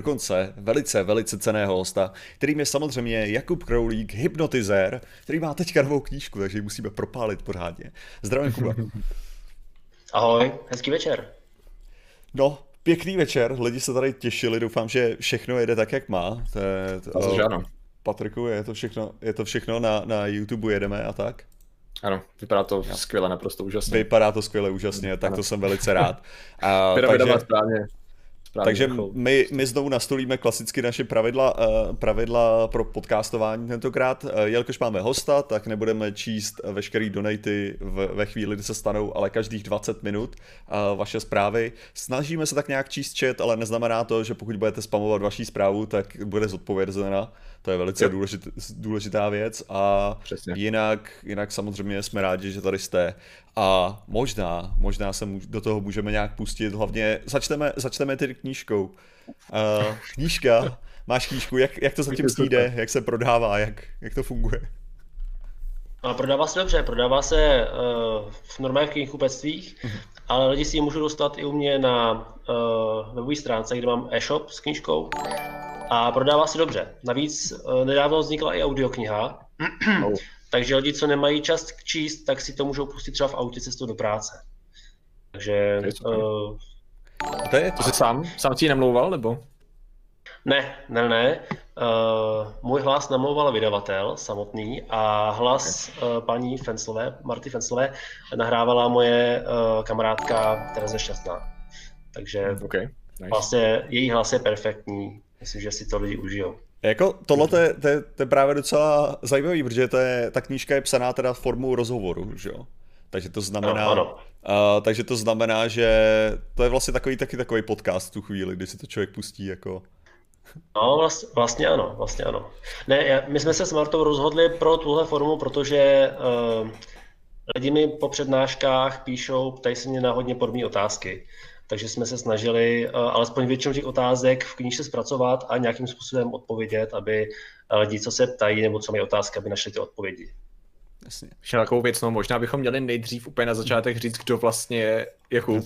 dokonce velice, velice ceného hosta, kterým je samozřejmě Jakub Kroulík, hypnotizér, který má teďka novou knížku, takže ji musíme propálit pořádně. Zdravím, Kuba. Ahoj, hezký večer. No, pěkný večer, lidi se tady těšili, doufám, že všechno jede tak, jak má. To je, to, to, ano. Patriku, je to všechno, je to všechno na, na YouTube jedeme a tak? Ano, vypadá to skvěle, naprosto úžasně. Vypadá to skvěle, úžasně, tak ano. to jsem velice rád. A, takže, správně. Správně Takže my, my znovu nastolíme klasicky naše pravidla, uh, pravidla pro podcastování tentokrát. Uh, jelikož máme hosta, tak nebudeme číst veškerý donaty v, ve chvíli, kdy se stanou, ale každých 20 minut uh, vaše zprávy. Snažíme se tak nějak číst chat, ale neznamená to, že pokud budete spamovat vaší zprávu, tak bude zodpovězena. To je velice důležit, důležitá věc a Přesně. jinak, jinak samozřejmě jsme rádi, že tady jste a možná, možná se do toho můžeme nějak pustit, hlavně začneme, začneme tedy knížkou. Uh, knížka, máš knížku, jak, jak to zatím jde, jak se prodává, jak, jak to funguje? A prodává se dobře, prodává se uh, v normálních knihkupectvích, uh-huh. ale lidi si ji můžou dostat i u mě na uh, webové stránce, kde mám e-shop s knížkou a prodává se dobře. Navíc uh, nedávno vznikla i audiokniha, oh. Takže lidi, co nemají čas číst, tak si to můžou pustit třeba v autě cestou do práce. Takže... Uh, to je, to jsi sám? Sám si ji namlouval, nebo? Ne, ne, ne. Uh, můj hlas namlouval vydavatel samotný a hlas okay. uh, paní Fenslové, Marty Fenslové, nahrávala moje uh, kamarádka Tereze Šťastná. Takže okay. nice. vlastně její hlas je perfektní. Myslím, že si to lidi užijou. Jako tohle to je, to, je, to je právě docela zajímavý, protože to je, ta knížka je psaná teda formou rozhovoru, že jo? Takže to znamená, no, ano. Uh, takže to znamená, že to je vlastně takový taky takový podcast v tu chvíli, kdy si to člověk pustí jako... No, vlastně, vlastně ano, vlastně ano. Ne, my jsme se s Martou rozhodli pro tuhle formu, protože uh, lidi mi po přednáškách píšou, ptají se mě na hodně podobné otázky takže jsme se snažili uh, alespoň většinu těch otázek v knižce zpracovat a nějakým způsobem odpovědět, aby uh, lidi, co se ptají nebo co mají otázky, aby našli ty odpovědi. Jasně. Ještě takovou věc, no možná bychom měli nejdřív úplně na začátek říct, kdo vlastně je Jakub.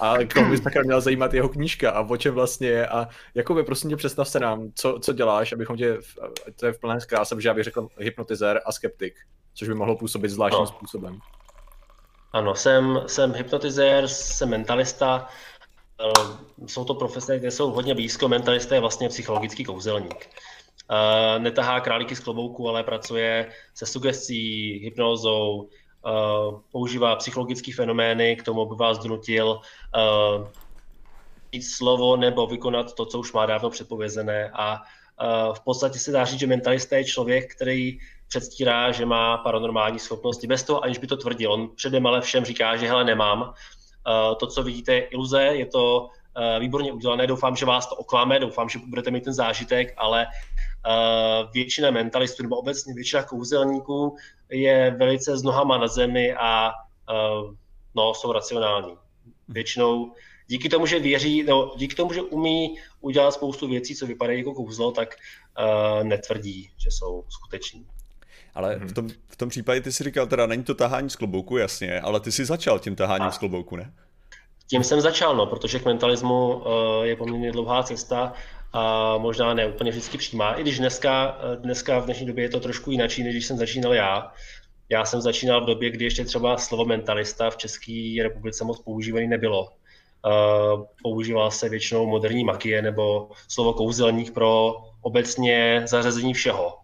A koho by také měla zajímat jeho knížka a o čem vlastně je. A Jakube, prosím tě, představ se nám, co, co děláš, abychom tě, to je v plné zkráse, že já bych řekl hypnotizér a skeptik, což by mohlo působit zvláštním no. způsobem. Ano, jsem, jsem hypnotizér, jsem mentalista. Eh, jsou to profese, které jsou hodně blízko. Mentalista je vlastně psychologický kouzelník. Eh, netahá králíky z klobouku, ale pracuje se sugestí, hypnózou, eh, používá psychologické fenomény k tomu, aby vás donutil říct slovo nebo vykonat to, co už má dávno předpovězené. A v podstatě se dá říct, že mentalista je člověk, který předstírá, že má paranormální schopnosti, bez toho, aniž by to tvrdil. On předem ale všem říká, že hele, nemám. Eh, to, co vidíte, je iluze, je to eh, výborně udělané, doufám, že vás to oklame, doufám, že budete mít ten zážitek, ale eh, většina mentalistů nebo obecně většina kouzelníků je velice s nohama na zemi a no, jsou racionální. Většinou díky tomu, že věří, no, díky tomu, že umí udělat spoustu věcí, co vypadají jako kouzlo, tak uh, netvrdí, že jsou skuteční. Ale hmm. v, tom, v tom případě ty si říkal, teda není to tahání z klobouku, jasně, ale ty si začal tím taháním z klobouku, ne? Tím jsem začal, no, protože k mentalismu uh, je poměrně dlouhá cesta a možná ne úplně vždycky přímá, i když dneska, eh, dneska v dnešní době je to trošku jinak, než když jsem začínal já. Já jsem začínal v době, kdy ještě třeba slovo mentalista v České republice moc používaný nebylo. Uh, používal se většinou moderní magie nebo slovo kouzelník pro obecně zařazení všeho.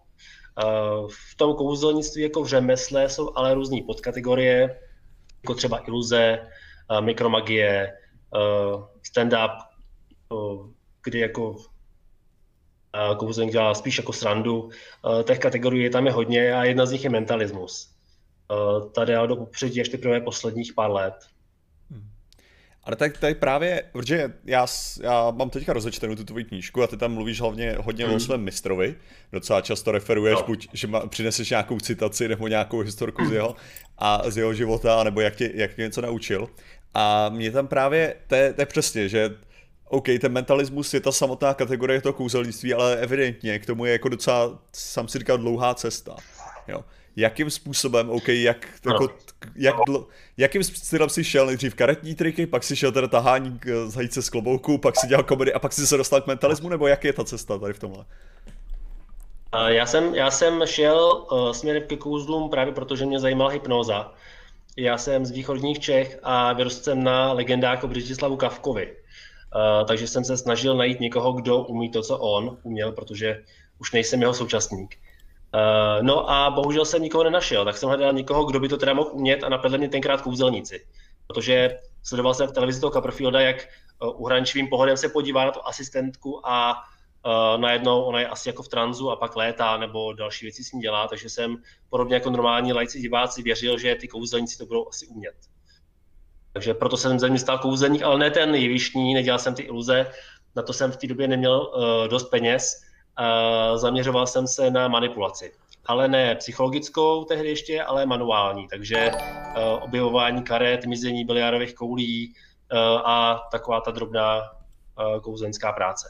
V tom kouzelnictví jako v řemesle jsou ale různé podkategorie, jako třeba iluze, mikromagie, stand-up, kdy jako kouzelník dělá spíš jako srandu. Těch kategorií tam je hodně a jedna z nich je mentalismus. Tady ale do popředí ještě teprve posledních pár let. Ale tak tady právě, protože já, já mám teďka rozečtenou tu tvoji knížku a ty tam mluvíš hlavně hodně mm. o svém mistrovi. Docela často referuješ, no. buď, že ma, přineseš nějakou citaci nebo nějakou historku z jeho, a z jeho života, nebo jak tě, jak tě něco naučil. A mě tam právě, to je, to je přesně, že OK, ten mentalismus je ta samotná kategorie toho kouzelnictví, ale evidentně k tomu je jako docela, sam si říkal, dlouhá cesta. Jo. Jakým způsobem, OK, jak, jako, jak dlo, jakým stylem si šel nejdřív karetní triky, pak si šel teda tahání z hajíce z klobouku, pak si dělal komedy a pak si se dostal k mentalismu, nebo jak je ta cesta tady v tomhle? Já jsem, já jsem šel uh, směrem ke kouzlům právě protože mě zajímala hypnoza. Já jsem z východních Čech a vyrostl jsem na legendáku Břetislavu Kavkovi. Uh, takže jsem se snažil najít někoho, kdo umí to, co on uměl, protože už nejsem jeho současník. Uh, no a bohužel jsem nikoho nenašel, tak jsem hledal někoho, kdo by to teda mohl umět a napadli mě tenkrát kouzelníci. Protože sledoval jsem v televizi toho Copperfielda, jak uh, uhrančivým pohodem se podívá na tu asistentku a uh, najednou ona je asi jako v tranzu a pak létá nebo další věci s ní dělá, takže jsem podobně jako normální lajci diváci věřil, že ty kouzelníci to budou asi umět. Takže proto jsem ze mě stal kouzelník, ale ne ten jevištní, nedělal jsem ty iluze, na to jsem v té době neměl uh, dost peněz, zaměřoval jsem se na manipulaci. Ale ne psychologickou tehdy ještě, ale manuální, takže uh, objevování karet, mizení biliárových koulí uh, a taková ta drobná uh, kouzenská práce.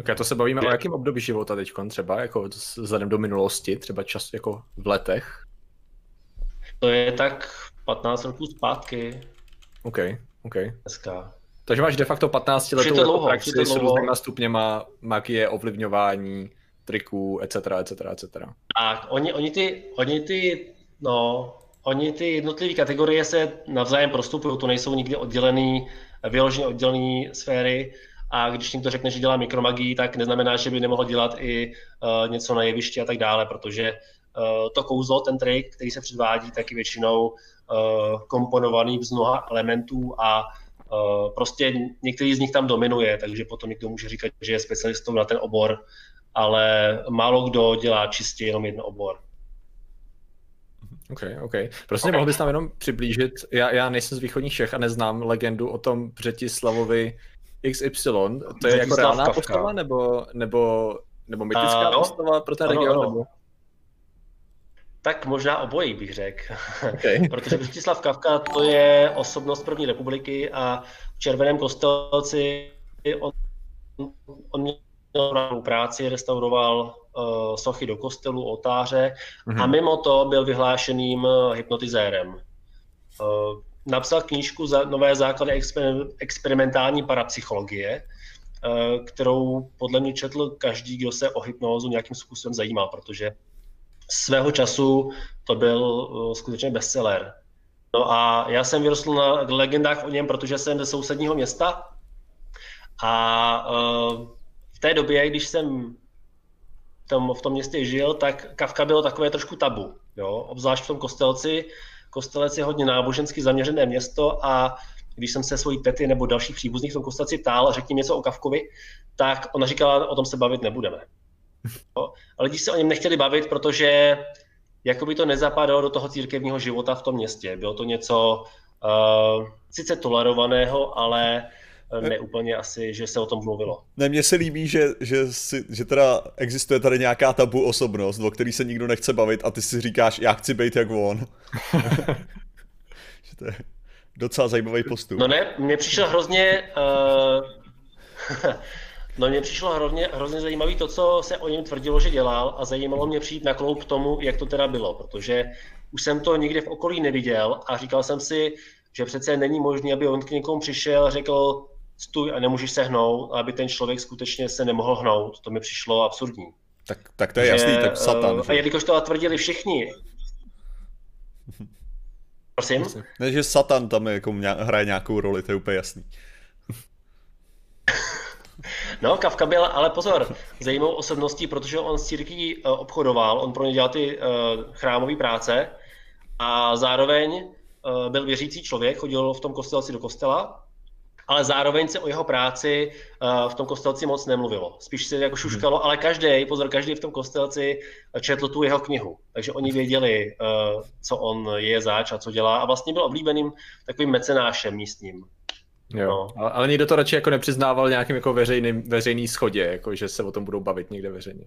Ok, to se bavíme o jakém období života teď třeba, jako vzhledem do minulosti, třeba čas jako v letech? To je tak 15 roků zpátky. OK, OK. Dneska. Takže máš de facto 15 letou dlouho, praxi s různýma stupněma magie, ovlivňování, triků, etc., etc., etc. Tak, oni, oni, ty, oni ty, no, oni ty jednotlivé kategorie se navzájem prostupují, to nejsou nikdy oddělený, vyloženě oddělené sféry a když někdo řekne, že dělá mikromagii, tak neznamená, že by nemohl dělat i uh, něco na jevišti a tak dále, protože uh, to kouzlo, ten trik, který se předvádí, tak je většinou uh, komponovaný z mnoha elementů a prostě některý z nich tam dominuje, takže potom někdo může říkat, že je specialistou na ten obor, ale málo kdo dělá čistě jenom jeden obor. OK, OK. Prostě okay. mohl bys nám jenom přiblížit, já, já nejsem z východních Čech a neznám legendu o tom Břetislavovi XY, to je jako reálná Kafka. postava, nebo, nebo, nebo mytická uh, postava pro ten region? Ano. Nebo? Tak možná obojí bych řekl. Okay. Protože Břetislav Kafka to je osobnost první republiky a v Červeném kostelci on, on měl práci, restauroval uh, sochy do kostelu, oltáře mm-hmm. a mhm. mimo to byl vyhlášeným hypnotizérem. Uh, napsal knížku za nové základy experimentální parapsychologie, eh, kterou podle mě četl každý, kdo se o hypnózu nějakým způsobem zajímal, protože svého času to byl eh, skutečně bestseller. No a já jsem vyrostl na legendách o něm, protože jsem ze sousedního města a eh, v té době, když jsem tam v tom městě žil, tak Kavka bylo takové trošku tabu, jo? obzvlášť v tom kostelci, Kostelec je hodně nábožensky zaměřené město a když jsem se svojí tety nebo dalších příbuzných v tom kostelci ptal řekl něco o Kavkovi, tak ona říkala, o tom se bavit nebudeme. No, ale lidi se o něm nechtěli bavit, protože jakoby to nezapadalo do toho církevního života v tom městě. Bylo to něco uh, sice tolerovaného, ale neúplně asi, že se o tom mluvilo. Ne, mně se líbí, že, že, si, že teda existuje tady nějaká tabu osobnost, o který se nikdo nechce bavit a ty si říkáš, já chci být jak on. že to je docela zajímavý postup. No ne, mně přišlo hrozně... Uh... No mně přišlo hrozně, hrozně zajímavé to, co se o něm tvrdilo, že dělal a zajímalo mě přijít na kloup tomu, jak to teda bylo, protože už jsem to nikde v okolí neviděl a říkal jsem si, že přece není možné, aby on k někomu přišel a řekl, stůj a nemůžeš se hnout, aby ten člověk skutečně se nemohl hnout. To mi přišlo absurdní. Tak, tak to je že, jasný, tak satan. Uh, a jelikož to tvrdili všichni, Prosím? Ne, že Satan tam jako hraje nějakou roli, to je úplně jasný. No, Kafka byl, ale pozor, zajímavou osobností, protože on s církví uh, obchodoval, on pro ně dělal ty uh, chrámové práce a zároveň uh, byl věřící člověk, chodil v tom kostelci do kostela ale zároveň se o jeho práci v tom kostelci moc nemluvilo. Spíš se jako šuškalo, ale každý, pozor, každý v tom kostelci četl tu jeho knihu. Takže oni věděli, co on je zač a co dělá a vlastně byl oblíbeným takovým mecenášem místním. Jo, no. ale, ale nikdo to radši jako nepřiznával nějakým jako veřejným, veřejný schodě, jako že se o tom budou bavit někde veřejně.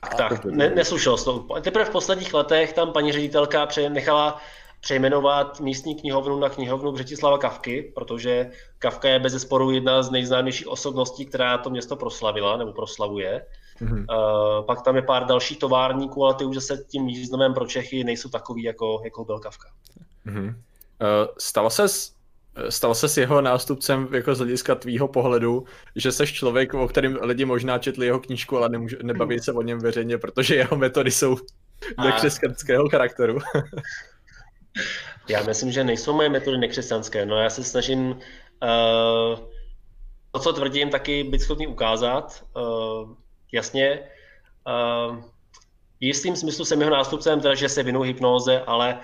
Tak, tak ne, neslušel to. Teprve v posledních letech tam paní ředitelka nechala přejmenovat místní knihovnu na knihovnu Břetislava Kavky, protože Kavka je bez zesporu jedna z nejznámějších osobností, která to město proslavila nebo proslavuje. Mm-hmm. Uh, pak tam je pár dalších továrníků, ale ty už zase tím významem pro Čechy nejsou takový jako, jako byl Kavka. Mm-hmm. Uh, stalo se Stal se s jeho nástupcem jako z hlediska tvýho pohledu, že seš člověk, o kterém lidi možná četli jeho knížku, ale nemůže, nebaví se o něm veřejně, protože jeho metody jsou nekřesťanského charakteru. já myslím, že nejsou moje metody nekřesťanské. No já se snažím uh, to, co tvrdím, taky být schopný ukázat. Uh, jasně, uh, jistým smyslu jsem jeho nástupcem, teda, že se vinu hypnóze, ale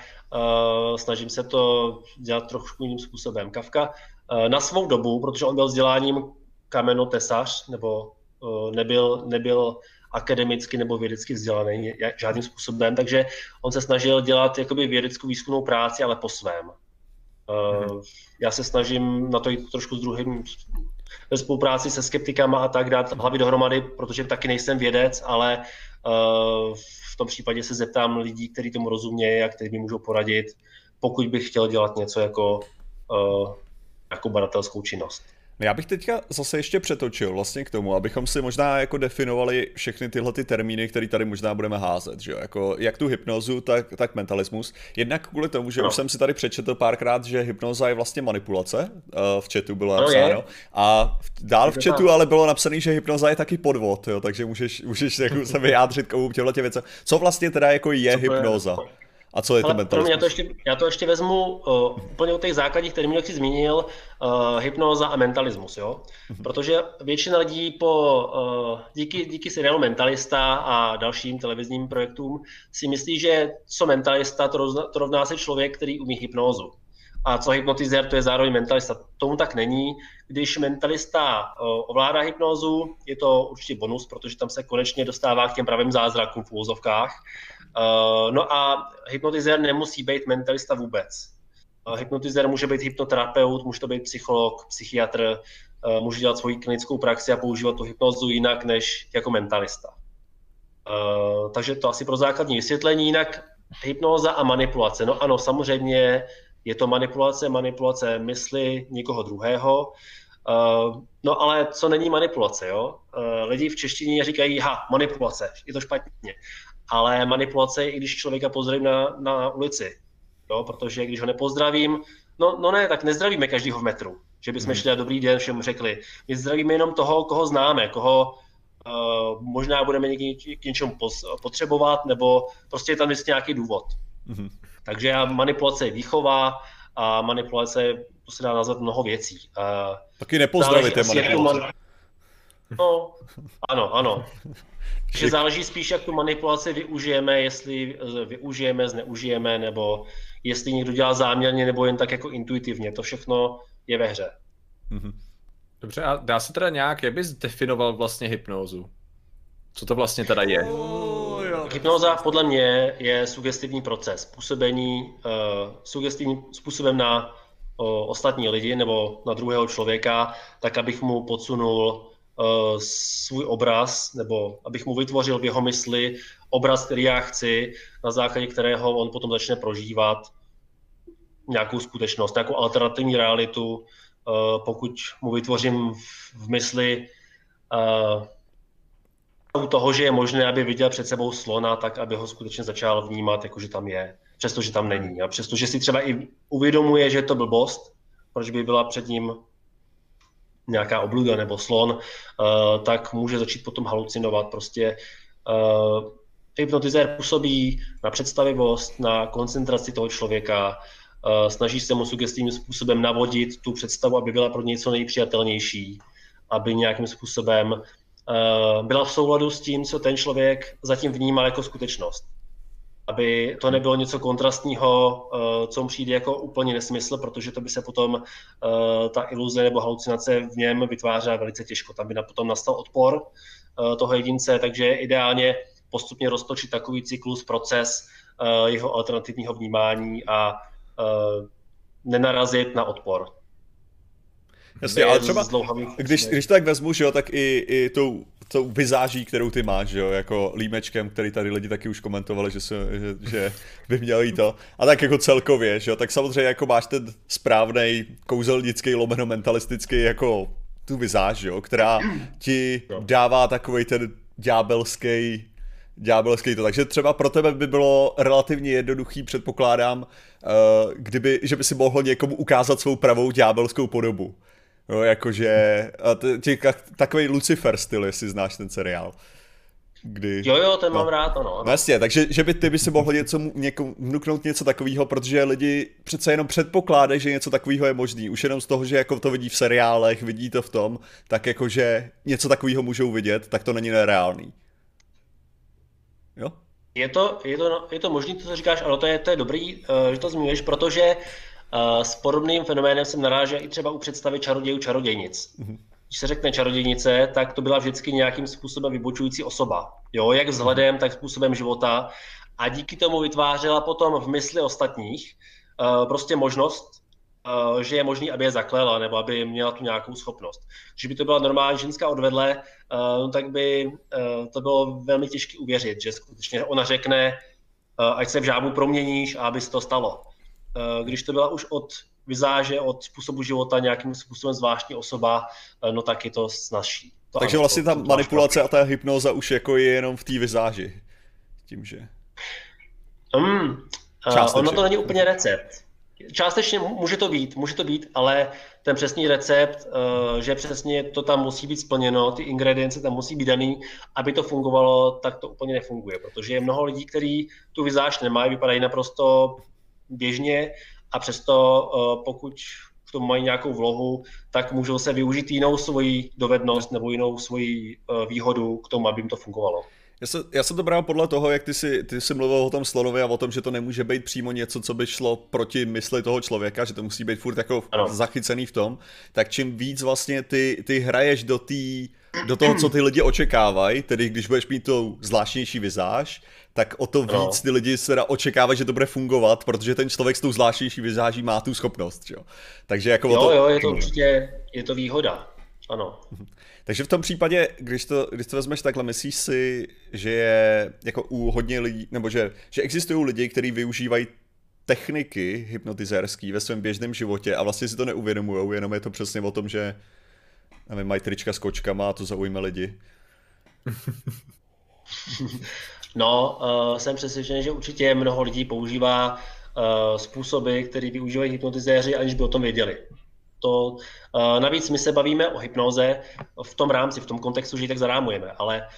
snažím se to dělat trošku jiným způsobem. Kavka uh, na svou dobu, protože on byl vzděláním kamenotesař, nebo uh, nebyl, nebyl akademicky nebo vědecky vzdělaný žádným způsobem, takže on se snažil dělat jakoby vědeckou výzkumnou práci, ale po svém. Uh, já se snažím na to jít trošku s druhým ve spolupráci se skeptikama a tak dát hlavy dohromady, protože taky nejsem vědec, ale uh, v tom případě se zeptám lidí, kteří tomu rozumějí a kteří mi můžou poradit, pokud bych chtěl dělat něco jako, uh, jako badatelskou činnost. No já bych teďka zase ještě přetočil vlastně k tomu, abychom si možná jako definovali všechny tyhle ty termíny, které tady možná budeme házet, že jo? Jako jak tu hypnozu, tak, tak mentalismus. Jednak kvůli tomu, že no. už jsem si tady přečetl párkrát, že hypnoza je vlastně manipulace, uh, v chatu bylo no, napsáno. A dál v chatu ale bylo napsané, že hypnoza je taky podvod, jo? takže můžeš, můžeš jako se vyjádřit k těchto věcem. Co vlastně teda jako je Co hypnoza? Je? A co je Ale ten mentalismus? Já to ještě, já to ještě vezmu uh, úplně od těch základních termínů, jak jsi zmínil, uh, hypnoza a mentalismus, jo? Mhm. Protože většina lidí po, uh, díky, díky seriálu Mentalista a dalším televizním projektům si myslí, že co mentalista, to, rovná, to rovná se člověk, který umí hypnózu. A co hypnotizér, to je zároveň mentalista. Tomu tak není. Když mentalista uh, ovládá hypnózu, je to určitě bonus, protože tam se konečně dostává k těm pravým zázrakům v úvozovkách. Uh, no a hypnotizér nemusí být mentalista vůbec. Uh, hypnotizér může být hypnoterapeut, může to být psycholog, psychiatr, může dělat svoji klinickou praxi a používat tu hypnozu jinak než jako mentalista. Takže to asi pro základní vysvětlení. Jinak hypnóza a manipulace. No ano, samozřejmě je to manipulace, manipulace mysli někoho druhého. Uh, no ale co není manipulace, jo? Uh, lidi v češtině říkají, ha, manipulace, je to špatně ale manipulace je, i když člověka pozdravím na, na ulici. Jo, protože když ho nepozdravím, no, no ne, tak nezdravíme každýho v metru. Že bychom hmm. šli a dobrý den všem řekli. My zdravíme jenom toho, koho známe, koho uh, možná budeme někdy k něčemu potřebovat, nebo prostě je tam vždycky nějaký důvod. Hmm. Takže manipulace je výchova a manipulace, to se dá nazvat mnoho věcí. Taky nepozdravíte manipulace. Man... No, ano, ano. Takže záleží spíš, jak tu manipulaci využijeme, jestli využijeme, zneužijeme, nebo jestli někdo dělá záměrně, nebo jen tak jako intuitivně. To všechno je ve hře. Mhm. Dobře, a dá se teda nějak, jak bys definoval vlastně hypnózu? Co to vlastně teda je? Hypnóza podle mě je sugestivní proces, působení uh, sugestivním způsobem na uh, ostatní lidi nebo na druhého člověka, tak abych mu podsunul uh, svůj obraz, nebo abych mu vytvořil v jeho mysli obraz, který já chci, na základě kterého on potom začne prožívat nějakou skutečnost, nějakou alternativní realitu, uh, pokud mu vytvořím v, mysli toho, že je možné, aby viděl před sebou slona, tak aby ho skutečně začal vnímat, jako že tam je, přestože tam není. A přestože si třeba i uvědomuje, že je to blbost, proč by byla před ním nějaká obluda nebo slon, uh, tak může začít potom halucinovat. Prostě uh, hypnotizér působí na představivost, na koncentraci toho člověka, uh, snaží se mu sugestivním způsobem navodit tu představu, aby byla pro něj co nejpřijatelnější, aby nějakým způsobem byla v souladu s tím, co ten člověk zatím vnímal jako skutečnost aby to nebylo něco kontrastního, eh, co mu přijde jako úplně nesmysl, protože to by se potom eh, ta iluze nebo halucinace v něm vytvářela velice těžko. Tam by potom nastal odpor eh, toho jedince, takže ideálně postupně roztočit takový cyklus, proces jeho alternativního vnímání a nenarazit na odpor. Jasně, ale třeba, když, když tak vezmu, že jo, tak i, i tou, tou vizáží, kterou ty máš, že jo, jako límečkem, který tady lidi taky už komentovali, že, se, že, že by měl jít to. A tak jako celkově, že jo, tak samozřejmě jako máš ten správný kouzelnický, lomeno mentalistický jako tu vizáž, jo, která ti dává takový ten ďábelský ďábelský to. Takže třeba pro tebe by bylo relativně jednoduchý, předpokládám, uh, kdyby, že by si mohl někomu ukázat svou pravou ďábelskou podobu. No, jakože, takový Lucifer styl, jestli znáš ten seriál. Kdy, jo, jo, ten no. mám rád, ano. No jasně, takže že by ty by si mohl něco, někomu, vnuknout něco takového, protože lidi přece jenom předpokládají, že něco takového je možný. Už jenom z toho, že jako to vidí v seriálech, vidí to v tom, tak jakože něco takového můžou vidět, tak to není nereálný. Jo? Je to, je to, je to možný, to, co říkáš, ale to je, to je dobrý, uh, že to zmiňuješ, protože uh, s podobným fenoménem jsem narážel i třeba u představy čarodějů čarodějnic. Mm-hmm. Když se řekne čarodějnice, tak to byla vždycky nějakým způsobem vybočující osoba. Jo, jak vzhledem, tak způsobem života. A díky tomu vytvářela potom v mysli ostatních uh, prostě možnost Eh, že je možný, aby je zaklela nebo aby měla tu nějakou schopnost. Když by to byla normální ženská odvedle, eh, tak by eh, to bylo velmi těžké uvěřit, že skutečně ona řekne, ať se v žábu proměníš a aby se to stalo. Když to byla už od vizáže, od způsobu života nějakým způsobem zvláštní osoba, no tak je to snažší. To Takže ano, vlastně ta manipulace a ta hypnoza už jako je jenom v té vizáži. Tím, že... Um, ono to není úplně recept. Částečně může to být, může to být, ale ten přesný recept, eh, že přesně to tam musí být splněno, ty ingredience tam musí být daný, aby to fungovalo, tak to úplně nefunguje, protože je mnoho lidí, kteří tu vizáž nemají, vypadají naprosto běžně a přesto eh, pokud v tom mají nějakou vlohu, tak můžou se využít jinou svoji dovednost nebo jinou svoji eh, výhodu k tomu, aby jim to fungovalo. Já, se, já jsem to bral podle toho, jak ty jsi, ty jsi mluvil o tom slonově a o tom, že to nemůže být přímo něco, co by šlo proti mysli toho člověka, že to musí být furt jako ano. zachycený v tom, tak čím víc vlastně ty, ty hraješ do, tý, do toho, co ty lidi očekávají, tedy když budeš mít tu zvláštnější vizáž, tak o to víc no. ty lidi se očekávají, že to bude fungovat, protože ten člověk s tou zvláštnější vizáží má tu schopnost, jo. Takže jako jo, to... jo, je to určitě, je to výhoda, ano. Takže v tom případě, když to, když to vezmeš takhle, myslíš si, že je jako u hodně lidí, nebo že, že existují lidi, kteří využívají techniky hypnotizérský ve svém běžném životě a vlastně si to neuvědomují, jenom je to přesně o tom, že nevím, mají trička s kočkama a to zaujme lidi. No, uh, jsem přesvědčen, že určitě mnoho lidí používá uh, způsoby, které využívají hypnotizéři, aniž by o tom věděli. To, uh, navíc my se bavíme o hypnoze v tom rámci, v tom kontextu, že ji tak zarámujeme, ale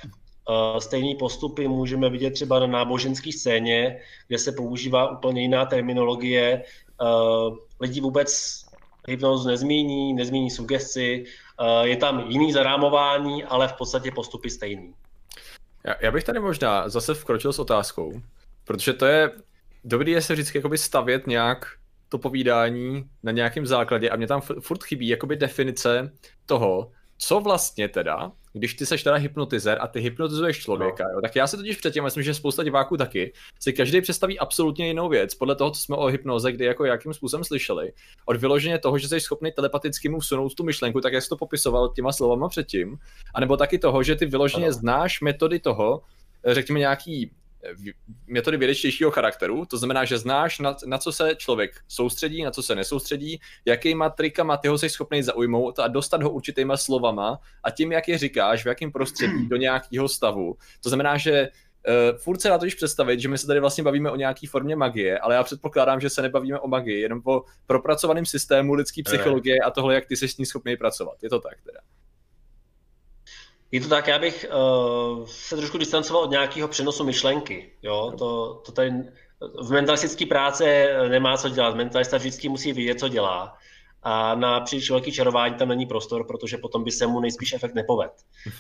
uh, stejné postupy můžeme vidět třeba na náboženské scéně, kde se používá úplně jiná terminologie. Uh, lidi vůbec hypnozu nezmíní, nezmíní sugesci, uh, je tam jiný zarámování, ale v podstatě postupy stejný. Já, já bych tady možná zase vkročil s otázkou, protože to je dobrý je se vždycky jakoby stavět nějak to povídání na nějakém základě a mě tam furt chybí jakoby definice toho, co vlastně teda, když ty seš teda hypnotizer a ty hypnotizuješ člověka, no. jo, tak já se totiž předtím, myslím, že spousta diváků taky, si každý představí absolutně jinou věc, podle toho, co jsme o hypnoze kdy jako jakým způsobem slyšeli. Od vyloženě toho, že jsi schopný telepaticky mu vsunout tu myšlenku, tak jak jsi to popisoval těma slovama předtím, anebo taky toho, že ty vyloženě ano. znáš metody toho, řekněme nějaký metody vědečtějšího charakteru, to znamená, že znáš, na, na co se člověk soustředí, na co se nesoustředí, jakýma trikama ty ho jsi schopný zaujmout a dostat ho určitýma slovama a tím, jak je říkáš, v jakém prostředí do nějakého stavu. To znamená, že Uh, furt se na to již představit, že my se tady vlastně bavíme o nějaké formě magie, ale já předpokládám, že se nebavíme o magii, jenom o propracovaném systému lidské psychologie a tohle, jak ty jsi s ní schopný pracovat. Je to tak teda? Je to tak, já bych uh, se trošku distancoval od nějakého přenosu myšlenky. Jo? To, to tady v mentalistické práce nemá co dělat. Mentalista vždycky musí vědět, co dělá. A na příliš velký čarování tam není prostor, protože potom by se mu nejspíš efekt nepoved. Uh,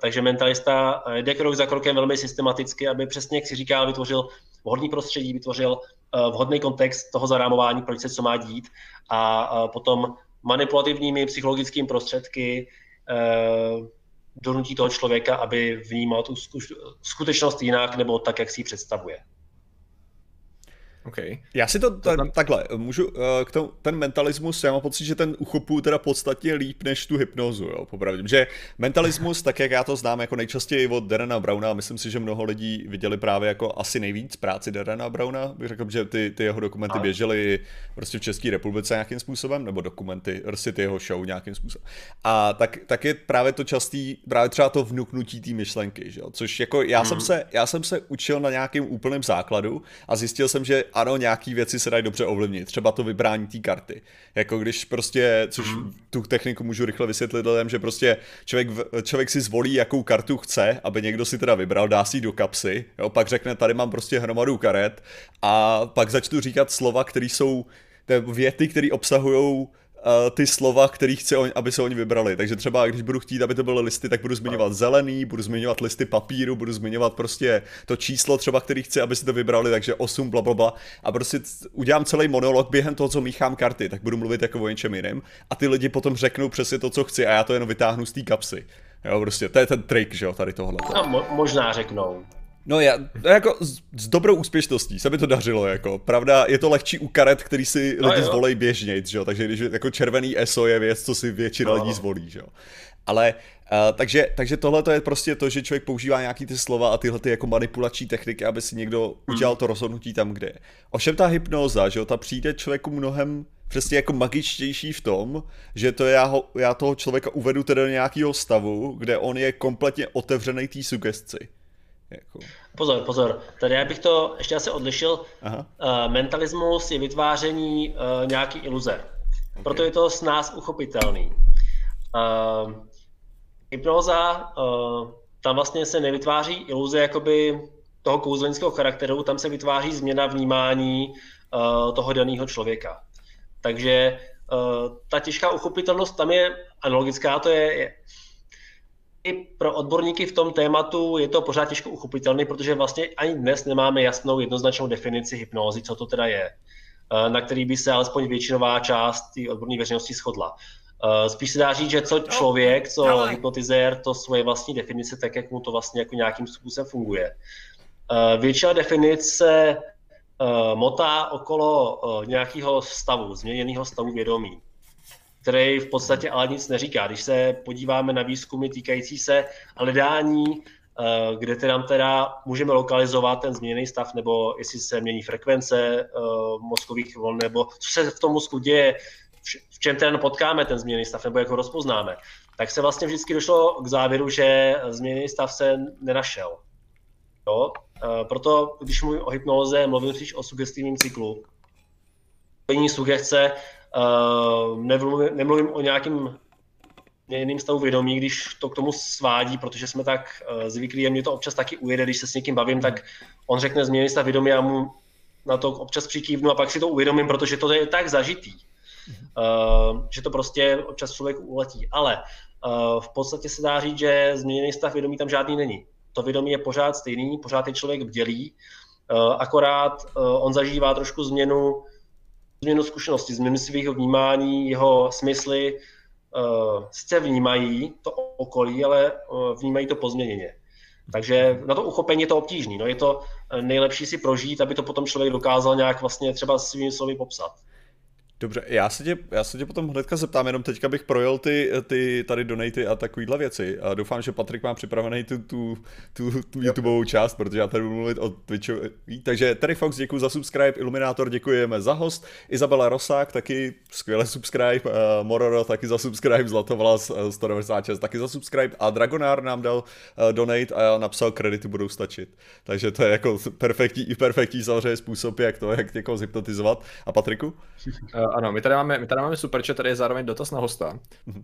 takže mentalista jde krok za krokem velmi systematicky, aby přesně, jak si říká, vytvořil vhodný prostředí, vytvořil uh, vhodný kontext toho zarámování, proč se co má dít a uh, potom manipulativními psychologickými prostředky uh, donutí toho člověka, aby vnímal tu skutečnost jinak nebo tak, jak si ji představuje. Okay. Já si to, ta, tam... takhle, můžu, eh, k tomu, ten mentalismus, já mám pocit, že ten uchopu teda podstatně líp než tu hypnozu, jo, popravdě. Že mentalismus, tak jak já to znám jako nejčastěji od Derena Browna, myslím si, že mnoho lidí viděli právě jako asi nejvíc práci Derena Browna, bych řekl, že ty, ty jeho dokumenty a. běžely prostě v České republice nějakým způsobem, nebo dokumenty, prostě ty jeho show nějakým způsobem. A tak, tak je právě to častý, právě třeba to vnuknutí té myšlenky, že jo? což jako já, hmm. jsem se, já jsem se učil na nějakým úplném základu a zjistil jsem, že ano, nějaký věci se dají dobře ovlivnit, třeba to vybrání té karty. Jako když prostě, což mm. tu techniku můžu rychle vysvětlit lidem, že prostě člověk, člověk si zvolí, jakou kartu chce, aby někdo si teda vybral, dá si ji do kapsy, jo, pak řekne, tady mám prostě hromadu karet a pak začnu říkat slova, které jsou věty, které obsahují ty slova, který chci, aby se oni vybrali. Takže třeba, když budu chtít, aby to byly listy, tak budu zmiňovat zelený, budu zmiňovat listy papíru, budu zmiňovat prostě to číslo třeba, který chci, aby si to vybrali, takže 8, bla, bla, bla. A prostě udělám celý monolog během toho, co míchám karty, tak budu mluvit jako o něčem jiném. A ty lidi potom řeknou přesně to, co chci a já to jenom vytáhnu z té kapsy. Jo, prostě, to je ten trik, že jo, tady tohle. Mo- možná řeknou. No já, jako s, s dobrou úspěšností se mi to dařilo, jako. Pravda, je to lehčí u karet, který si no lidi zvolej běžně, že jo? Takže když jako červený ESO je věc, co si většina no. lidí zvolí, že jo? Ale Uh, takže, takže tohle je prostě to, že člověk používá nějaký ty slova a tyhle ty jako manipulační techniky, aby si někdo hmm. udělal to rozhodnutí tam, kde je. Ovšem ta hypnoza, že jo, ta přijde člověku mnohem přesně jako magičtější v tom, že to já, ho, já toho člověka uvedu tedy do nějakého stavu, kde on je kompletně otevřený té sugestci. Jako... Pozor, pozor. Tady já bych to ještě asi odlišil. Aha. Uh, mentalismus je vytváření uh, nějaký iluze. Okay. Proto je to s nás uchopitelný. Uh, hypnoza, uh, tam vlastně se nevytváří iluze jakoby toho kouzelnického charakteru, tam se vytváří změna vnímání uh, toho daného člověka. Takže uh, ta těžká uchopitelnost tam je analogická, to je, je i pro odborníky v tom tématu je to pořád těžko uchopitelné, protože vlastně ani dnes nemáme jasnou jednoznačnou definici hypnózy, co to teda je, eh, na který by se alespoň většinová část té odborné veřejnosti shodla. Eh, spíš se dá říct, že co člověk, co hypnotizér, to svoje vlastní definice, tak jak mu to vlastně jako nějakým způsobem funguje. Eh, většina definic se motá okolo nějakého stavu, změněného stavu vědomí který v podstatě ale nic neříká. Když se podíváme na výzkumy týkající se hledání, eh, kde teda, teda můžeme lokalizovat ten změněný stav, nebo jestli se mění frekvence eh, mozkových vln, nebo co se v tom mozku děje, v čem ten potkáme ten změněný stav, nebo jak ho rozpoznáme, tak se vlastně vždycky došlo k závěru, že změněný stav se nenašel. Jo? Eh, proto, když mluvím o hypnoze, mluvím spíš o sugestivním cyklu. Plní sugestce Uh, nemluvím, nemluvím o nějakým jiným stavu vědomí, když to k tomu svádí, protože jsme tak uh, zvyklí a mě to občas taky ujede, když se s někým bavím, tak on řekne změněný stav vědomí a mu na to občas přikývnu a pak si to uvědomím, protože to je tak zažitý, uh, že to prostě občas člověk uletí. Ale v podstatě se dá říct, že změněný stav vědomí tam žádný není. To vědomí je pořád stejný, pořád je člověk bdělý, akorát on zažívá trošku změnu změnu zkušenosti, změnu svého vnímání, jeho smysly uh, sice vnímají to okolí, ale uh, vnímají to pozměněně. Takže na to uchopení je to obtížné. No, je to eh, nejlepší si prožít, aby to potom člověk dokázal nějak vlastně třeba svými slovy popsat. Dobře, já se, tě, já se tě potom hnedka zeptám, jenom teďka bych projel ty, ty tady donaty a takovýhle věci. A doufám, že Patrik má připravený tu, tu, tu, tu YouTubeovou část, protože já tady budu mluvit o Twitchu. Takže Terry Fox, děkuji za subscribe, Iluminátor, děkujeme za host, Izabela Rosák, taky skvěle subscribe, uh, Mororo taky za subscribe, Zlatovlas uh, 196 taky za subscribe a Dragonár nám dal uh, donate a napsal kredity budou stačit. Takže to je jako perfektní, perfektní samozřejmě způsob, jak to, jak někoho zhypnotizovat. A Patriku? Ano, my tady máme, my tady máme super chat, tady je zároveň dotaz na hosta. Uh,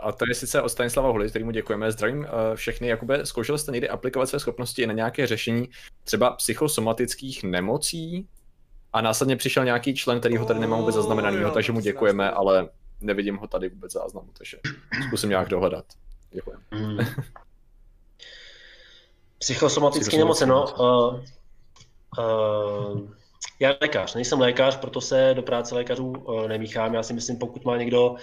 a to je sice od Stanislava Huly, kterýmu děkujeme. Zdravím uh, všechny. Jakube, zkoušel jste někdy aplikovat své schopnosti na nějaké řešení třeba psychosomatických nemocí? A následně přišel nějaký člen, který ho tady nemám vůbec zaznamenaný, takže mu děkujeme, ale nevidím ho tady vůbec záznamu, takže zkusím nějak dohledat. Děkujeme. Mm. Psychosomatické nemoce, no. Uh, uh, já lékař, nejsem lékař, proto se do práce lékařů uh, nemíchám. Já si myslím, pokud má někdo uh,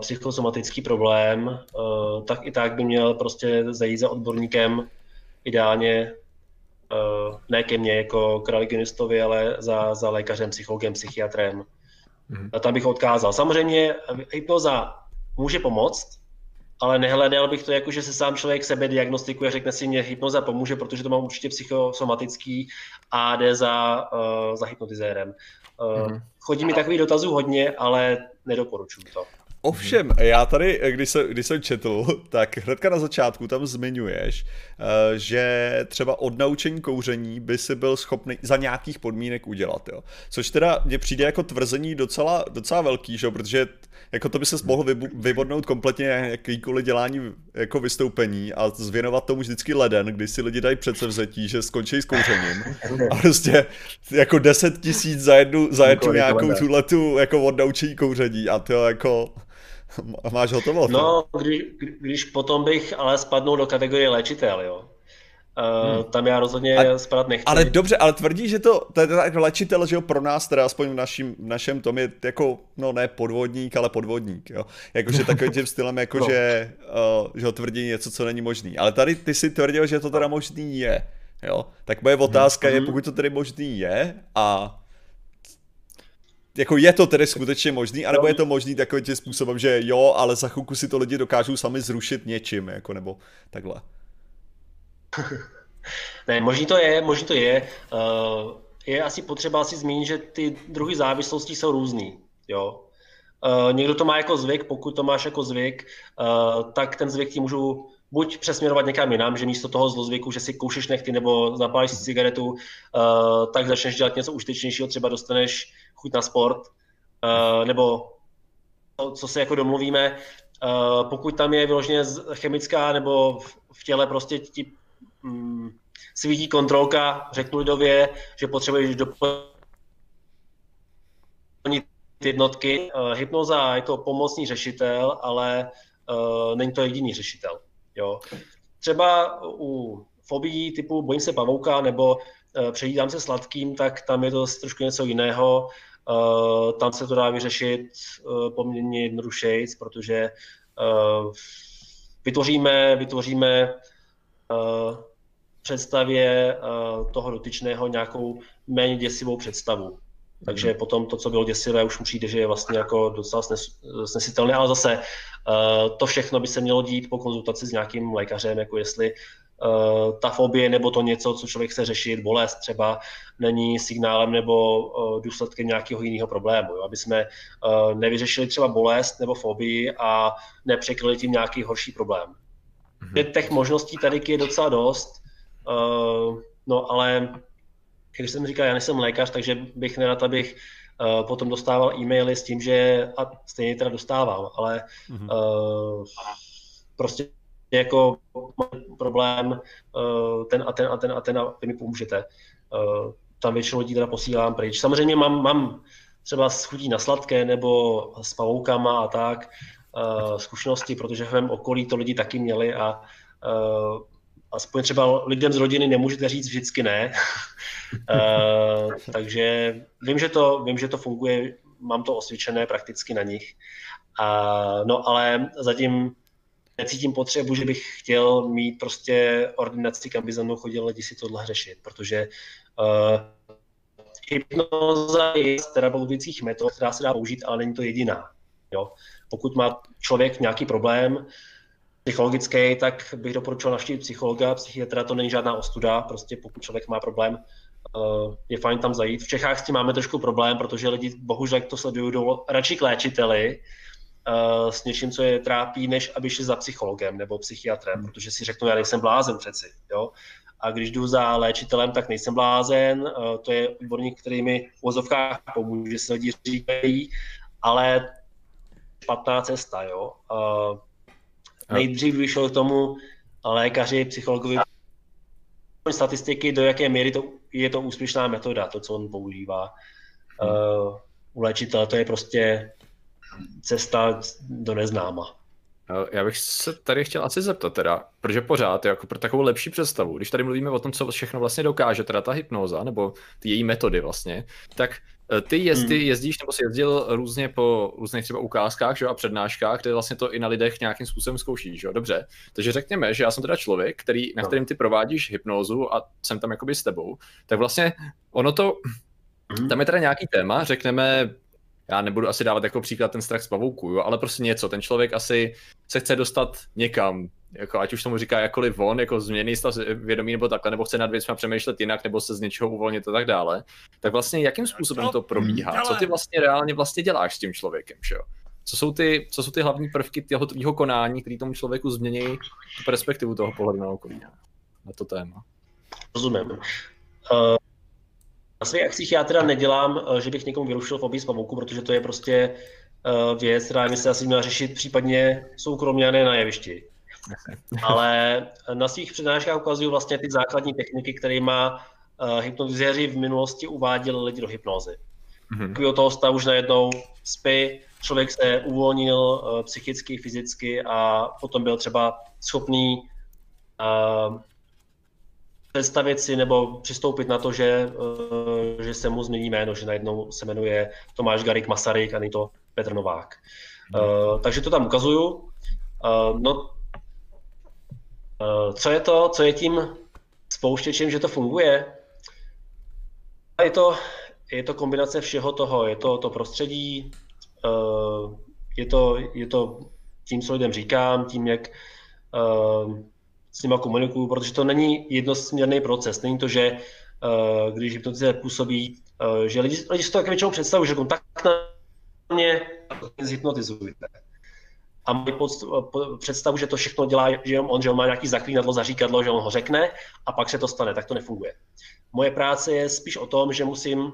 psychosomatický problém, uh, tak i tak by měl prostě zajít za odborníkem, ideálně ne ke mně jako k religionistovi, ale za, za lékařem, psychologem, psychiatrem. Mm-hmm. A tam bych odkázal. Samozřejmě hypnoza může pomoct, ale nehledal bych to jako, že se sám člověk sebe diagnostikuje, řekne si, mě hypnoza pomůže, protože to mám určitě psychosomatický a jde za, uh, za hypnotizérem. Uh, mm-hmm. Chodí mi takový dotazů hodně, ale nedoporučuji to. Ovšem, já tady, když jsem, když jsem četl, tak hnedka na začátku tam zmiňuješ, eh, že třeba od naučení kouření by si byl schopný za nějakých podmínek udělat, jo. Což teda mně přijde jako tvrzení docela, docela velký, že? protože jako to by se mohl vyvodnout kompletně jakýkoliv dělání jako vystoupení a zvěnovat tomu vždycky leden, kdy si lidi dají předsevzetí, že skončí s kouřením a prostě jako 10 tisíc za jednu, za jednu nějakou tuhletu jako od naučení kouření a to jako Máš hotovo? No, když, když potom bych ale spadnul do kategorie léčitel, jo. Uh, hmm. Tam já rozhodně a, spadat nechci. Ale dobře, ale tvrdí, že to, to je tak léčitel, že jo, pro nás, teda aspoň v našim, v našem tom je jako, no ne podvodník, ale podvodník, jo. Jakože takovým tím stylem, jako no. že, uh, že ho tvrdí něco, co není možný. Ale tady ty si tvrdil, že to teda možný je, jo. Tak moje otázka hmm. je, pokud to tedy možný je a jako je to tedy skutečně možný, anebo je to možný takovým tím způsobem, že jo, ale za chvilku si to lidi dokážou sami zrušit něčím, jako nebo takhle. ne, možný to je, možný to je. Uh, je asi potřeba si zmínit, že ty druhy závislostí jsou různý, jo. Uh, někdo to má jako zvyk, pokud to máš jako zvyk, uh, tak ten zvyk ti můžu buď přesměrovat někam jinam, že místo toho zlozvyku, že si koušeš nechty nebo zapálíš si cigaretu, uh, tak začneš dělat něco užitečnějšího, třeba dostaneš chuť na sport, uh, nebo to, co se jako domluvíme, uh, pokud tam je vyloženě chemická nebo v těle prostě ti um, svítí kontrolka, řeknu lidově, že potřebuješ doplnit jednotky. Uh, hypnoza je to pomocný řešitel, ale uh, není to jediný řešitel. Jo. Třeba u fobií typu bojím se pavouka nebo uh, přejídám se sladkým, tak tam je to trošku něco jiného. Uh, tam se to dá vyřešit uh, poměrně jednodušeji, protože uh, vytvoříme, vytvoříme uh, představě uh, toho dotyčného nějakou méně děsivou představu. Takže mm. potom to, co bylo děsivé, už mu přijde, že je vlastně jako docela snes, snesitelné, ale zase uh, to všechno by se mělo dít po konzultaci s nějakým lékařem, jako jestli uh, ta fobie nebo to něco, co člověk chce řešit, bolest třeba, není signálem nebo uh, důsledkem nějakého jiného problému. Jo? Aby jsme uh, nevyřešili třeba bolest nebo fobii a nepřekryli tím nějaký horší problém. Mm-hmm. Těch možností tady je docela dost, no ale jak jsem říkal, já nejsem lékař, takže bych nerad, abych potom dostával e-maily s tím, že a stejně teda dostávám, ale mm-hmm. prostě jako problém uh, ten a ten a ten a ten a vy mi pomůžete. Uh, tam většinou lidí teda posílám pryč. Samozřejmě mám, mám třeba schutí na sladké nebo s pavoukama a tak uh, zkušenosti, protože v mém okolí to lidi taky měli a aspoň třeba lidem z rodiny nemůžete říct vždycky ne. takže vím že, to, vím, že to funguje, mám to osvědčené prakticky na nich. Uh, no ale zatím necítím potřebu, že bych chtěl mít prostě ordinaci, kam by za mnou chodili lidi si tohle řešit, protože uh, hypnoza je z terapeutických metod, která se dá použít, ale není to jediná. Jo? Pokud má člověk nějaký problém, psychologický, tak bych doporučil navštívit psychologa, psychiatra to není žádná ostuda, prostě pokud člověk má problém, eh, je fajn tam zajít. V Čechách s tím máme trošku problém, protože lidi bohužel to sledují, jdou radši k léčiteli s něčím, co je trápí, než aby šli za psychologem nebo psychiatrem, hmm. protože si řeknou, já nejsem blázen přeci. Jo? A když jdu za léčitelem, tak nejsem blázen, eh, to je odborník, který mi v vozovkách pomůže, se lidi říkají, ale špatná cesta. Jo? Nejdřív vyšlo k tomu lékaři, psychologovi statistiky, do jaké míry to, je to úspěšná metoda, to, co on používá. Uh, u léčitele to je prostě cesta do neznáma. Já bych se tady chtěl asi zeptat teda, protože pořád, jako pro takovou lepší představu, když tady mluvíme o tom, co všechno vlastně dokáže teda ta hypnoza, nebo ty její metody vlastně, tak Eh, ty, jezdy, hmm. jezdíš nebo jsi jezdil různě po různých třeba ukázkách že, a přednáškách, kde vlastně to i na lidech nějakým způsobem zkoušíš, že? dobře. Takže řekněme, že já jsem teda člověk, který, na no. kterým ty provádíš hypnózu a jsem tam jakoby s tebou, tak vlastně ono to, hmm. tam je teda nějaký téma, řekneme, já nebudu asi dávat jako příklad ten strach z pavouku, jo, ale prostě něco, ten člověk asi se chce dostat někam, jako ať už tomu říká jakoliv on, jako změný stav vědomí nebo takhle, nebo chce nad věcmi přemýšlet jinak, nebo se z něčeho uvolnit a tak dále, tak vlastně jakým způsobem to probíhá? Co ty vlastně reálně vlastně děláš s tím člověkem, že jo? Co jsou ty, co jsou ty hlavní prvky toho tvýho konání, který tomu člověku změní tu perspektivu toho pohledu na okolí, na to téma? Rozumím. Uh, na svých akcích já teda nedělám, uh, že bych někomu vyrušil v z pavouku, protože to je prostě uh, věc, která by se asi měla řešit případně soukromně a ne na jevišti. Ale na svých přednáškách ukazují vlastně ty základní techniky, které má uh, hypnotizéři v minulosti uváděli lidi do hypnozy. Mm-hmm. toho stavu už najednou spí, člověk se uvolnil psychicky, fyzicky a potom byl třeba schopný představit si nebo přistoupit na to, že, uh, že se mu změní jméno, že najednou se jmenuje Tomáš Garik Masaryk a není to Petr Novák. Uh, takže to tam ukazuju. Uh, no, Eh, co je to, co je tím spouštěčem, že to funguje? Je to, je to kombinace všeho toho, je to to prostředí, eh, je to, je to tím, co lidem říkám, tím, jak eh, s nimi komunikuju, protože to není jednosměrný proces. Není to, že když hypnotize působí, že lidi, lidi si to většinou představují, že tak na mě zhypnotizujte a mají představu, že to všechno dělá, že on, že on má nějaký zaklínadlo, zaříkadlo, že on ho řekne a pak se to stane. Tak to nefunguje. Moje práce je spíš o tom, že musím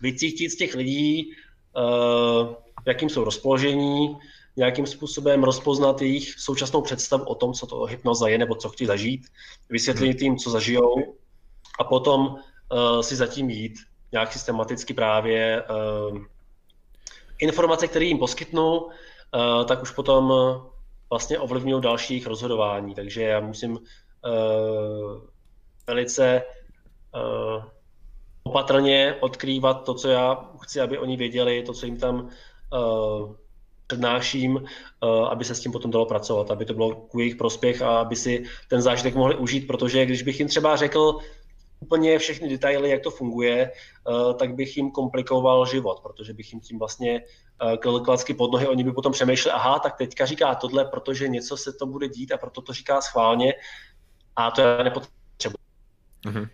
vycítit z těch lidí, uh, jakým jsou rozpoložení, nějakým způsobem rozpoznat jejich současnou představu o tom, co to hypnoza je nebo co chtějí zažít, vysvětlit jim, co zažijou a potom uh, si zatím jít nějak systematicky právě uh, informace, které jim poskytnu, Eh, tak už potom vlastně ovlivňují dalších rozhodování. Takže já musím eh, velice opatrně odkrývat to, co já chci, aby oni věděli, to, co jim tam přednáším, aby se s tím potom dalo pracovat, aby to bylo ku jejich prospěch a aby si ten zážitek mohli užít, protože když bych jim třeba řekl, úplně všechny detaily, jak to funguje, eh, tak bych jim komplikoval život, protože bych jim tím vlastně eh, klacky pod nohy, oni by potom přemýšleli, aha, tak teďka říká tohle, protože něco se to bude dít a proto to říká schválně a to já nepotřebuji. Mm-hmm.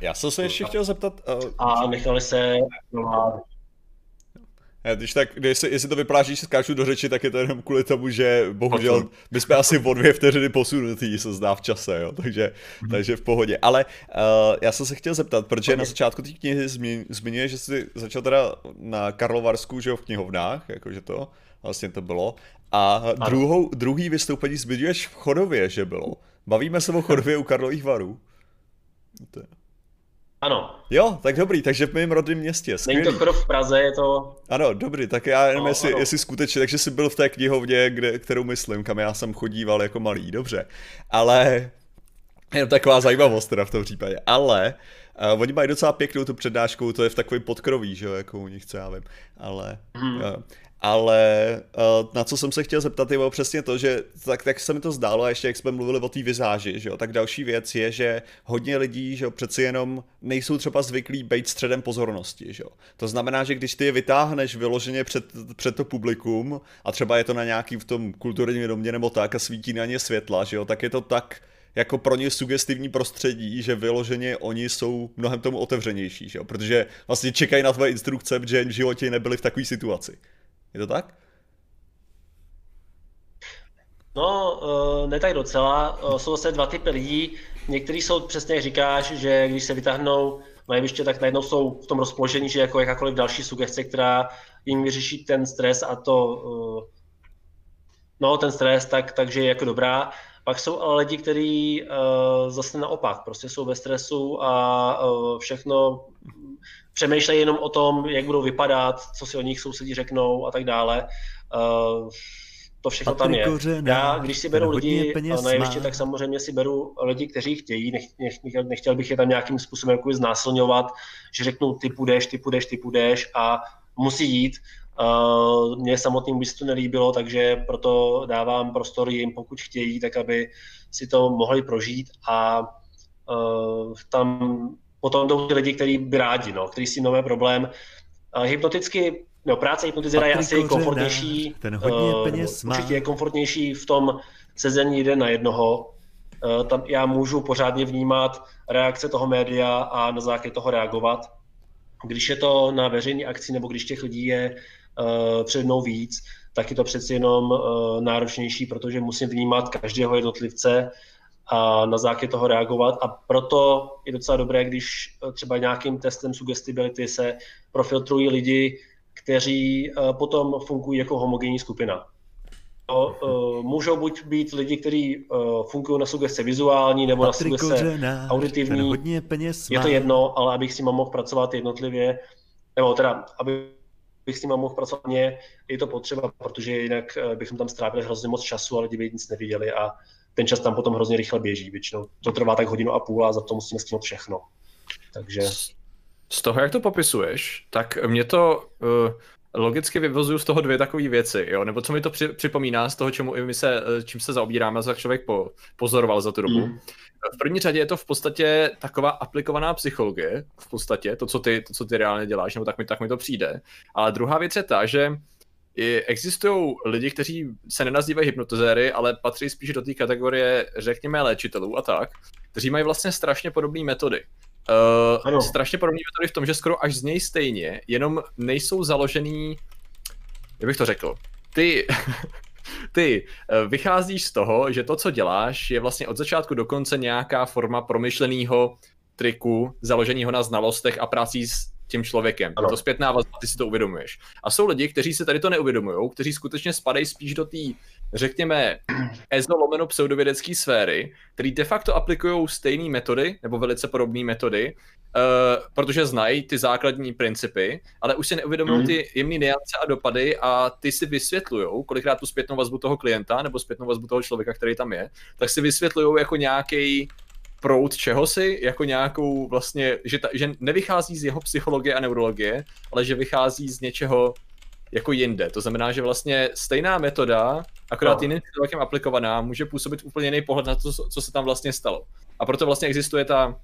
Já jsem se ještě chtěl zeptat... Uh... A nechali se když tak, jestli, jestli to vypadá, že skáču do řeči, tak je to jenom kvůli tomu, že bohužel my jsme asi o dvě vteřiny posunutí, se zdá v čase, jo, takže, mm-hmm. takže v pohodě. Ale uh, já jsem se chtěl zeptat, protože okay. na začátku té knihy zmiňuje, že jsi začal teda na Karlovarsku, že jo, v knihovnách, jakože to vlastně to bylo. A druhou, druhý vystoupení zmiňuješ v Chodově, že bylo. Bavíme se o Chodově u Karlových varů. To je... Ano. Jo, tak dobrý, takže v mém rodném městě. Skvělý. Není to krov v Praze, je to... Ano, dobrý, tak já jenom no, jestli, jestli skutečně, takže jsi byl v té knihovně, kde, kterou myslím, kam já jsem chodíval jako malý, dobře. Ale, jenom taková zajímavost teda v tom případě, ale uh, oni mají docela pěknou tu přednášku, to je v takovém podkroví, že jo, jako u nich, co já vím, ale... Hmm. Uh, ale uh, na co jsem se chtěl zeptat, je přesně to, že tak, tak se mi to zdálo, a ještě jak jsme mluvili o té vizáži, že jo, tak další věc je, že hodně lidí, že jo, přeci jenom nejsou třeba zvyklí být středem pozornosti, že jo. To znamená, že když ty je vytáhneš vyloženě před, před to publikum a třeba je to na nějaký v tom kulturním domě nebo tak a svítí na ně světla, že jo, tak je to tak jako pro ně sugestivní prostředí, že vyloženě oni jsou mnohem tomu otevřenější, že jo? protože vlastně čekají na tvoje instrukce, protože v životě nebyli v takové situaci. Je to tak? No, uh, ne tak docela. Uh, jsou zase dva typy lidí. Někteří jsou přesně jak říkáš, že když se vytáhnou na jeviště, tak najednou jsou v tom rozpoložení, že jako jakákoliv další sugestce, která jim vyřeší ten stres a to, uh, no ten stres, tak, takže je jako dobrá. Pak jsou ale lidi, kteří uh, zase naopak, prostě jsou ve stresu a uh, všechno přemýšlejí jenom o tom, jak budou vypadat, co si o nich sousedí řeknou a tak dále. Uh, to všechno tam je. Já, když si beru lidi na jeviště, tak samozřejmě si beru lidi, kteří chtějí, nech, nech, nechtěl bych je tam nějakým způsobem jako znásilňovat, že řeknu ty půjdeš, ty půjdeš, ty půjdeš a musí jít. Uh, mně samotným by se to nelíbilo, takže proto dávám prostor jim, pokud chtějí, tak aby si to mohli prožít a uh, tam potom jdou ty lidi, kteří by rádi, no, kteří si nové problém. Uh, hypnoticky No, práce hypnotizera je asi komfortnější, ten hodně uh, peněz má. určitě je komfortnější v tom sezení jeden na jednoho. Uh, tam já můžu pořádně vnímat reakce toho média a na základě toho reagovat. Když je to na veřejné akci nebo když těch lidí je uh, před mnou víc, tak je to přeci jenom uh, náročnější, protože musím vnímat každého jednotlivce a na základě toho reagovat. A proto je docela dobré, když třeba nějakým testem sugestibility se profiltrují lidi, kteří eh, potom fungují jako homogenní skupina. Uh, můžou buď být lidi, kteří fungují na sugestce vizuální nebo Patrik na sugestce auditivní. Hodně peněz je to jedno, ale abych s nimi mohl pracovat jednotlivě, nebo teda, aby bych s nimi mohl pracovat mě, je to potřeba, protože jinak bychom tam strávili hrozně moc času a lidi by nic neviděli a ten čas tam potom hrozně rychle běží. Většinou to trvá tak hodinu a půl a za to musíme stihnout všechno. Takže z toho, jak to popisuješ, tak mě to uh, logicky vyvozuju z toho dvě takové věci, jo? nebo co mi to při, připomíná z toho, čemu i my se, eh, čím se zaobíráme, co člověk po, pozoroval za tu dobu. Mm. V první řadě je to v podstatě taková aplikovaná psychologie, v podstatě, to, co ty, to, co ty reálně děláš, nebo tak mi, tak mi to přijde. Ale druhá věc je ta, že existují lidi, kteří se nenazývají hypnotizéry, ale patří spíš do té kategorie, řekněme, léčitelů a tak, kteří mají vlastně strašně podobné metody. Uh, strašně podobný metody v tom, že skoro až z něj stejně, jenom nejsou založený, jak bych to řekl, ty, ty uh, vycházíš z toho, že to, co děláš, je vlastně od začátku do konce nějaká forma promyšleného triku, založeného na znalostech a prací s tím člověkem. Ano. Je to zpětná vazba, ty si to uvědomuješ. A jsou lidi, kteří se tady to neuvědomují, kteří skutečně spadají spíš do té, řekněme, EZO lomeno pseudovědecké sféry, který de facto aplikují stejné metody, nebo velice podobné metody, uh, protože znají ty základní principy, ale už si neuvědomují mm. ty jemné niance a dopady a ty si vysvětlují, kolikrát tu zpětnou vazbu toho klienta nebo zpětnou vazbu toho člověka, který tam je, tak si vysvětlují jako nějaký proud čehosi, jako nějakou vlastně, že, ta, že nevychází z jeho psychologie a neurologie, ale že vychází z něčeho jako jinde. To znamená, že vlastně stejná metoda, akorát no. jiným člověkem aplikovaná, může působit úplně jiný pohled na to, co se tam vlastně stalo. A proto vlastně existuje ta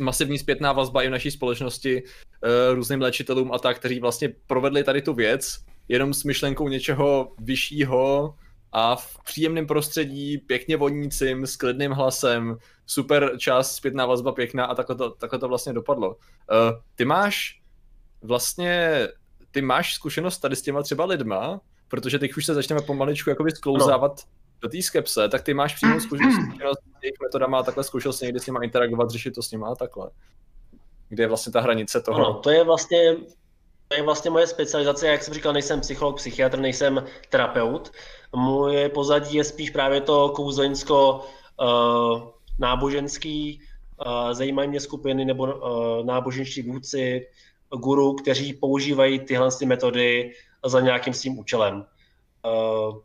masivní zpětná vazba i v naší společnosti uh, různým léčitelům a tak, kteří vlastně provedli tady tu věc jenom s myšlenkou něčeho vyššího, a v příjemném prostředí, pěkně vonícím, s klidným hlasem, super čas, zpětná vazba pěkná a takhle to, takhle to vlastně dopadlo. Uh, ty máš vlastně, ty máš zkušenost tady s těma třeba lidma, protože teď už se začneme pomaličku jakoby sklouzávat no. do té skepse, tak ty máš přímou zkušenost s jejich metodama a takhle zkoušel jsi někdy s nima interagovat, řešit to s nima a takhle. Kde je vlastně ta hranice toho? No, to je vlastně to je vlastně moje specializace, jak jsem říkal, nejsem psycholog, psychiatr, nejsem terapeut. Moje pozadí je spíš právě to kouzelnicko uh, náboženský, uh, zajímají mě skupiny nebo uh, náboženští vůdci, guru, kteří používají tyhle metody za nějakým svým účelem. Uh,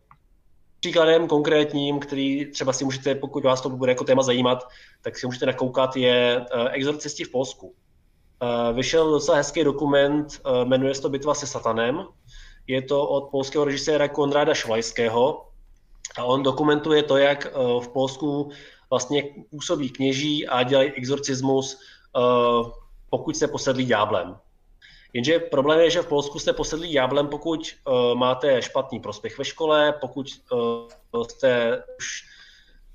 příkladem konkrétním, který třeba si můžete, pokud vás to bude jako téma zajímat, tak si můžete nakoukat, je exorcisti v Polsku. Vyšel docela hezký dokument, jmenuje se to Bitva se satanem. Je to od polského režiséra Konráda Švajského a on dokumentuje to, jak v Polsku vlastně působí kněží a dělají exorcismus, pokud se posedlí ďáblem. Jenže problém je, že v Polsku jste posedlí ďáblem, pokud uh, máte špatný prospěch ve škole, pokud uh, jste už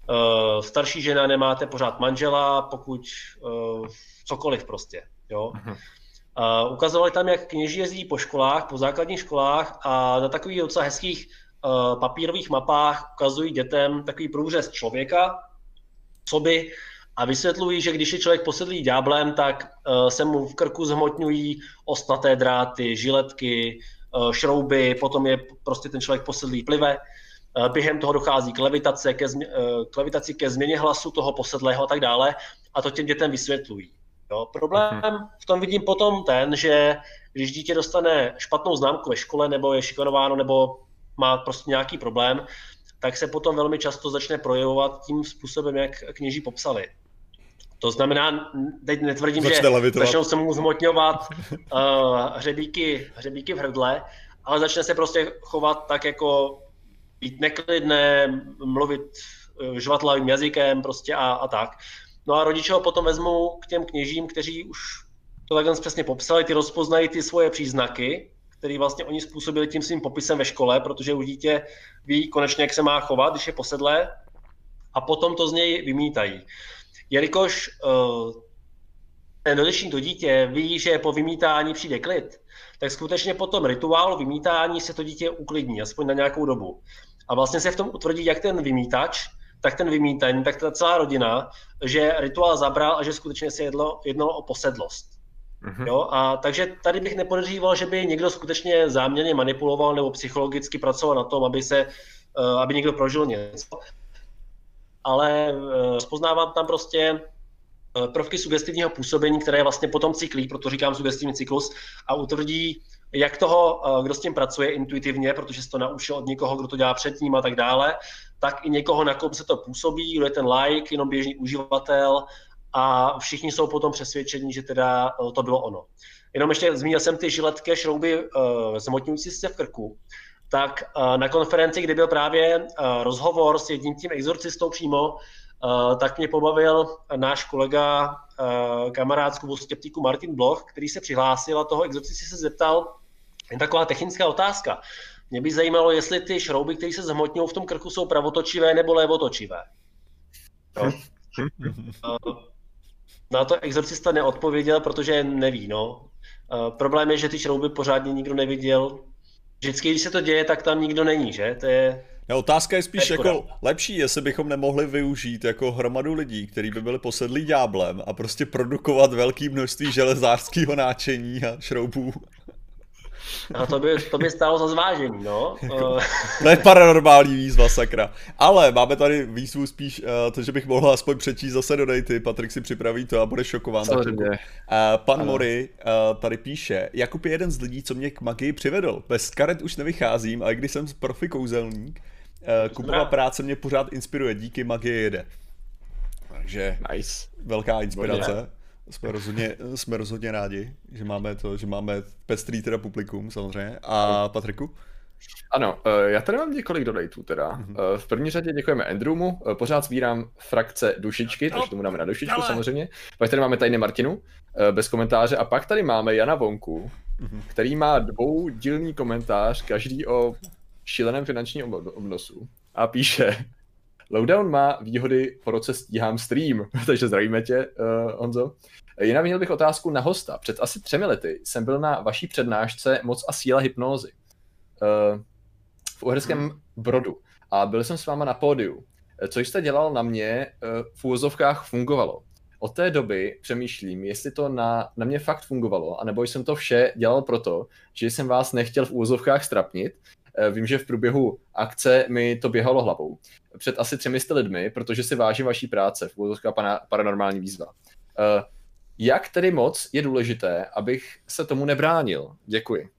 uh, starší žena, nemáte pořád manžela, pokud uh, cokoliv prostě. Jo? Uh, ukazovali tam, jak kněží jezdí po školách, po základních školách a na takových docela hezkých uh, papírových mapách ukazují dětem takový průřez člověka, soby a vysvětlují, že když je člověk posedlý ďáblem, tak uh, se mu v krku zhmotňují ostnaté dráty, žiletky, uh, šrouby, potom je prostě ten člověk posedlý plive. Uh, během toho dochází k, levitace, ke, změ, k levitaci, ke změně hlasu toho posedlého a tak dále a to těm dětem vysvětlují. Jo, problém mhm. v tom vidím potom ten, že když dítě dostane špatnou známku ve škole nebo je šikanováno nebo má prostě nějaký problém, tak se potom velmi často začne projevovat tím způsobem, jak kněží popsali. To znamená, teď netvrdím, Začne že začnou se mu zmotňovat uh, hřebíky, hřebíky v hrdle, ale začne se prostě chovat tak jako být neklidné, mluvit uh, žvatlavým jazykem prostě a, a tak. No a rodiče ho potom vezmou k těm kněžím, kteří už to takhle přesně popsali, ty rozpoznají ty svoje příznaky, které vlastně oni způsobili tím svým popisem ve škole, protože už dítě ví konečně, jak se má chovat, když je posedlé, a potom to z něj vymítají jelikož uh, ten dotyčný to dítě ví, že po vymítání přijde klid, tak skutečně po tom rituálu vymítání se to dítě uklidní, aspoň na nějakou dobu. A vlastně se v tom utvrdí jak ten vymítač, tak ten vymítaný, tak ta celá rodina, že rituál zabral a že skutečně se jedlo, jednalo o posedlost. Mm-hmm. Jo? A takže tady bych nepodezříval, že by někdo skutečně záměrně manipuloval nebo psychologicky pracoval na tom, aby se, uh, aby někdo prožil něco ale eh, tam prostě eh, prvky sugestivního působení, které vlastně potom cyklí, proto říkám sugestivní cyklus, a utvrdí jak toho, eh, kdo s tím pracuje intuitivně, protože se to naučil od někoho, kdo to dělá před ním a tak dále, tak i někoho, na kom se to působí, kdo je ten like, jenom běžný uživatel a všichni jsou potom přesvědčení, že teda to bylo ono. Jenom ještě zmínil jsem ty žiletké šrouby uh, zmotňující se v krku tak eh, na konferenci, kdy byl právě eh, rozhovor s jedním tím exorcistou přímo, eh, tak mě pobavil náš kolega, kamarád z skeptiku Martin Bloch, který se přihlásil a toho exorcisty se zeptal, jen taková technická otázka. Mě by zajímalo, jestli ty šrouby, které se zhmotňují v tom krku, jsou pravotočivé nebo levotočivé. No. Na to exorcista neodpověděl, protože neví. No. Problém je, že ty šrouby pořádně nikdo neviděl, vždycky, když se to děje, tak tam nikdo není, že? To je, No, otázka je spíš jako lepší, jestli bychom nemohli využít jako hromadu lidí, kteří by byli posedlí dňáblem a prostě produkovat velké množství železářského náčení a šroubů. A to by, to by stálo za zvážení, no. to je paranormální výzva, sakra. Ale máme tady výzvu spíš, uh, to, že bych mohl aspoň přečíst zase do dejty. Patrik si připraví to a bude šokován. Uh, pan ano. Mori uh, tady píše, Jakub je jeden z lidí, co mě k magii přivedl. Bez karet už nevycházím, ale když jsem profi kouzelník, uh, Kubova práce mě pořád inspiruje, díky magie jede. Takže nice. velká inspirace. Bodě jsme rozhodně, jsme rozhodně rádi, že máme to, že máme pestrý teda publikum samozřejmě. A Patriku? Ano, eh, já tady mám několik donatů teda. Mm-hmm. V první řadě děkujeme Andrewmu, eh, pořád sbírám frakce dušičky, takže tomu dáme na dušičku Ale. samozřejmě. Pak tady máme tajné Martinu, bez komentáře, a pak tady máme Jana Vonku, mm-hmm. který má dvoudílný komentář, každý o šíleném finančním obnosu a píše, Lowdown má výhody, po roce stíhám stream, takže zdravíme tě, uh, Honzo. Jinak měl bych otázku na hosta. Před asi třemi lety jsem byl na vaší přednášce Moc a síla hypnózy uh, v Uherském hmm. Brodu a byl jsem s váma na pódiu. Co jste dělal na mě, uh, v úvozovkách fungovalo. Od té doby přemýšlím, jestli to na, na mě fakt fungovalo, anebo jsem to vše dělal proto, že jsem vás nechtěl v úvozovkách strapnit. Vím, že v průběhu akce mi to běhalo hlavou před asi třemi lidmi, protože si vážím vaší práce, v úvozovkách paranormální výzva. Uh, jak tedy moc je důležité, abych se tomu nebránil? Děkuji.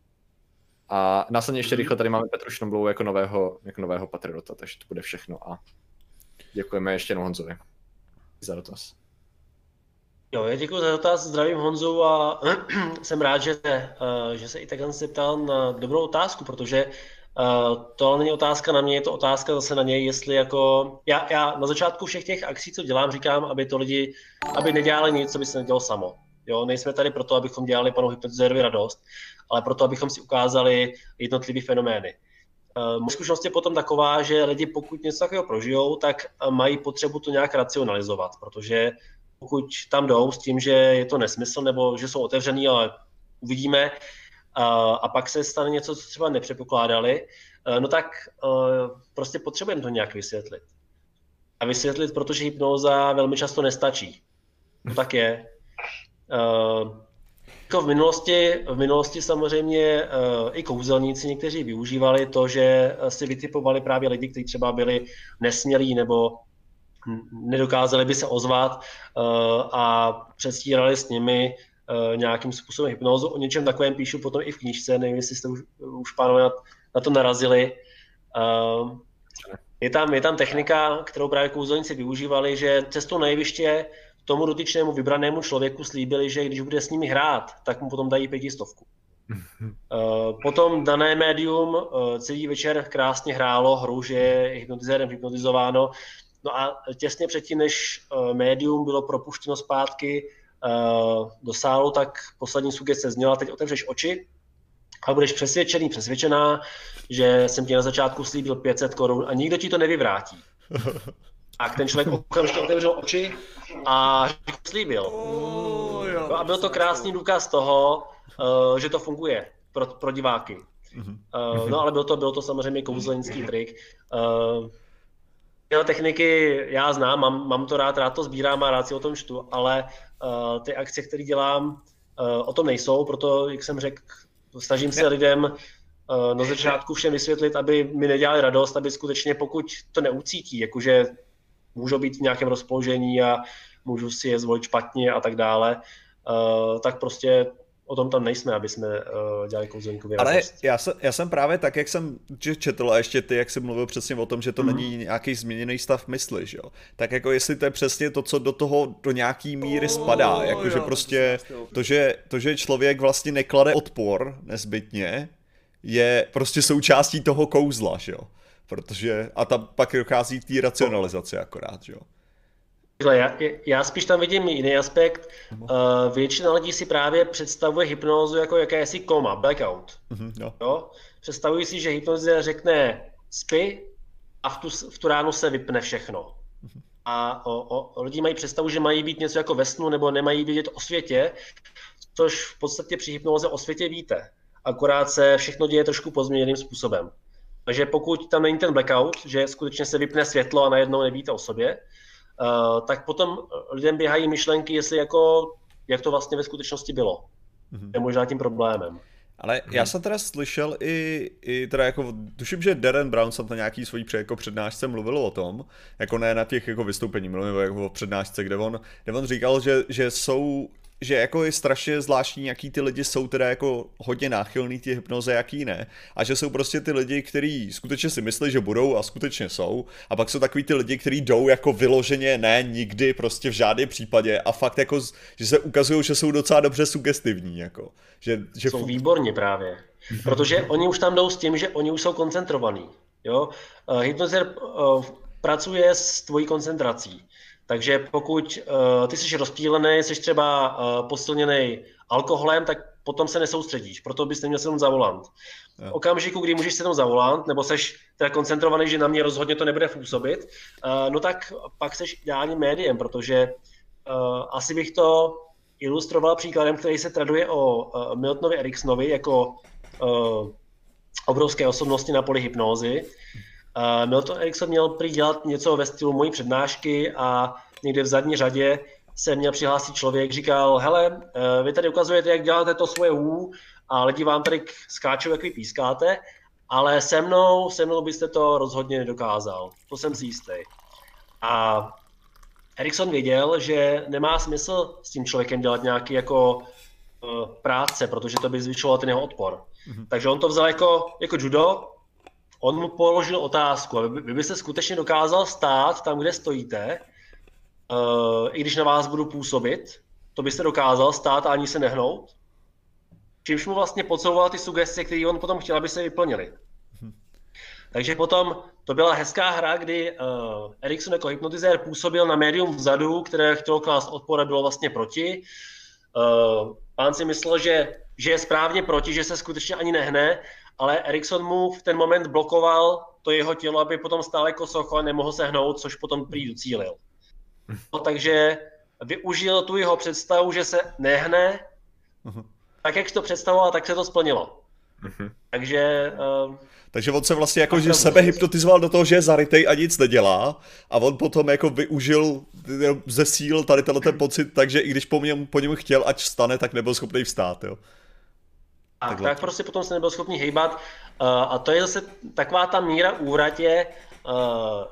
A následně ještě rychle tady máme Petru Šnomblovu jako nového, jako nového patriota, takže to bude všechno a děkujeme ještě jednou Honzovi za dotaz. Jo, já děkuji za dotaz, zdravím Honzu a jsem rád, že, uh, že se i takhle se ptal na dobrou otázku, protože Uh, to není otázka na mě, je to otázka zase na něj, jestli jako, já, já na začátku všech těch akcí, co dělám, říkám, aby to lidi, aby nedělali nic, co by se nedělo samo. Jo, nejsme tady proto, abychom dělali panu hypnotizérovi radost, ale proto, abychom si ukázali jednotlivé fenomény. Uh, moje zkušenost je potom taková, že lidi, pokud něco takového prožijou, tak mají potřebu to nějak racionalizovat, protože pokud tam jdou s tím, že je to nesmysl nebo že jsou otevřený, ale uvidíme, a, pak se stane něco, co třeba nepředpokládali, e, no tak e, prostě potřebujeme to nějak vysvětlit. A vysvětlit, protože hypnóza velmi často nestačí. To tak je. E, jako v minulosti, v minulosti samozřejmě i kouzelníci někteří využívali to, že si vytipovali právě lidi, kteří třeba byli nesmělí nebo nedokázali by se ozvat a předstírali s nimi nějakým způsobem hypnózu. O něčem takovém píšu potom i v knížce, nevím, jestli jste už, už pánové na, na to narazili. Uh, je tam, je tam technika, kterou právě kouzelníci využívali, že cestou na jeviště tomu dotyčnému vybranému člověku slíbili, že když bude s nimi hrát, tak mu potom dají pětistovku. Uh, potom dané médium celý večer krásně hrálo hru, že je hypnotizérem hypnotizováno. No a těsně předtím, než médium bylo propuštěno zpátky do sálu, tak poslední sugestce zněla, teď otevřeš oči a budeš přesvědčený, přesvědčená, že jsem ti na začátku slíbil 500 korun a nikdo ti to nevyvrátí. A ten člověk okamžitě otevřel oči a slíbil. No a byl to krásný důkaz toho, uh, že to funguje pro, pro diváky. Uh, no ale byl to, byl to samozřejmě kouzlenický trik. Tyhle techniky já znám, mám, mám to rád, rád to sbírám a rád si o tom čtu, ale uh, ty akce, které dělám, uh, o tom nejsou, proto, jak jsem řekl, snažím se lidem uh, na začátku všem vysvětlit, aby mi nedělali radost, aby skutečně pokud to neucítí, jakože můžou být v nějakém rozpoložení a můžu si je zvolit špatně a tak dále, uh, tak prostě o tom tam nejsme, aby jsme uh, dělali kouzelníkově Ale já jsem, já jsem právě tak, jak jsem četl a ještě ty, jak jsi mluvil přesně o tom, že to mm. není nějaký změněný stav mysli, že jo? Tak jako jestli to je přesně to, co do toho do nějaký míry oh, spadá, jakože prostě to že, to, že člověk vlastně neklade odpor nezbytně, je prostě součástí toho kouzla, že jo? Protože, a tam pak dochází k té racionalizaci akorát, že jo? Já, já spíš tam vidím jiný aspekt. Uh, většina lidí si právě představuje hypnózu jako jakési koma, blackout. Uh-huh, jo. Jo? Představují si, že hypnoza řekne spy a v tu, v tu ránu se vypne všechno. Uh-huh. A o, o, lidi mají představu, že mají být něco jako ve snu nebo nemají vědět o světě, což v podstatě při hypnoze o světě víte. Akorát se všechno děje trošku pozměněným způsobem. Takže pokud tam není ten blackout, že skutečně se vypne světlo a najednou nevíte o sobě, tak potom lidem běhají myšlenky, jestli jako, jak to vlastně ve skutečnosti bylo. Mm-hmm. Je možná tím problémem. Ale já jsem teda slyšel i, i teda jako, tuším, že Darren Brown jsem to nějaký svůj před, jako přednášce mluvil o tom, jako ne na těch jako vystoupení, mluvil jako o přednášce, kde on, kde on říkal, že, že jsou že jako je strašně zvláštní, jaký ty lidi jsou teda jako hodně náchylný ty hypnoze, jaký ne. A že jsou prostě ty lidi, kteří skutečně si myslí, že budou a skutečně jsou. A pak jsou takový ty lidi, kteří jdou jako vyloženě ne, nikdy, prostě v žádném případě. A fakt jako, že se ukazují, že jsou docela dobře sugestivní. Jako. Že, že jsou výborně právě. Protože oni už tam jdou s tím, že oni už jsou koncentrovaní. Jo? Uh, hypnozer uh, pracuje s tvojí koncentrací. Takže pokud uh, ty jsi rozptýlený, jsi třeba uh, posilněný alkoholem, tak potom se nesoustředíš, proto bys neměl sednout za volant. V okamžiku, kdy můžeš sednout za volant, nebo jsi teda koncentrovaný, že na mě rozhodně to nebude působit, uh, no tak pak jsi ideálním médiem, protože uh, asi bych to ilustroval příkladem, který se traduje o uh, Miltonovi Eriksonovi jako uh, obrovské osobnosti na poli hypnózy. Uh, Milton Erickson měl prý dělat něco ve stylu mojí přednášky a někde v zadní řadě se měl přihlásit člověk, říkal, hele, uh, vy tady ukazujete, jak děláte to svoje hů a lidi vám tady skáčou, jak vy pískáte, ale se mnou, se mnou byste to rozhodně nedokázal. To jsem si jistý. A Erikson věděl, že nemá smysl s tím člověkem dělat nějaký jako uh, práce, protože to by zvyšovalo ten jeho odpor. Mm-hmm. Takže on to vzal jako, jako judo, on mu položil otázku, vy, vy byste skutečně dokázal stát tam, kde stojíte, uh, i když na vás budu působit, to byste dokázal stát a ani se nehnout? Čímž mu vlastně podsouval ty sugestie, které on potom chtěl, aby se vyplnily. Takže potom to byla hezká hra, kdy uh, Erikson jako hypnotizér působil na médium vzadu, které chtělo klást odpor a bylo vlastně proti. Uh, pán si myslel, že, že je správně proti, že se skutečně ani nehne ale Erikson mu v ten moment blokoval to jeho tělo, aby potom stále jako socho a nemohl se hnout, což potom prý docílil. No, takže využil tu jeho představu, že se nehne, uh-huh. tak jak to představoval, tak se to splnilo. Uh-huh. Takže... Uh, takže on se vlastně jako, že sebe hypnotizoval do toho, že je zarytej a nic nedělá a on potom jako využil ze síl tady tenhle ten pocit, takže i když po něm, po něm chtěl, ať vstane, tak nebyl schopný vstát, jo. Tak, tak prostě potom se nebyl schopný hejbat. Uh, a to je zase taková ta míra úvratě. Uh,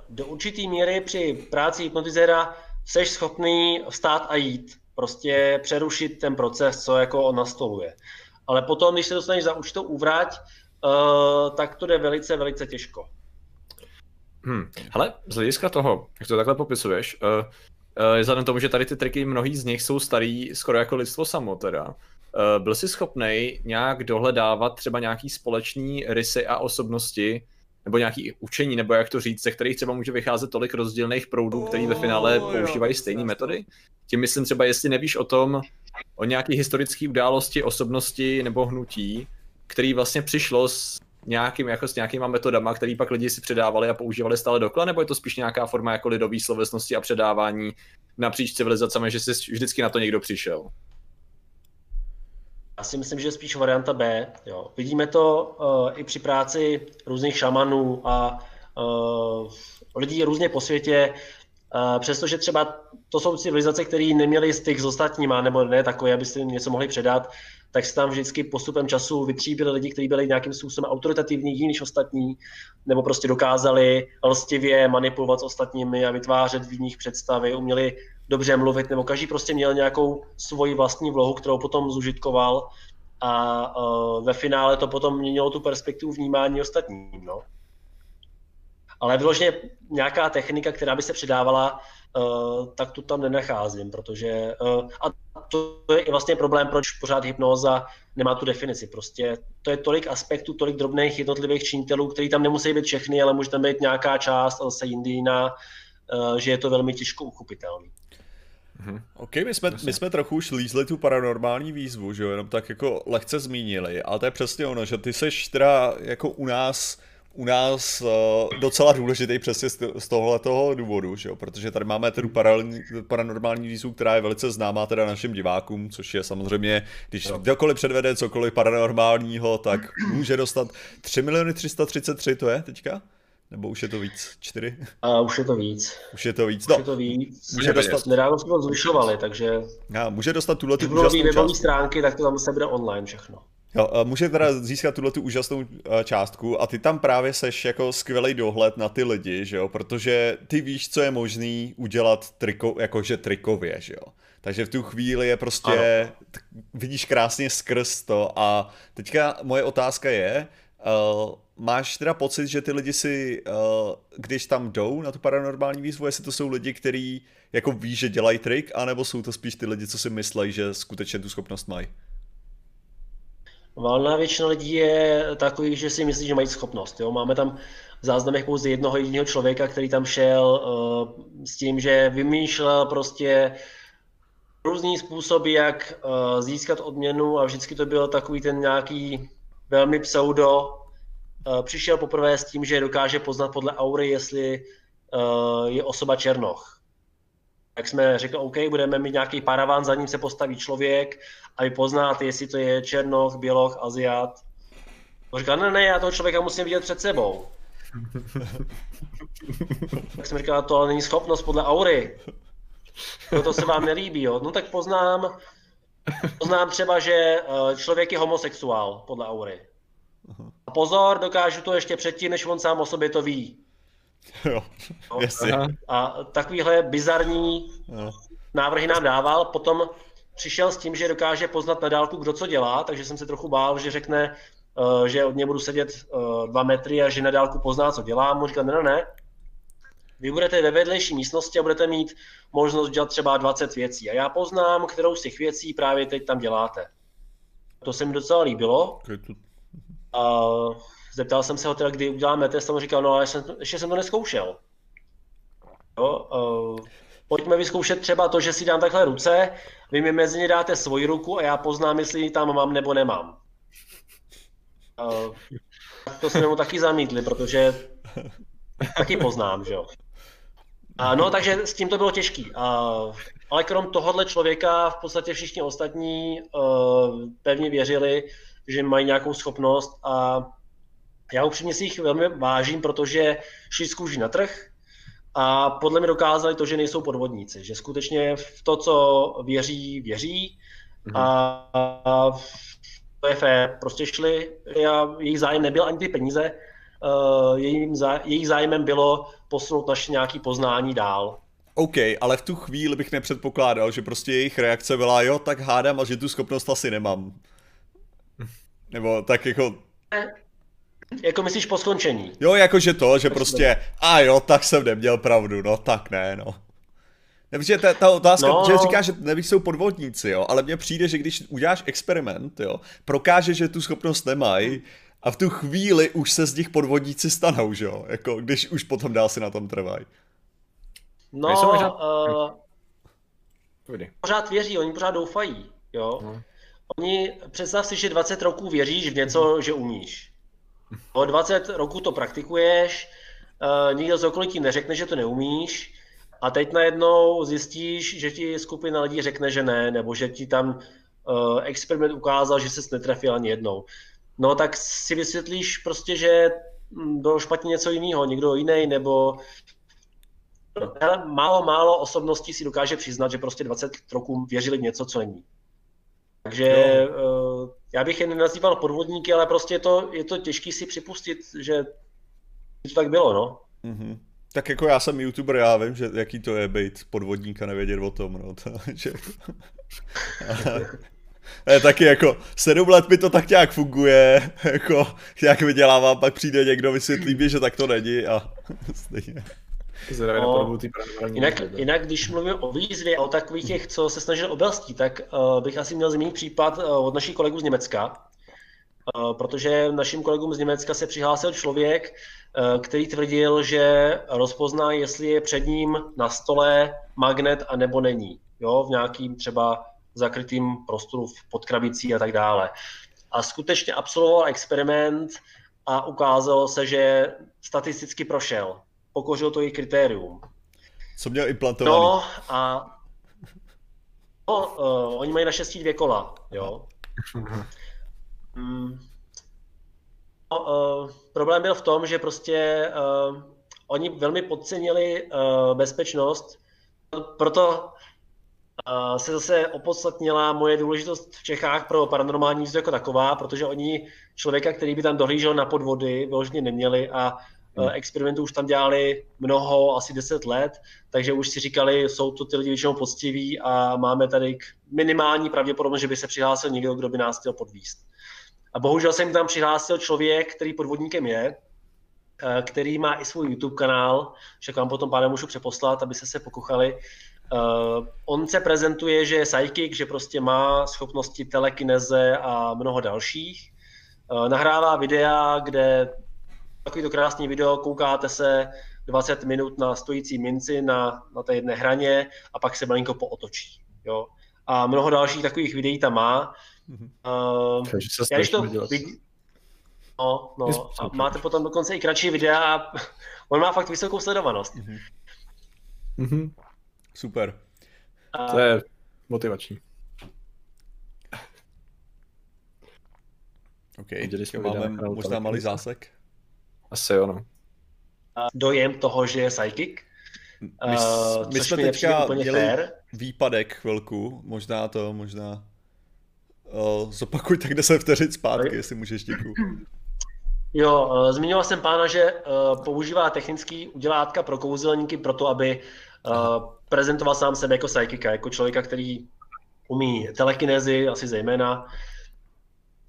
do určitý míry při práci hypnotizera jsi schopný vstát a jít. Prostě přerušit ten proces, co jako on nastoluje. Ale potom, když se dostaneš za určitou úvrať, uh, tak to jde velice, velice těžko. Hmm. Hele, z hlediska toho, jak to takhle popisuješ, uh, uh, vzhledem tomu, že tady ty triky, mnohý z nich jsou starý skoro jako lidstvo samo teda, byl jsi schopný nějak dohledávat třeba nějaký společný rysy a osobnosti, nebo nějaký učení, nebo jak to říct, ze kterých třeba může vycházet tolik rozdílných proudů, který ve finále používají stejné metody? Tím myslím třeba, jestli nevíš o tom, o nějaké historické události, osobnosti nebo hnutí, který vlastně přišlo s nějakým, jako s nějakýma metodama, který pak lidi si předávali a používali stále dokola, nebo je to spíš nějaká forma jako lidové slovesnosti a předávání napříč civilizacemi, že si vždycky na to někdo přišel? Já si myslím, že je spíš varianta B. Jo. Vidíme to uh, i při práci různých šamanů a uh, lidí různě po světě, uh, přestože třeba to jsou civilizace, které neměly styk s ostatníma, nebo ne takové, aby si něco mohli předat, tak se tam vždycky postupem času vytříbili lidi, kteří byli nějakým způsobem autoritativní než ostatní, nebo prostě dokázali lstivě manipulovat s ostatními a vytvářet v nich představy, uměli dobře mluvit, nebo každý prostě měl nějakou svoji vlastní vlohu, kterou potom zužitkoval a uh, ve finále to potom měnilo tu perspektivu vnímání ostatním. No. Ale vyloženě nějaká technika, která by se přidávala, uh, tak tu tam nenacházím, protože uh, a to je i vlastně problém, proč pořád hypnóza nemá tu definici. Prostě to je tolik aspektů, tolik drobných jednotlivých činitelů, který tam nemusí být všechny, ale může tam být nějaká část, ale se jindy jiná, že je to velmi těžko uchopitelný. Mm-hmm. OK, my jsme, my jsme trochu už lízli tu paranormální výzvu, že jo, jenom tak jako lehce zmínili, ale to je přesně ono, že ty seš teda jako u nás u nás uh, docela důležitý přesně z, z tohohle toho důvodu, že jo? protože tady máme tu paranormální výzvu, která je velice známá teda našim divákům, což je samozřejmě, když no. kdokoliv předvede cokoliv paranormálního, tak může dostat 3 miliony 333, to je teďka? Nebo už je to víc? Čtyři? A už je to víc. Už je to víc. No, už je to víc. Může dostat... Nedávno jsme to zvyšovali, takže... Já, může dostat tuhle tu úžasnou stránky, tak to tam se bude online všechno. Jo, může teda získat tuhle tu úžasnou částku a ty tam právě seš jako skvělý dohled na ty lidi, že jo, protože ty víš, co je možný udělat triko, jakože trikově, že jo. Takže v tu chvíli je prostě, ano. vidíš krásně skrz to a teďka moje otázka je, uh, máš teda pocit, že ty lidi si, uh, když tam jdou na tu paranormální výzvu, jestli to jsou lidi, kteří jako ví, že dělají trik, anebo jsou to spíš ty lidi, co si myslí, že skutečně tu schopnost mají? Valná většina lidí je takový, že si myslí, že mají schopnost. Jo? Máme tam v záznamech pouze jednoho jediného člověka, který tam šel uh, s tím, že vymýšlel prostě různý způsoby, jak uh, získat odměnu a vždycky to byl takový ten nějaký velmi pseudo Eh, přišel poprvé s tím, že dokáže poznat podle aury, jestli eh, je osoba černoch. Tak jsme řekli, OK, budeme mít nějaký paraván, za ním se postaví člověk a vy poznáte, jestli to je černoch, běloch, aziat. On říkal, ne, ne, já toho člověka musím vidět před sebou. tak jsem říkal, to ale není schopnost podle aury. No to se vám nelíbí, jo. No tak poznám, poznám třeba, že eh, člověk je homosexuál podle aury. A pozor, dokážu to ještě předtím, než on sám o sobě to ví. Jo, no, jasně. A takovýhle bizarní no. návrhy nám dával, potom přišel s tím, že dokáže poznat na dálku, kdo co dělá, takže jsem se trochu bál, že řekne, uh, že od něj budu sedět uh, dva metry a že na dálku pozná, co dělám. Mu říkal, ne, ne, ne. Vy budete ve vedlejší místnosti a budete mít možnost dělat třeba 20 věcí. A já poznám, kterou z těch věcí právě teď tam děláte. To se mi docela líbilo. A zeptal jsem se ho teda, kdy uděláme test, a on říkal, no ale jsem, ještě jsem to neskoušel. Jo, uh, pojďme vyzkoušet třeba to, že si dám takhle ruce, vy mi mezi ně dáte svoji ruku a já poznám, jestli ji tam mám nebo nemám. Uh, to jsme mu taky zamítli, protože taky poznám, že jo. Uh, no, takže s tím to bylo těžký. Uh, ale krom tohohle člověka v podstatě všichni ostatní uh, pevně věřili, že mají nějakou schopnost a já upřímně si jich velmi vážím, protože šli z kůží na trh a podle mě dokázali to, že nejsou podvodníci, že skutečně v to, co věří, věří mm-hmm. a, a to je fér. Prostě šli a jejich zájem nebyl ani ty peníze, uh, jejím zá, jejich zájmem bylo posunout naše nějaké poznání dál. OK, ale v tu chvíli bych nepředpokládal, že prostě jejich reakce byla, jo, tak hádám a že tu schopnost asi nemám. Nebo tak jako... Jako myslíš po skončení? Jo, jakože to, že prostě, a jo, tak jsem neměl pravdu, no tak ne, no. Protože ta, ta otázka, no. že říká, že neví, jsou podvodníci, jo, ale mně přijde, že když uděláš experiment, jo, prokáže, že tu schopnost nemají, a v tu chvíli už se z nich podvodníci stanou, že jo, jako když už potom dál si na tom trvají. No, možná... uh, pořád věří, oni pořád doufají, jo. No. Oni, představ si, že 20 roků věříš v něco, mm. že umíš. O 20 roků to praktikuješ, uh, nikdo z okolí ti neřekne, že to neumíš, a teď najednou zjistíš, že ti skupina lidí řekne, že ne, nebo že ti tam uh, experiment ukázal, že se netrefil ani jednou. No tak si vysvětlíš prostě, že hm, bylo špatně něco jiného, někdo jiný, nebo málo, málo osobností si dokáže přiznat, že prostě 20 roků věřili v něco, co není. Takže uh, já bych je nenazýval podvodníky, ale prostě je to, je to těžké si připustit, že to tak bylo, no. Mm-hmm. Tak jako já jsem youtuber, já vím, že jaký to je být podvodník a nevědět o tom, no. že... je taky jako, sedm let mi to tak nějak funguje, jako nějak vydělávám, pak přijde někdo, vysvětlí mi, že tak to není a stejně. No, jinak, jinak, když mluvím o výzvě a o takových těch, co se snažil obelstí, tak uh, bych asi měl zmínit případ uh, od našich kolegů z Německa, uh, protože našim kolegům z Německa se přihlásil člověk, uh, který tvrdil, že rozpozná, jestli je před ním na stole magnet a nebo není. Jo, v nějakým třeba zakrytým prostoru v podkrabicí a tak dále. A skutečně absolvoval experiment a ukázalo se, že statisticky prošel pokořil to jejich kritérium. Co měl implantovaný? No a no, uh, oni mají naštěstí dvě kola, jo. Mm. No, uh, problém byl v tom, že prostě uh, oni velmi podcenili uh, bezpečnost, proto se zase opodstatnila moje důležitost v Čechách pro paranormální jízdu jako taková, protože oni člověka, který by tam dohlížel na podvody, vyloženě neměli a Hmm. Eh, experimentů už tam dělali mnoho, asi 10 let, takže už si říkali, jsou to ty lidi většinou poctiví a máme tady minimální pravděpodobnost, že by se přihlásil někdo, kdo by nás chtěl podvíst. A bohužel se jim tam přihlásil člověk, který podvodníkem je, eh, který má i svůj YouTube kanál, však vám potom pádem můžu přeposlat, aby se se pokochali. Uh, on se prezentuje, že je psychic, že prostě má schopnosti telekineze a mnoho dalších. Uh, nahrává videa, kde takový to krásný video, koukáte se 20 minut na stojící minci na, na té jedné hraně a pak se malinko pootočí. Jo? A mnoho dalších takových videí tam má. Uh, já když to vidí, No, no, a máte potom dokonce i kratší videa a on má fakt vysokou sledovanost. Mm-hmm. Super. A... To je motivační. OK, máme možná malý zásek. Asi jo, no. Dojem toho, že je psychic. My, uh, my jsme teďka měli fair. výpadek chvilku, možná to, možná uh, zopakuj tak 10 vteřin zpátky, no. jestli můžeš, děkuju. Jo, uh, zmiňoval jsem pána, že uh, používá technický udělátka pro kouzelníky proto, aby uh, prezentoval sám sebe jako psychika, jako člověka, který umí telekinézy, asi zejména,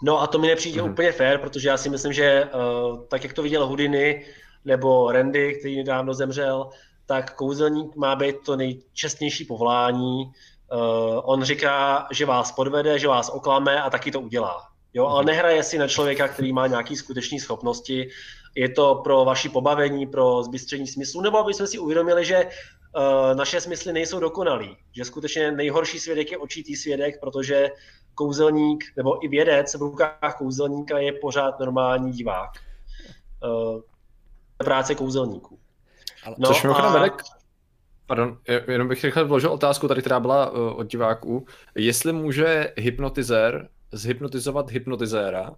No a to mi nepřijde mm-hmm. úplně fair, protože já si myslím, že uh, tak, jak to viděl Houdini nebo Randy, který nedávno zemřel, tak kouzelník má být to nejčestnější povolání. Uh, on říká, že vás podvede, že vás oklame a taky to udělá. Jo, ale mhm. nehraje si na člověka, který má nějaké skutečné schopnosti. Je to pro vaši pobavení, pro zbystření smyslu, nebo aby jsme si uvědomili, že naše smysly nejsou dokonalý. Že skutečně nejhorší svědek je očitý svědek, protože kouzelník nebo i vědec v rukách kouzelníka je pořád normální divák. Uh, práce kouzelníků. No, Což a... vede Pardon, jenom bych rychle vložil otázku tady, která byla uh, od diváků. Jestli může hypnotizér zhypnotizovat hypnotizéra,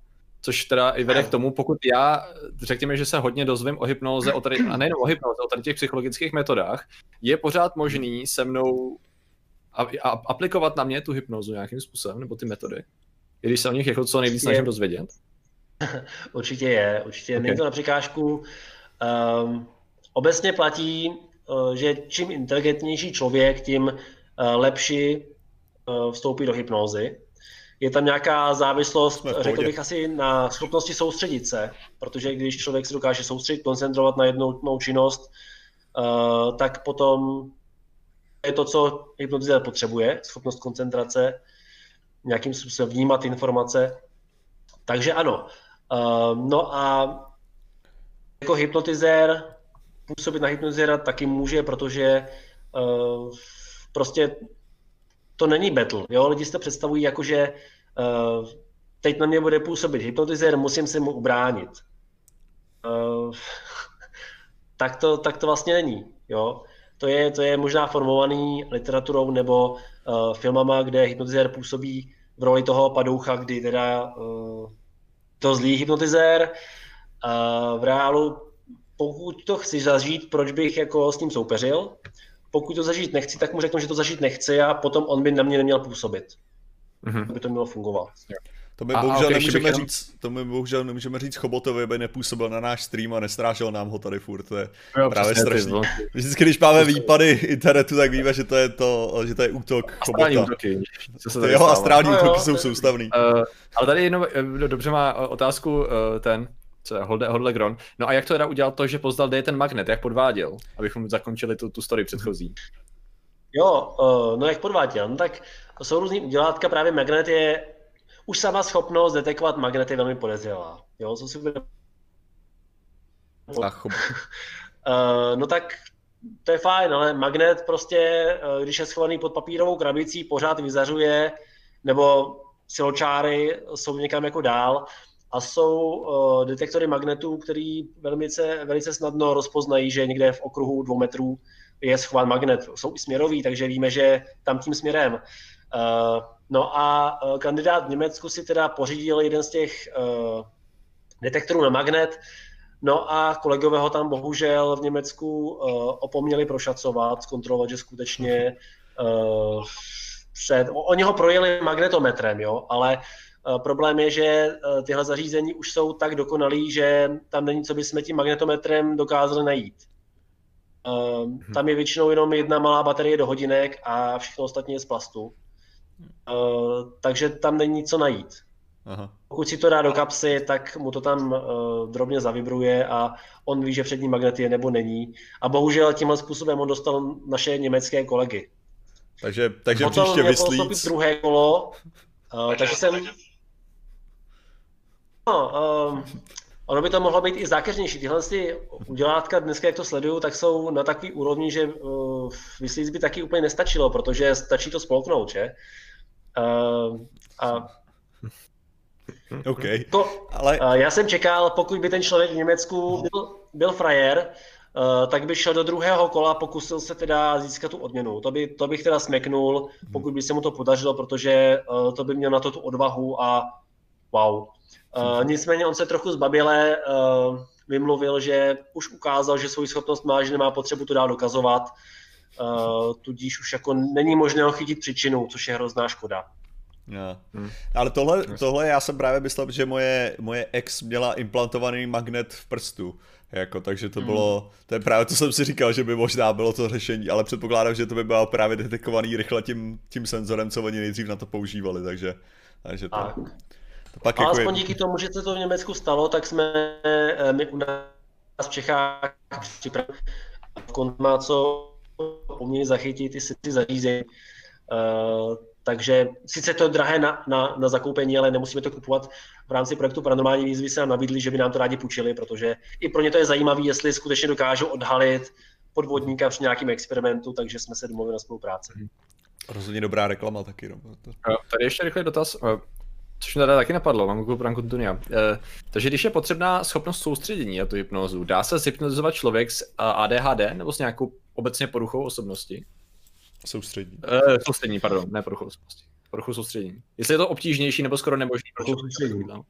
což teda i vede k tomu, pokud já, řekněme, že se hodně dozvím o hypnoze, o tady, a nejenom o hypnoze, o tady těch psychologických metodách, je pořád možný se mnou a, a aplikovat na mě tu hypnozu nějakým způsobem, nebo ty metody? I když se o nich jako co nejvíc snažím dozvědět? Určitě je, určitě je. Okay. Není to na překážku. Um, obecně platí, uh, že čím inteligentnější člověk, tím uh, lepší uh, vstoupí do hypnózy. Je tam nějaká závislost, řekl bych asi na schopnosti soustředit se, protože když člověk se dokáže soustředit, koncentrovat na jednu činnost, uh, tak potom je to, co hypnotizér potřebuje, schopnost koncentrace, nějakým způsobem vnímat informace. Takže ano. Uh, no a jako hypnotizér působit na hypnotizéra taky může, protože uh, prostě to není battle. Jo? Lidi si to představují jako, že uh, teď na mě bude působit hypnotizér, musím se mu ubránit. Uh, tak, to, tak to vlastně není. Jo? To, je, to je možná formovaný literaturou nebo uh, filmama, kde hypnotizér působí v roli toho padoucha, kdy teda uh, to zlý hypnotizér. Uh, v reálu, pokud to chci zažít, proč bych jako s ním soupeřil? Pokud to zažít nechci, tak mu řeknu, že to zažít nechci a potom on by na mě neměl působit. Mm-hmm. Aby to mělo fungovat. To my, a, bohužel, a okay, nemůžeme říct, to my bohužel nemůžeme říct Chobotovi, aby nepůsobil na náš stream a nestrážel nám ho tady furt, to je jo, právě strašný. Vždycky, když máme výpady internetu, tak víme, že to je to, že to je útok a Chobota. útoky, co se jo, a strální no, útoky jo, jsou soustavný. Uh, ale tady jenom eh, dobře má otázku uh, ten, co je Holde, Hodlegron. No a jak to teda udělal to, že poznal, kde je ten magnet, jak podváděl, abychom zakončili tu, tu story předchozí? Jo, uh, no jak podváděl, no tak jsou různý udělátka, právě magnet je, už sama schopnost detekovat magnet je velmi podezřelá. Jo, co si bude... uh, no tak to je fajn, ale magnet prostě, když je schovaný pod papírovou krabicí, pořád vyzařuje, nebo siločáry jsou někam jako dál, a jsou uh, detektory magnetů, který velice, velice snadno rozpoznají, že někde v okruhu dvou metrů je schován magnet. Jsou i směrový, takže víme, že tam tím směrem. Uh, no a uh, kandidát v Německu si teda pořídil jeden z těch uh, detektorů na magnet, No a kolegové ho tam bohužel v Německu uh, opomněli prošacovat, zkontrolovat, že skutečně uh, před, oni ho projeli magnetometrem, jo, ale Eh, problém je, že eh, tyhle zařízení už jsou tak dokonalý, že tam není, co bychom tím magnetometrem dokázali najít. Hmm. Tam je většinou jenom jedna malá baterie do hodinek a všechno ostatní je z plastu. Takže tam není co najít. Aha. Pokud si to dá do kapsy, tak mu to tam uh, drobně zavibruje a on ví, že přední magnet je nebo není. A bohužel tímhle způsobem on dostal naše německé kolegy. Takže, takže příště vyslít. druhé kolo, uh, takže jsem No, um, ono by to mohlo být i zákeřnější. Tyhle ty udělátka dneska, jak to sleduju, tak jsou na takový úrovni, že uh, vyslíc by taky úplně nestačilo, protože stačí to spolknout, že? Uh, a OK. To, ale... uh, já jsem čekal, pokud by ten člověk v Německu byl, byl frajer, Uh, tak by šel do druhého kola, pokusil se teda získat tu odměnu. To, by, to bych teda smeknul, pokud by se mu to podařilo, protože uh, to by měl na to tu odvahu a wow. Uh, nicméně on se trochu zbabile uh, vymluvil, že už ukázal, že svou schopnost má, že nemá potřebu to dál dokazovat, uh, tudíž už jako není možné ho chytit příčinu, což je hrozná škoda. Yeah. Hmm. Ale tohle, tohle já jsem právě myslel, že moje, moje ex měla implantovaný magnet v prstu. Jako, takže to hmm. bylo, to je právě to jsem si říkal, že by možná bylo to řešení, ale předpokládám, že to by bylo právě detekovaný rychle tím, tím senzorem, co oni nejdřív na to používali, takže, takže to, to pak jako Alespoň je... díky tomu, že se to v Německu stalo, tak jsme eh, my u nás v Čechách připravili má co umějí zachytit ty, ty zařízení. Uh, takže sice to je drahé na, na, na zakoupení, ale nemusíme to kupovat. V rámci projektu Paranormální výzvy se nám nabídli, že by nám to rádi půjčili, protože i pro ně to je zajímavé, jestli skutečně dokážou odhalit podvodníka při nějakém experimentu, takže jsme se domluvili na spolupráci. Rozhodně dobrá reklama taky. No. Tady ještě rychlý dotaz. Což mě teda taky napadlo, mám Google Prank Tunia. E, takže když je potřebná schopnost soustředění a tu hypnozu, dá se zhypnotizovat člověk s ADHD nebo s nějakou obecně poruchou osobnosti? Soustřední. E, soustřední, pardon, ne poruchou osobnosti. Poruchou soustředění. Jestli je to obtížnější nebo skoro nemožný. No.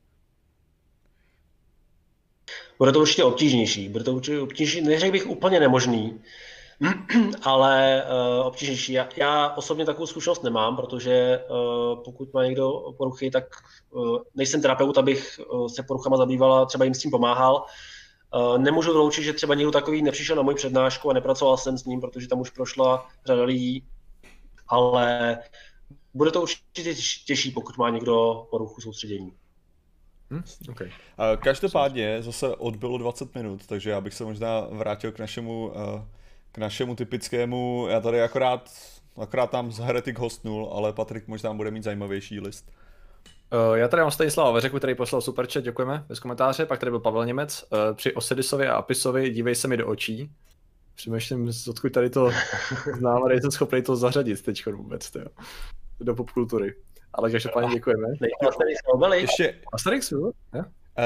Bude to určitě obtížnější. Bude to určitě obtížnější. Neřekl bych úplně nemožný, ale uh, obtížnější. Já, já osobně takovou zkušenost nemám, protože uh, pokud má někdo poruchy, tak uh, nejsem terapeut, abych uh, se poruchama zabývala, třeba jim s tím pomáhal. Uh, nemůžu vyloučit, že třeba někdo takový nepřišel na můj přednášku a nepracoval jsem s ním, protože tam už prošla řada lidí, ale bude to určitě těžší, pokud má někdo poruchu soustředění. Hmm? Okay. Každopádně zase odbylo 20 minut, takže já bych se možná vrátil k našemu, eh, k našemu typickému, já tady akorát, akorát tam z Heretic hostnul, ale Patrik možná bude mít zajímavější list. Uh, já tady mám Stanislava Veřeku, který poslal super chat, děkujeme, bez komentáře. Pak tady byl Pavel Němec. Uh, při Osidisovi a Apisovi dívej se mi do očí. Přemýšlím, odkud tady to znám, a nejsem schopný to zařadit teď vůbec, tyjo. do popkultury. Ale každopádně děkujeme. Ještě... Asterix, jo?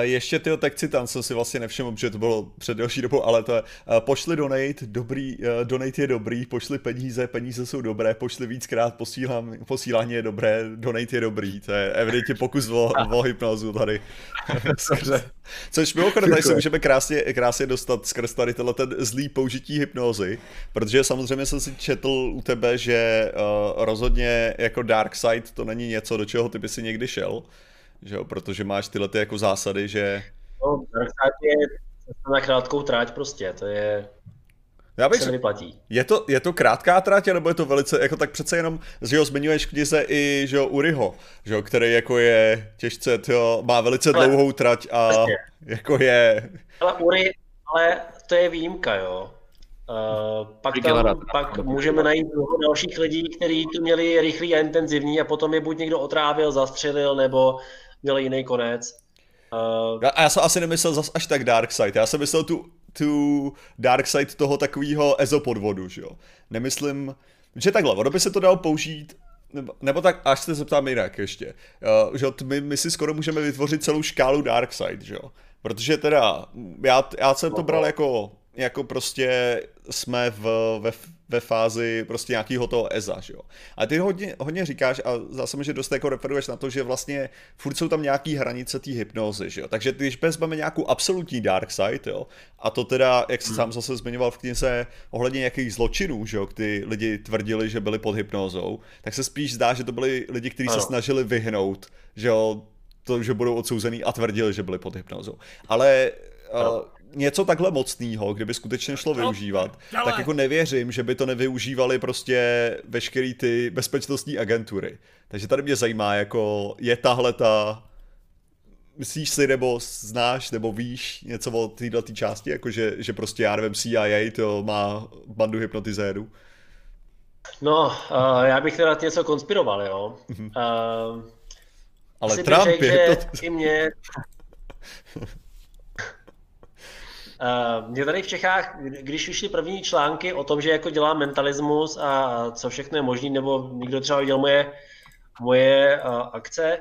Ještě ty tak citan jsem si vlastně nevšiml, protože to bylo před delší dobou, ale to je, pošli donate, dobrý, donate je dobrý, pošli peníze, peníze jsou dobré, pošli víckrát, posílám, posílání je dobré, donate je dobrý, to je evidentně pokus o, o hypnozu tady. Což mimochodem tady se můžeme krásně, krásně dostat skrz tady tenhle ten zlý použití hypnózy, protože samozřejmě jsem si četl u tebe, že uh, rozhodně jako Dark Side to není něco, do čeho ty by si někdy šel že jo, protože máš tyhle ty jako zásady, že... No, je na krátkou tráť prostě, to je... Já bych se nevyplatí. Je to, je to krátká trať, nebo je to velice, jako tak přece jenom, že jo, zmiňuješ v knize i, že jo, Uriho, že jo, který jako je těžce, tyjo, má velice ale, dlouhou trať a vlastně. jako je... Ale Uri, ale to je výjimka, jo. Uh, pak tam, pak můžeme najít mnoho dalších lidí, kteří tu měli rychlý a intenzivní a potom je buď někdo otrávil, zastřelil, nebo měl jiný konec. Uh, já, já jsem asi nemyslel zas až tak Dark Side, já jsem myslel tu, tu Dark Side toho takového EZO podvodu, že jo. Nemyslím, že takhle, ono by se to dalo použít nebo, nebo tak, až se zeptám jinak ještě, uh, že my, my si skoro můžeme vytvořit celou škálu Dark Side, že jo. Protože teda, já, já jsem to bral jako jako prostě jsme v, ve, ve fázi prostě nějakého toho EZA, že jo. A ty hodně, hodně říkáš a zase mi, že dost jako referuješ na to, že vlastně furt jsou tam nějaký hranice té hypnózy, že jo. Takže když vezmeme nějakou absolutní dark side, jo, a to teda, jak jsi hmm. sám zase zmiňoval v knize ohledně nějakých zločinů, že jo, kdy lidi tvrdili, že byli pod hypnózou, tak se spíš zdá, že to byli lidi, kteří se snažili vyhnout, že jo, to, že budou odsouzený a tvrdili, že byli pod hypnózou. Ale uh, něco takhle mocného, kdyby skutečně šlo využívat, tak jako nevěřím, že by to nevyužívali prostě veškerý ty bezpečnostní agentury. Takže tady mě zajímá, jako je tahle ta myslíš si, nebo znáš, nebo víš něco o této tý části, jako že, že prostě, já nevím, CIA to má bandu hypnotizérů? No, uh, já bych teda něco konspiroval, jo. Uh, Ale Trump řek, je... To... I mě Uh, mě tady v Čechách, když vyšly první články o tom, že jako dělám mentalismus a co všechno je možný, nebo někdo třeba viděl moje, moje uh, akce,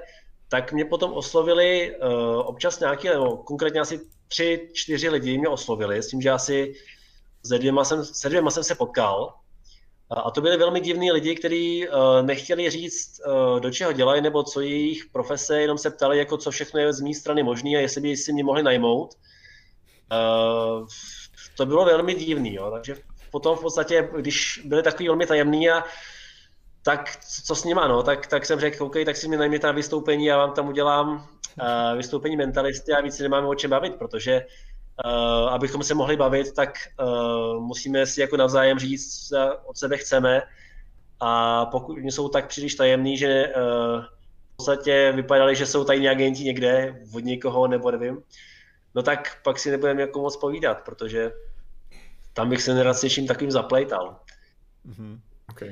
tak mě potom oslovili uh, občas nějaký, nebo konkrétně asi tři, čtyři lidi mě oslovili, s tím, že asi se dvěma jsem, se dvěma jsem se potkal. A to byli velmi divní lidi, kteří nechtěli říct, do čeho dělají, nebo co jejich profese, jenom se ptali, jako co všechno je z mé strany možné a jestli by si mě mohli najmout. To bylo velmi divný, jo. takže potom v podstatě, když byli takový velmi tajemný a tak co s nima, no, tak, tak jsem řekl, OK, tak si mi najměte na vystoupení, já vám tam udělám uh, vystoupení mentalisty a víc nemáme o čem bavit, protože uh, abychom se mohli bavit, tak uh, musíme si jako navzájem říct, co od sebe chceme a pokud jsou tak příliš tajemný, že uh, v podstatě vypadali, že jsou tajní agenti někde od někoho, nebo nevím, no tak pak si nebudeme jako moc povídat, protože tam bych se nerad s něčím takovým zaplejtal. Mm-hmm. Okay.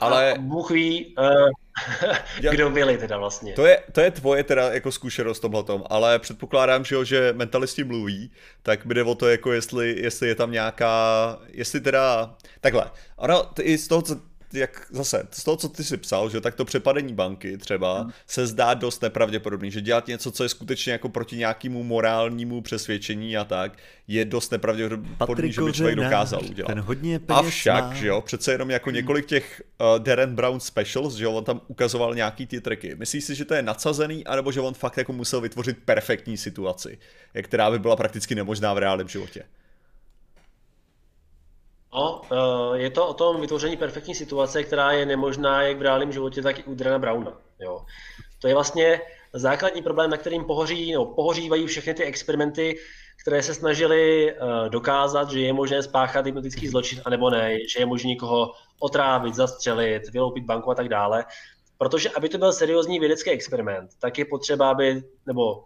Ale... Bůh ví, uh, kdo byli teda vlastně. To je, to je tvoje teda jako zkušenost tomhletom, ale předpokládám, že, jo, že mentalisti mluví, tak by jde o to, jako jestli, jestli je tam nějaká, jestli teda, takhle, ono, i z toho, co jak zase, z toho, co ty si psal, že tak to přepadení banky třeba hmm. se zdá dost nepravděpodobný, že dělat něco, co je skutečně jako proti nějakému morálnímu přesvědčení a tak, je dost nepravděpodobný, že by člověk dokázal udělat. Ten hodně Avšak, má. že jo, přece jenom jako hmm. několik těch uh, Darren Brown specials, že jo, on tam ukazoval nějaký ty triky. Myslíš si, že to je nadsazený, anebo že on fakt jako musel vytvořit perfektní situaci, která by byla prakticky nemožná v reálném životě? No, eh, je to o tom vytvoření perfektní situace, která je nemožná jak v reálném životě, tak i u Drena Browna. Jo. To je vlastně základní problém, na kterým pohoří, no, pohořívají všechny ty experimenty, které se snažili uh, dokázat, že je možné spáchat hypnotický zločin, anebo ne, že je možné někoho otrávit, zastřelit, vyloupit banku a tak dále. Protože aby to byl seriózní vědecký experiment, tak je potřeba, aby, nebo uh,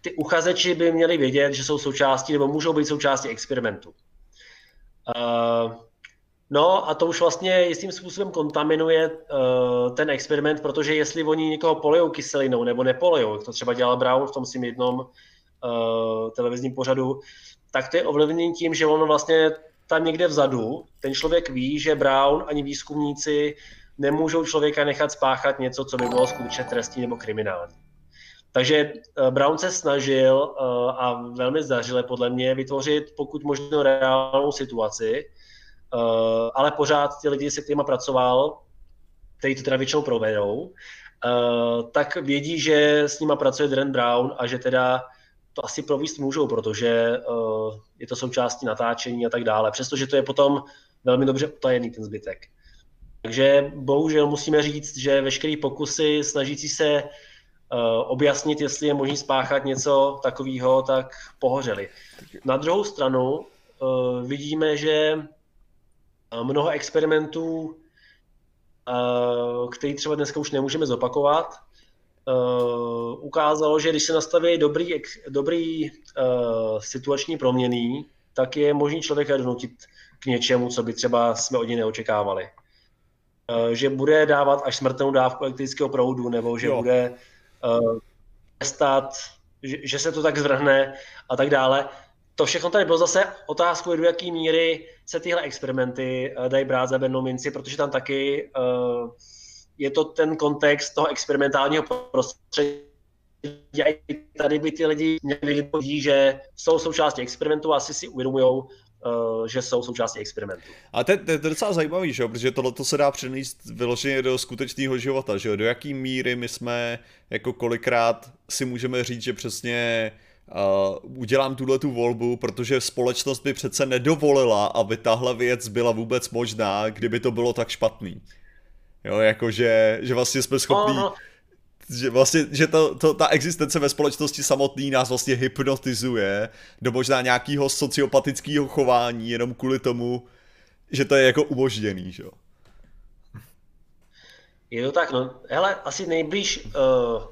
ty uchazeči by měli vědět, že jsou součástí, nebo můžou být součástí experimentu. Uh, no a to už vlastně jistým způsobem kontaminuje uh, ten experiment, protože jestli oni někoho polejou kyselinou nebo nepolejou, jak to třeba dělal Brown v tom svým jednom uh, televizním pořadu, tak to je ovlivnění tím, že ono vlastně tam někde vzadu, ten člověk ví, že Brown ani výzkumníci nemůžou člověka nechat spáchat něco, co by bylo skutečně trestní nebo kriminální. Takže eh, Brown se snažil eh, a velmi zdařile podle mě vytvořit pokud možno reálnou situaci, eh, ale pořád ty lidi, se kterými pracoval, kteří to teda většinou provedou, tak vědí, že s nima pracuje Dren Brown a že teda to asi províst můžou, protože je to součástí natáčení a tak dále, přestože to je potom velmi dobře utajený ten zbytek. Takže bohužel musíme říct, že veškeré pokusy snažící se objasnit, jestli je možné spáchat něco takového, tak pohořeli. Na druhou stranu uh, vidíme, že mnoho experimentů, který třeba dneska už nemůžeme zopakovat, ukázalo, že když se nastaví dobrý, dobrý situační proměný, tak je možný člověka donutit k něčemu, co by třeba jsme od něj neočekávali. Eh, že bude dávat až smrtelnou dávku elektrického proudu, nebo že jo. bude stát, že, že se to tak zvrhne a tak dále. To všechno tady bylo zase otázku, do jaké míry se tyhle experimenty uh, dají brát za bednou minci, protože tam taky uh, je to ten kontext toho experimentálního prostředí. Tady by ty lidi měli lidi, že jsou součástí experimentu a asi si uvědomují, že jsou součástí experimentu. A to, to, to je docela zajímavý, že? protože tohle se dá přenést vyloženě do skutečného života, že? do jaký míry my jsme jako kolikrát si můžeme říct, že přesně uh, udělám tuhle tu volbu, protože společnost by přece nedovolila, aby tahle věc byla vůbec možná, kdyby to bylo tak špatný. Jo, jakože, že vlastně jsme schopní... No, no že vlastně, že to, to, ta existence ve společnosti samotný nás vlastně hypnotizuje do možná nějakého sociopatického chování jenom kvůli tomu, že to je jako umožněný, že jo. Je to tak, no. Hele, asi nejblíž uh,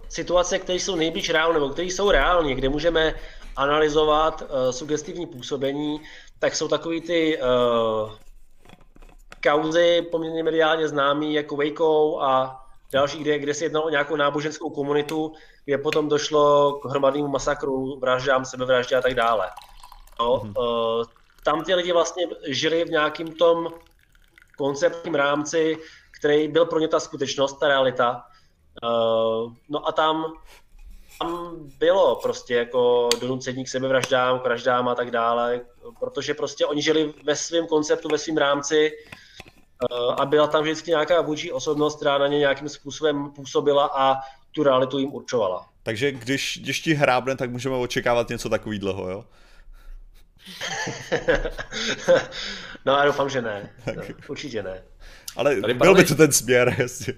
situace, které jsou nejblíž reálné, nebo které jsou reálně, kde můžeme analyzovat uh, sugestivní působení, tak jsou takový ty uh, kauzy poměrně mediálně známý jako Waco a další, kde, kde se jednalo o nějakou náboženskou komunitu, kde potom došlo k hromadnému masakru, vraždám, sebevraždě a tak dále. No, mm-hmm. uh, tam ty lidi vlastně žili v nějakým tom konceptním rámci, který byl pro ně ta skutečnost, ta realita. Uh, no a tam, tam bylo prostě jako donucení k sebevraždám, k vraždám a tak dále, protože prostě oni žili ve svém konceptu, ve svém rámci, Eh, a byla tam vždycky nějaká vůči osobnost, která na ně nějakým způsobem působila a tu realitu jim určovala. Takže když, když ti hrábne, tak můžeme očekávat něco takového, jo? no já doufám, že ne. No, určitě ne. Ale Tady byl by to ten směr, jestli.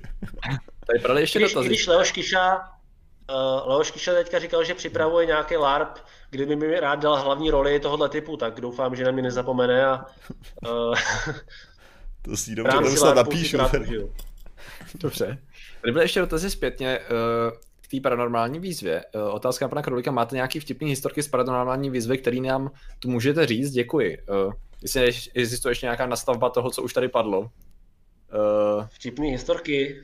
Tady padly ještě když, dotazy. Když Leoš Kiša, uh, Leoš Kiša teďka říkal, že připravuje nějaký LARP, kdy by mi rád dal hlavní roli tohohle typu, tak doufám, že na mě nezapomene a uh, To si dobře, to snad napíšu. Dobře. Tady byly ještě dotazy zpětně uh, k té paranormální výzvě. Uh, otázka pana Krolíka, máte nějaký vtipný historky z paranormální výzvy, který nám tu můžete říct? Děkuji. Uh, jestli existuje ještě nějaká nastavba toho, co už tady padlo. Uh... Vtipný historky?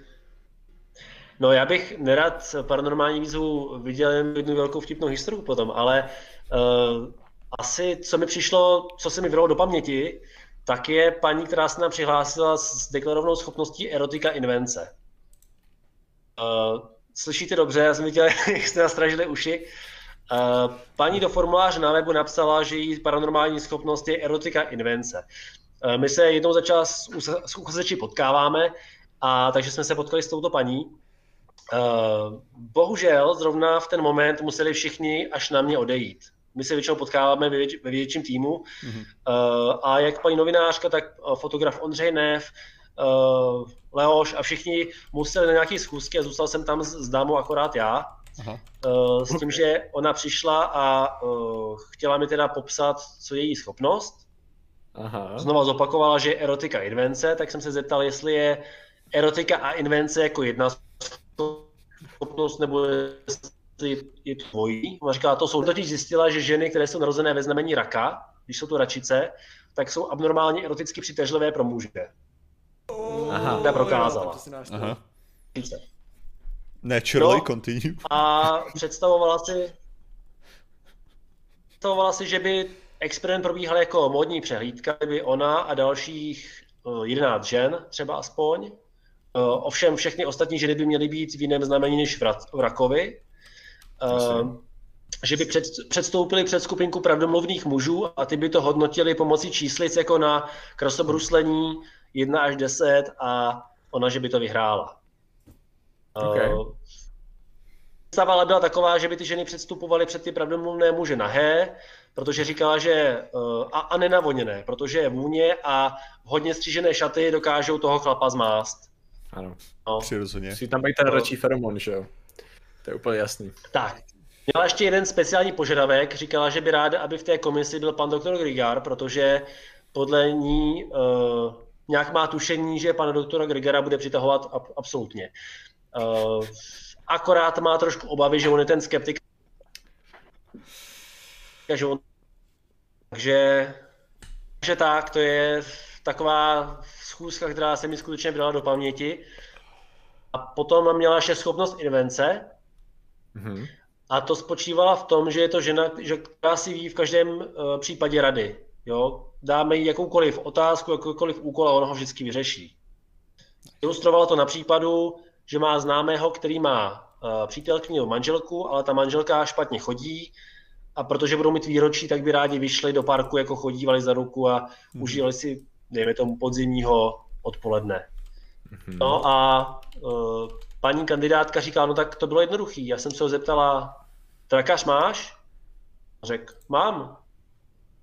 No já bych nerad paranormální výzvu viděl jen jednu velkou vtipnou historiku potom, ale uh, asi co mi přišlo, co se mi vralo do paměti, tak je paní, která se nám přihlásila s deklarovanou schopností erotika invence. Uh, slyšíte dobře, já jsem viděl, jak jste nastražili uši. Uh, paní do formuláře na webu napsala, že její paranormální schopnost je erotika invence. Uh, my se jednou za čas s uchazeči potkáváme, a takže jsme se potkali s touto paní. Uh, bohužel zrovna v ten moment museli všichni až na mě odejít my se většinou potkáváme ve, věč, ve větším týmu mm-hmm. uh, a jak paní novinářka, tak eh, fotograf Ondřej Nev, uh, Leoš a všichni museli na nějaké schůzky a zůstal jsem tam s, s dámou akorát já. Aha. Uh, s tím, že ona přišla a uh, chtěla mi teda popsat, co je její schopnost. Aha. Znova zopakovala, že je erotika invence, tak jsem se zeptal, jestli je erotika a invence jako jedna schopnost, nebo je tvojí. Ona říká, to jsou totiž zjistila, že ženy, které jsou narozené ve znamení raka, když jsou to račice, tak jsou abnormálně eroticky přitažlivé pro muže. Aha. To prokázala. Aha. Naturally, no, continue. A představovala si, představovala si, že by experiment probíhal jako modní přehlídka, kdyby ona a dalších 11 eh, žen třeba aspoň. Eh, ovšem všechny ostatní ženy by měly být v jiném znamení než v rakovi. Uh, že by před, předstoupili před skupinku pravdomluvných mužů a ty by to hodnotili pomocí číslic jako na krasobruslení 1 až 10 a ona, že by to vyhrála. Okay. Uh, ale byla taková, že by ty ženy předstupovaly před ty pravdomluvné muže nahé, protože říkala, že uh, a, a nenavoněné, protože je vůně a hodně střížené šaty dokážou toho chlapa zmást. Ano, no. přirozeně. Musí tam být ten radší feromon, že jo? To je úplně jasný. Tak. Měla ještě jeden speciální požadavek. Říkala, že by ráda, aby v té komisi byl pan doktor Grigar, protože podle ní uh, nějak má tušení, že pana doktora Grigara bude přitahovat ab- absolutně. Uh, akorát má trošku obavy, že on je ten skeptik. Takže on... Takže, takže tak, to je taková schůzka, která se mi skutečně byla do paměti. A potom měla ještě schopnost invence, Mm-hmm. A to spočívala v tom, že je to žena, že, která si ví v každém uh, případě rady. Jo? Dáme jí jakoukoliv otázku, jakoukoliv úkol a ona ho vždycky vyřeší. Ilustrovala to na případu, že má známého, který má uh, přítelkyni nebo manželku, ale ta manželka špatně chodí a protože budou mít výročí, tak by rádi vyšli do parku, jako chodívali za ruku a mm-hmm. užívali si, dejme tomu, podzimního odpoledne. Mm-hmm. No a uh, paní kandidátka říká, no tak to bylo jednoduchý. Já jsem se ho zeptala, trakář máš? Řekl, mám.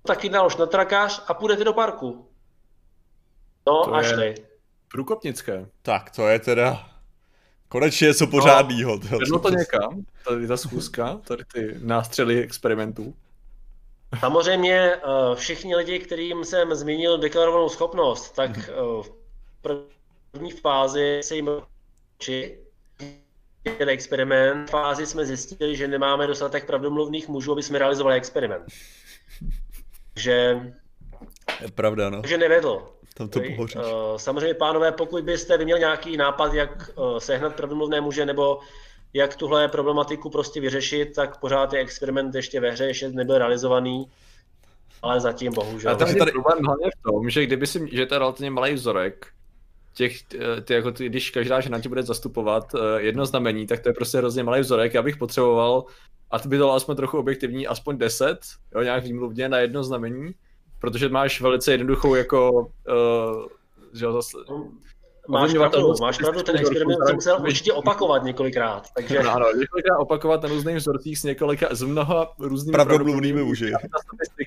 Taky nalož na trakář a půjdete do parku. No to a šli. Průkopnické. Tak to je teda konečně něco pořádného. No, to někam, tady ta schůzka, tady ty nástřely experimentů. Samozřejmě eh, všichni lidi, kterým jsem zmínil deklarovanou schopnost, tak mm-hmm. v první fázi se jim ten experiment. V fázi jsme zjistili, že nemáme dostatek pravdomluvných mužů, aby jsme realizovali experiment. že je pravda, no. Že nevedl. Tam to uh, Samozřejmě, pánové, pokud byste vy měl nějaký nápad, jak uh, sehnat pravdomluvné muže, nebo jak tuhle problematiku prostě vyřešit, tak pořád je experiment ještě ve hře, ještě nebyl realizovaný, ale zatím bohužel. A tam je tady problém hlavně v tom, že kdyby si, že to je relativně malý vzorek, těch, eh, ty, jako ty, když každá žena ti bude zastupovat uh, jedno znamení, tak to je prostě hrozně malý vzorek. Já bych potřeboval, a to by to aspoň trochu objektivní, aspoň 10, jo, nějak výmluvně na jedno znamení, protože máš velice jednoduchou jako, uh, že jo, zase, Máš pravdu, máš pravdu, ten experiment se musel určitě opakovat několikrát. Takže... No, ano, několikrát opakovat na různých vzorcích s několika, z mnoha různými pravdomluvnými muži.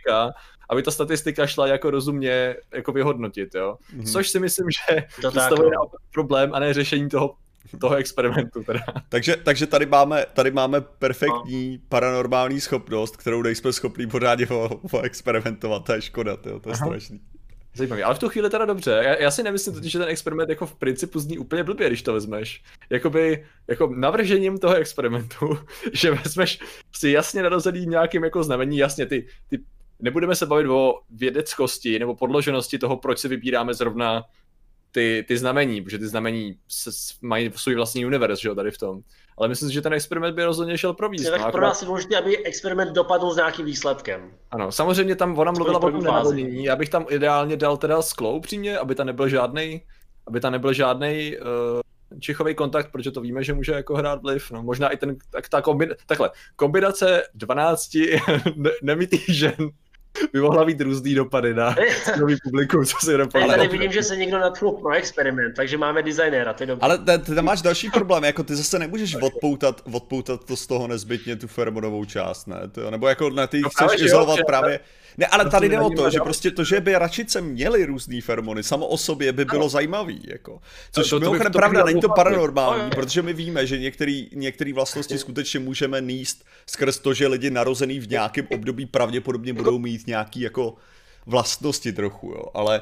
Aby ta statistika, aby ta statistika šla jako rozumně jako vyhodnotit, jo. Mm-hmm. Což si myslím, že to představuje no. problém a ne řešení toho toho experimentu teda. Takže, takže tady máme, tady máme perfektní no. paranormální schopnost, kterou nejsme schopni pořádně experimentovat, to je škoda, to je Aha. strašný. Zajímavý, ale v tu chvíli teda dobře. Já, já si nemyslím totiž, že ten experiment jako v principu zní úplně blbě, když to vezmeš. Jakoby, jako navržením toho experimentu, že vezmeš si jasně narozený nějakým jako znamení, jasně ty, ty nebudeme se bavit o vědeckosti nebo podloženosti toho, proč si vybíráme zrovna ty, ty znamení, protože ty znamení se, mají svůj vlastní univerz, že jo, tady v tom. Ale myslím si, že ten experiment by rozhodně šel províst. Tak no, pro nás je důležité, aby experiment dopadl s nějakým výsledkem. Ano, samozřejmě tam ona mluvila o tom nenavodnění. Já bych tam ideálně dal teda sklo upřímně, aby tam nebyl žádný, aby tam nebyl žádný uh, eh, čichový kontakt, protože to víme, že může jako hrát vliv. No, možná i ten, tak ta kombinace, takhle, kombinace 12 ne- nemitých žen by mohla být různý dopady na nový publikum, co si dopadne. Tady vidím, že se někdo natchnul pro experiment, takže máme designéra, to je dobrý. Ale ty tam máš další problém, jako ty zase nemůžeš odpoutat, odpoutat to z toho nezbytně tu feromonovou část, ne? To, nebo jako ne, ty no chceš právě, izolovat jo, právě... Ne, ale tady jde o to, že prostě to, že by račice měly různý feromony, samo o sobě by bylo zajímavý, jako. Což to, to, mimochodem pravda, není to paranormální, protože my víme, že některé vlastnosti skutečně můžeme níst skrz to, že lidi narozený v nějakém období pravděpodobně budou mít nějaký jako vlastnosti trochu, jo, ale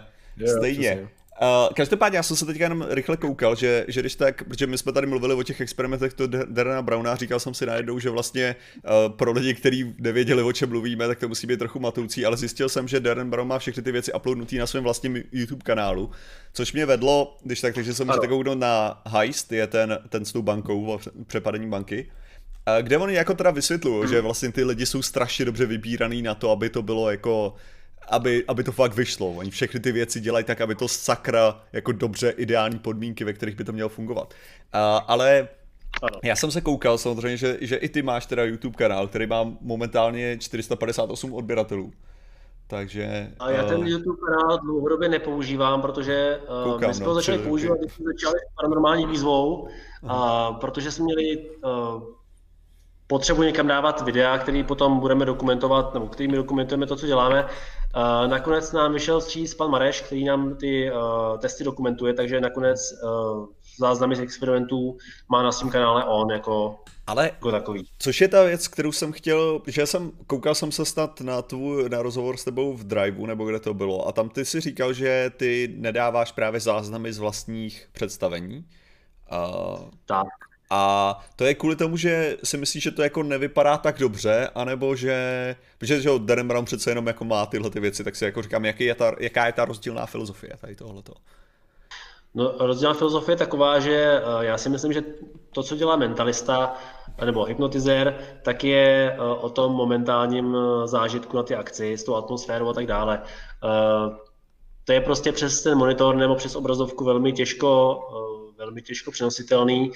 stejně. Uh, každopádně já jsem se teďka jenom rychle koukal, že, že když tak, protože my jsme tady mluvili o těch experimentech to Darena Browna, říkal jsem si najednou, že vlastně uh, pro lidi, kteří nevěděli, o čem mluvíme, tak to musí být trochu matoucí, ale zjistil jsem, že Darren Brown má všechny ty věci uploadnutý na svém vlastním YouTube kanálu, což mě vedlo, když tak, takže jsem můžete kouknout na Heist, je ten, ten s tou bankou, přepadení banky, kde oni jako teda vysvětlují, že vlastně ty lidi jsou strašně dobře vybíraný na to, aby to bylo jako aby, aby to fakt vyšlo. Oni všechny ty věci dělají tak, aby to sakra jako dobře ideální podmínky, ve kterých by to mělo fungovat. Uh, ale ano. Já jsem se koukal samozřejmě, že, že i ty máš teda YouTube kanál, který má momentálně 458 odběratelů. Takže... A já ten YouTube kanál dlouhodobě nepoužívám, protože uh, koukám, my jsme no, ho začali používat, když jsme začali s paranormální výzvou, a protože jsme měli uh, potřebu někam dávat videa, který potom budeme dokumentovat, nebo kterými dokumentujeme to, co děláme. Uh, nakonec nám vyšel stříc pan Mareš, který nám ty uh, testy dokumentuje, takže nakonec uh, záznamy z experimentů má na svém kanále on jako ale jako takový. Což je ta věc, kterou jsem chtěl, že jsem, koukal jsem se snad na tvůj, na rozhovor s tebou v Driveu, nebo kde to bylo, a tam ty si říkal, že ty nedáváš právě záznamy z vlastních představení. Uh, tak. A to je kvůli tomu, že si myslíš, že to jako nevypadá tak dobře, anebo že, protože že Darren Brown přece jenom jako má tyhle ty věci, tak si jako říkám, jaký je ta, jaká je ta rozdílná filozofie tady tohleto. No, rozdílná filozofie je taková, že eh, já si myslím, že to, co dělá mentalista nebo hypnotizér, tak je eh, o tom momentálním eh, zážitku na ty akci, s tou atmosférou a tak dále. To je prostě přes ten monitor nebo přes obrazovku velmi těžko, velmi těžko přenositelný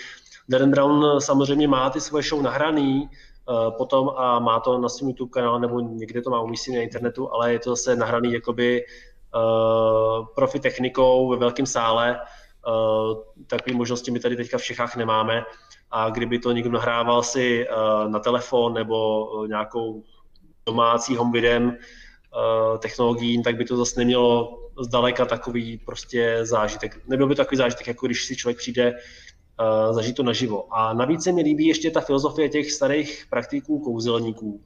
Darren Brown samozřejmě má ty svoje show nahraný uh, potom a má to na svém YouTube kanále nebo někde to má umístěné na internetu, ale je to zase nahraný jakoby uh, profi technikou ve velkém sále. Uh, takové možnosti my tady teďka v Čechách nemáme a kdyby to někdo nahrával si uh, na telefon nebo nějakou domácí home videem technologií, tak by to zase nemělo zdaleka takový prostě zážitek. Nebyl by to takový zážitek, jako když si člověk přijde zažít to naživo. A navíc se mi líbí ještě ta filozofie těch starých praktiků kouzelníků,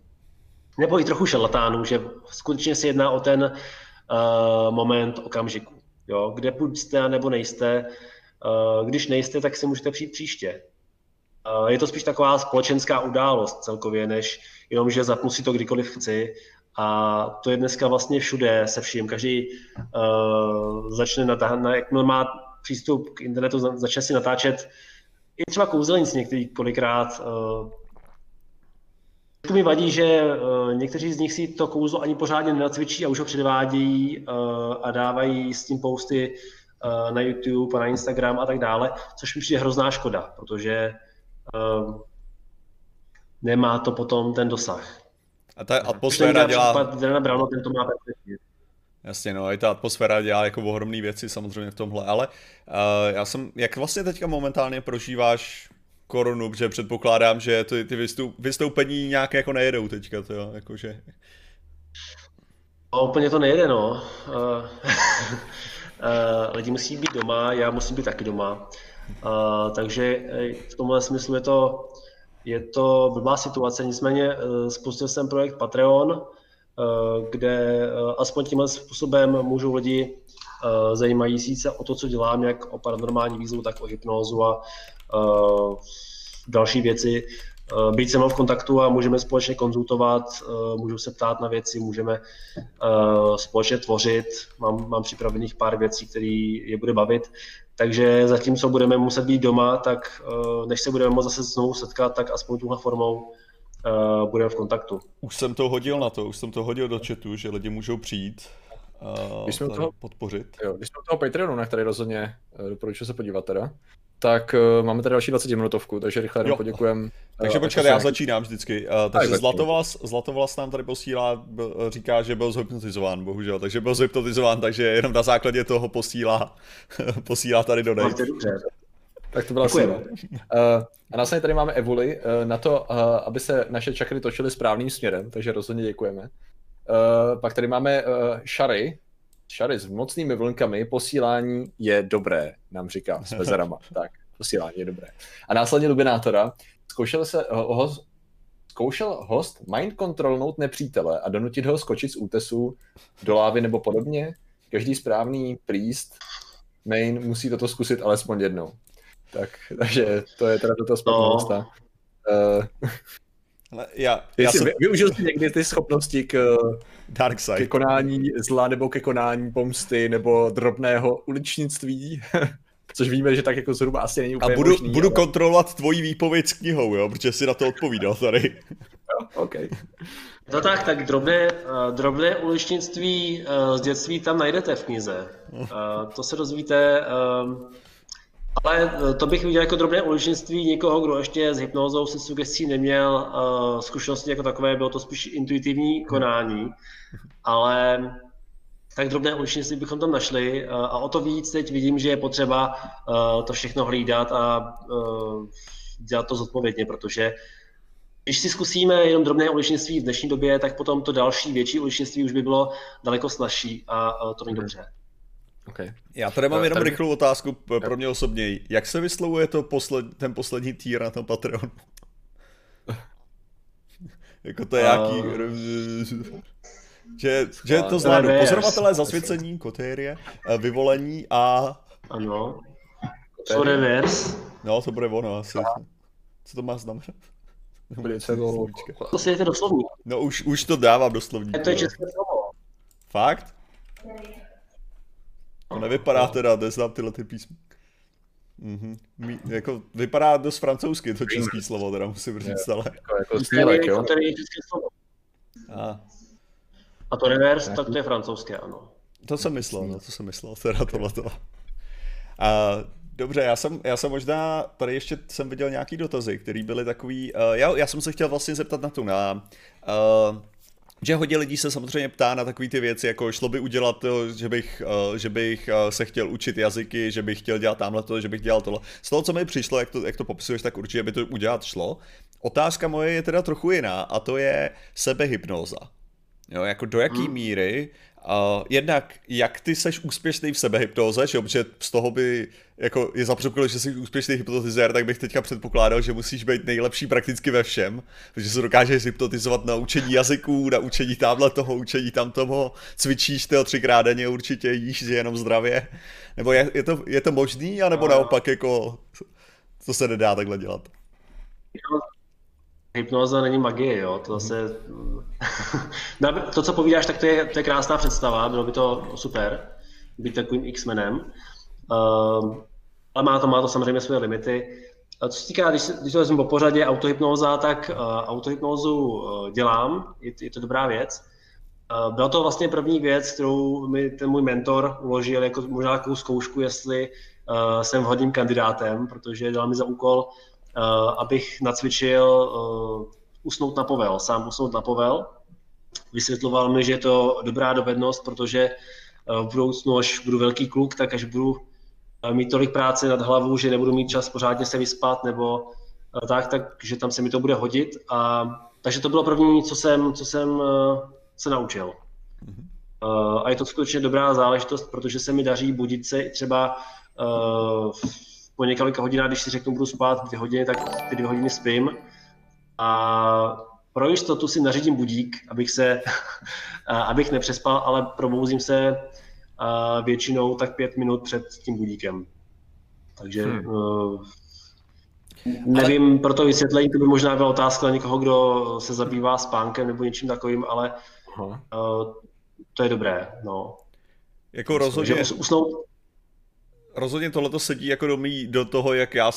nebo i trochu šarlatánů, že skutečně se jedná o ten uh, moment okamžiku, jo, kde buď jste, nebo nejste. Uh, když nejste, tak si můžete přijít příště. Uh, je to spíš taková společenská událost celkově, než jenom, že zapnu si to kdykoliv chci. A to je dneska vlastně všude se vším. Každý uh, začne natáhnout, jak má přístup k internetu, začne si natáčet i třeba kouzelníci některý kolikrát. Eh, to mi vadí, že eh, někteří z nich si to kouzlo ani pořádně nenacvičí a už ho předvádějí eh, a dávají s tím posty na YouTube a na Instagram a tak dále, což mi přijde hrozná škoda, protože nemá to potom ten dosah. A ta atmosféra dělá... Případ Drena Browna, ten to má perfektně. Jasně, no, i ta atmosféra dělá jako ohromné věci samozřejmě v tomhle, ale uh, já jsem, jak vlastně teďka momentálně prožíváš korunu, protože předpokládám, že ty, ty vystoup, vystoupení nějak jako nejedou teďka, to jo, jakože... A úplně to nejede, no. Uh, uh, lidi musí být doma, já musím být taky doma. Uh, takže v tomhle smyslu je to, je to blbá situace, nicméně spustil jsem projekt Patreon, kde eh, aspoň tímhle způsobem můžou lidi eh, zajímající se o to, co dělám, jak o paranormální výzvu, tak o hypnózu a další věci, být se mnou v kontaktu a můžeme společně konzultovat, můžu se ptát na věci, můžeme společně tvořit. Mám, mám připravených pár věcí, které je bude bavit. Takže zatímco budeme muset být doma, tak než se budeme moct zase znovu setkat, tak aspoň tuhle formou uh, budeme v kontaktu. Už jsem to hodil na to, už jsem to hodil do chatu, že lidi můžou přijít uh, když jsme toho, podpořit. Jo, když jsme toho Patreonu, na který rozhodně uh, doporučuji se podívat teda, tak uh, máme tady další 20 minutovku, takže rychle jenom poděkujem. Takže uh, počkat, já začínám vždycky. Uh, takže tak, Zlatovlas, Zlatovlas nám tady posílá, říká, že byl zhypnotizován, bohužel, takže byl zhypnotizován, takže jenom na základě toho posílá, posílá tady do tak to byla síla. Uh, a následně tady máme Evuli uh, na to, uh, aby se naše čakry točily správným směrem, takže rozhodně děkujeme. Uh, pak tady máme uh, Shary, Shary s mocnými vlnkami, posílání je dobré, nám říká s mezerama. tak, posílání je dobré. A následně Lubinátora, zkoušel se uh, host, zkoušel host mind controlnout nepřítele a donutit ho skočit z útesu do lávy nebo podobně? Každý správný príst main musí toto zkusit alespoň jednou. Tak, takže to je teda toto společnost. No. Uh, já, já jsem... využil jsi někdy ty schopnosti k, Dark side. ke konání zla nebo ke konání pomsty nebo drobného uličnictví? Což víme, že tak jako zhruba asi není úplně A budu, možný, budu ale... kontrolovat tvoji výpověď s knihou, jo, protože si na to odpovídal tady. jo, OK. No tak, tak drobné, uh, drobné uličnictví uh, z dětství tam najdete v knize. Uh, to se dozvíte uh, ale eh, to bych viděl jako drobné uličnictví někoho, kdo ještě s hypnózou se sugestí neměl uh, zkušenosti jako takové, bylo to spíš intuitivní konání, ale tak drobné uličnictví bychom tam našli uh, a o to víc teď vidím, že je potřeba uh, to všechno hlídat a uh, dělat to zodpovědně, protože když si zkusíme jenom drobné uličnictví v dnešní době, tak potom to další větší uličnictví už by bylo daleko snažší a uh, to není dobře. Okay. Já tady mám jenom tady... rychlou otázku pro mě osobně. Jak se vyslovuje to posled, ten poslední týr na tom Patreonu? jako to je nějaký... že, že to zvládnu. Pozorovatelé zasvěcení, kotérie, eh, vyvolení a... Ano. Co reverse? No, to bude ono asi. Co to má znamenat? To si jdete do slovníku. No už, už to dávám do slovníku. To je české slovo. Fakt? To nevypadá teda, neznám tyhle ty písmy. Mm-hmm. Mí, jako, vypadá dost francouzsky to český slovo, teda musím říct, ale... Jako, jako stýlek, jo? To je české slovo. A. A to reverse, tak to je francouzské, ano. To jsem myslel, no, to jsem myslel, teda tohleto. A, dobře, já jsem, já jsem možná, tady ještě jsem viděl nějaký dotazy, které byly takový, uh, já, já jsem se chtěl vlastně zeptat na tu, na uh, že hodně lidí se samozřejmě ptá na takové ty věci, jako šlo by udělat to, že bych, uh, že bych uh, se chtěl učit jazyky, že bych chtěl dělat tamhle to, že bych dělal tohle. Z toho, co mi přišlo, jak to, jak to popisuješ, tak určitě by to udělat šlo. Otázka moje je teda trochu jiná a to je sebehypnóza. Jo, jako do jaký hmm. míry Uh, jednak, jak ty seš úspěšný v sebehypnoze, že? protože z toho by, jako je za že jsi úspěšný hypnotizér, tak bych teďka předpokládal, že musíš být nejlepší prakticky ve všem, protože se dokážeš hypnotizovat na učení jazyků, na učení tamhle toho, učení tam toho, cvičíš to třikrát denně určitě, jíš jenom zdravě, nebo je, je, to, je to možný, anebo no. naopak jako, to se nedá takhle dělat? Hypnoza není magie, jo. To zase... to, co povídáš, tak to je, to je krásná představa, bylo by to super, být takovým X-menem. Uh, ale má to, má to samozřejmě své limity. A co se týká, když, když to vezmu po pořadě autohypnóza, tak uh, autohypnózu uh, dělám, je, je to dobrá věc. Uh, byla to vlastně první věc, kterou mi ten můj mentor uložil jako možná takovou zkoušku, jestli uh, jsem vhodným kandidátem, protože dal mi za úkol Eh, abych nacvičil eh, usnout na povel, sám usnout na povel. Vysvětloval mi, že je to dobrá dovednost, protože eh, v budoucnu, až budu velký kluk, tak až budu mít tolik práce nad hlavou, že nebudu mít čas pořádně se vyspat nebo tak, takže tam se mi to bude hodit. A, takže to bylo první, co jsem, co jsem se naučil. Mm-hmm. A je to skutečně dobrá záležitost, protože se mi daří budit se i třeba po několika hodinách, když si řeknu, budu spát dvě hodiny, tak ty dvě hodiny spím. A pro jistotu si nařídím budík, abych se, abych nepřespal, ale probouzím se většinou tak pět minut před tím budíkem. Takže hmm. uh, nevím, ale... pro to vysvětlení, to by možná byla otázka na někoho, kdo se zabývá spánkem nebo něčím takovým, ale uh, to je dobré. No. Jako rozhodně... Že usnout, rozhodně tohle sedí jako do, mý, do toho, jak já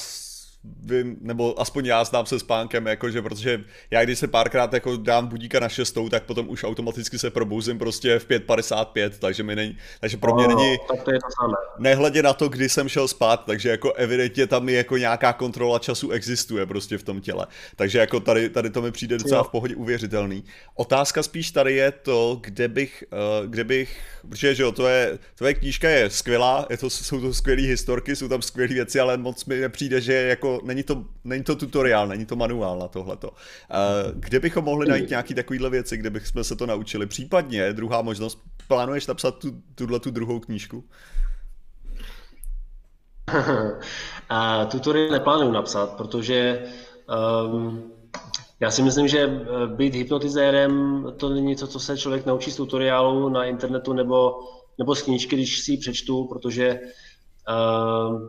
vím, nebo aspoň já znám se spánkem, jakože, protože já když se párkrát jako dám budíka na šestou, tak potom už automaticky se probouzím prostě v 5.55, takže mi není, takže pro mě není, tak to je to samé. nehledě na to, kdy jsem šel spát, takže jako evidentně tam jako nějaká kontrola času existuje prostě v tom těle, takže jako tady, tady to mi přijde docela v pohodě uvěřitelný. Otázka spíš tady je to, kde bych, uh, kde bych, protože že jo, to je, tvoje knížka je skvělá, je to, jsou to skvělé historky, jsou tam skvělé věci, ale moc mi nepřijde, že jako není to, není to tutoriál, není to manuál na tohleto. Kde bychom mohli najít nějaké takovéhle věci, kde bychom se to naučili? Případně, druhá možnost, plánuješ napsat tu, tuhle tu druhou knížku? A tutoriál neplánuju napsat, protože um, já si myslím, že eh, být hypnotizérem to není něco, co se člověk naučí z tutoriálu na internetu nebo, nebo z knížky, když si ji přečtu, protože Uh,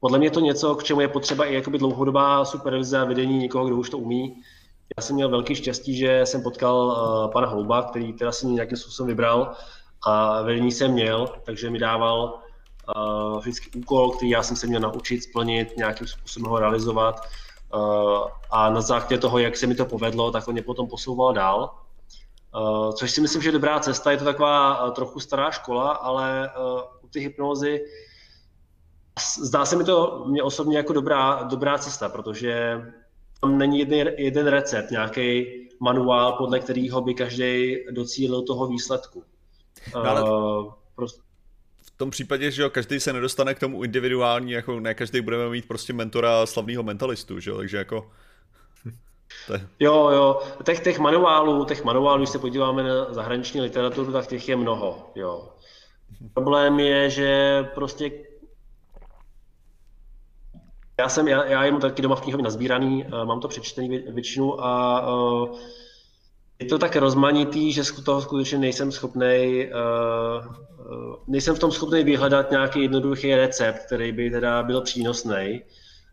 podle mě to něco, k čemu je potřeba i jakoby dlouhodobá supervize a vedení někoho, kdo už to umí. Já jsem měl velký štěstí, že jsem potkal uh, pana Holuba, který teda si nějakým způsobem vybral a vedení jsem měl, takže mi dával uh, vždycky úkol, který já jsem se měl naučit splnit, nějakým způsobem ho realizovat uh, a na základě toho, jak se mi to povedlo, tak to mě potom posouval dál. Uh, což si myslím, že je dobrá cesta, je to taková uh, trochu stará škola, ale uh, u ty hypnózy zdá se mi to mě osobně jako dobrá, dobrá cesta, protože tam není jeden, jeden recept, nějaký manuál, podle kterého by každý docílil toho výsledku. No, ale... Uh, prostě v tom případě, že jo, každý se nedostane k tomu individuální, jako ne každý budeme mít prostě mentora slavného mentalistu, že jo, takže jako... Je... Jo, jo, těch, těch manuálů, těch manuálů, když se podíváme na zahraniční literaturu, tak těch je mnoho, jo. Problém je, že prostě já jsem, já, já jim taky doma v knihovně nazbíraný, uh, mám to přečtený většinu a uh, je to tak rozmanitý, že z toho skutečně nejsem schopný, uh, uh, nejsem v tom schopný vyhledat nějaký jednoduchý recept, který by teda byl přínosný,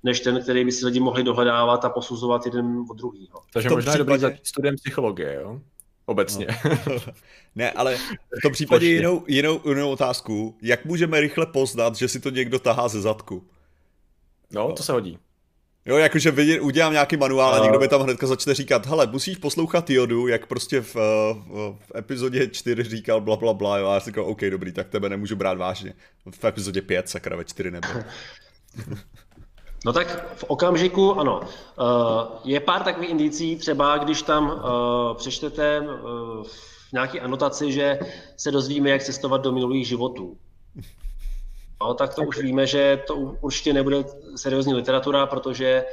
než ten, který by si lidi mohli dohledávat a posuzovat jeden od druhého. Takže možná případě... je dobrý studiem psychologie, jo? Obecně. No. ne, ale v tom případě jinou, jinou, jinou otázku. Jak můžeme rychle poznat, že si to někdo tahá ze zadku? No, to se hodí. Jo, jakože vidě, udělám nějaký manuál a někdo by tam hnedka začne říkat, hele, musíš poslouchat Jodu, jak prostě v, v, v epizodě 4 říkal bla bla bla, jo, a já říkal, OK, dobrý, tak tebe nemůžu brát vážně. V epizodě 5, sakra, ve 4 nebyl. No tak v okamžiku, ano. Uh, je pár takových indicí, třeba když tam uh, přečtete v nějaké anotaci, že se dozvíme, jak cestovat do minulých životů no, tak to už víme, že to určitě nebude seriózní literatura, protože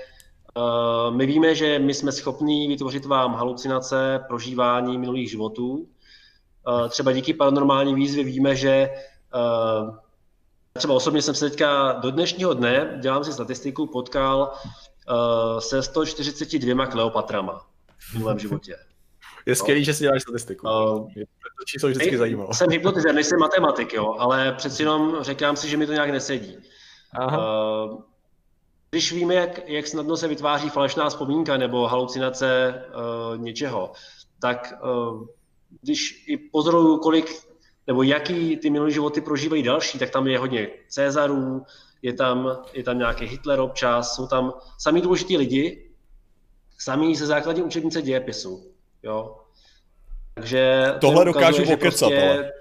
uh, my víme, že my jsme schopní vytvořit vám halucinace, prožívání minulých životů. Uh, třeba díky paranormální výzvě víme, že uh, třeba osobně jsem se teďka do dnešního dne, dělám si statistiku, potkal uh, se 142 Kleopatrama v minulém životě. Je skvělý, no. že si děláš statistiku. Uh, to číslo vždycky zajímalo. Jsem hypnotizer, nejsem matematik, jo, ale přeci jenom říkám si, že mi to nějak nesedí. Aha. Uh, když víme, jak, jak snadno se vytváří falešná vzpomínka nebo halucinace uh, něčeho, tak uh, když i pozoruju, kolik nebo jaký ty minulé životy prožívají další, tak tam je hodně Cezarů, je tam, je tam nějaký Hitler občas, jsou tam samý důležitý lidi, samý ze základní učebnice dějepisu. Jo? Takže Tohle dokážu okecat, prostě... ale.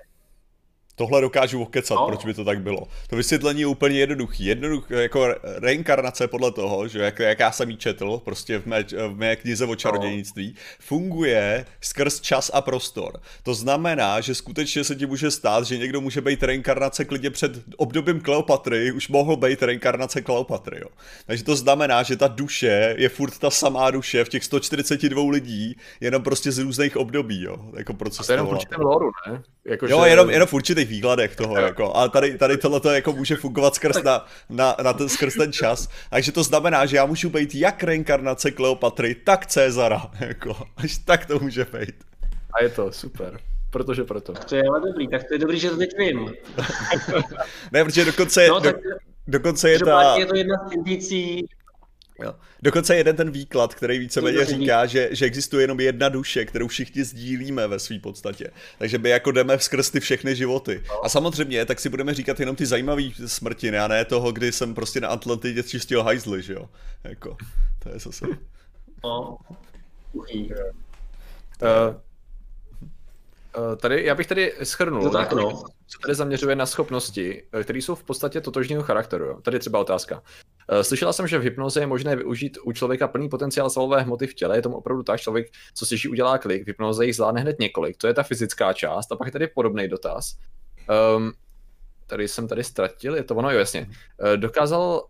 Tohle dokážu okecat, no. proč by to tak bylo. To vysvětlení je úplně jednoduchý. Jednoduchý, jako reinkarnace podle toho, že jak, jak já jsem jí četl, prostě v mé, v mé knize o čarodějnictví, no. funguje skrz čas a prostor. To znamená, že skutečně se ti může stát, že někdo může být reinkarnace klidně před obdobím Kleopatry, už mohl být reinkarnace Kleopatry. Jo. Takže to znamená, že ta duše je furt ta samá duše v těch 142 lidí, jenom prostě z různých období. Jo. Jako proces to je jenom v určitém loru, ne? Jako, jo, že... jenom, jenom v určitých výkladech toho, jako, ale tady, tady tohle jako může fungovat skrz, na, na, na ten, skrz ten čas, takže to znamená, že já můžu být jak reinkarnace Kleopatry, tak Cezara, jako, až tak to může být. A je to super. Protože proto. To je ale dobrý, tak to je dobrý, že to teď vím. ne, protože dokonce, no, tak, do, dokonce je ta... Je to jedna z indicí Jo. Dokonce jeden ten výklad, který víceméně říká, že, že existuje jenom jedna duše, kterou všichni sdílíme ve své podstatě. Takže my jako jdeme skrz ty všechny životy. A samozřejmě, tak si budeme říkat jenom ty zajímavé smrti, a ne toho, kdy jsem prostě na Atlantidě čistil hajzly, že jo. Jako, to je zase... No. Uh, tady, já bych tady schrnul, to tak, no. co tady zaměřuje na schopnosti, eh, které jsou v podstatě totožného charakteru. Jo. Tady třeba otázka. Eh, slyšela jsem, že v hypnoze je možné využít u člověka plný potenciál svalové hmoty v těle. Je tomu opravdu tak, člověk, co si udělá klik, v hypnoze jich zvládne hned několik. To je ta fyzická část. A pak je tady podobný dotaz. Um, tady jsem tady ztratil, je to ono, jo, jasně. Dokázal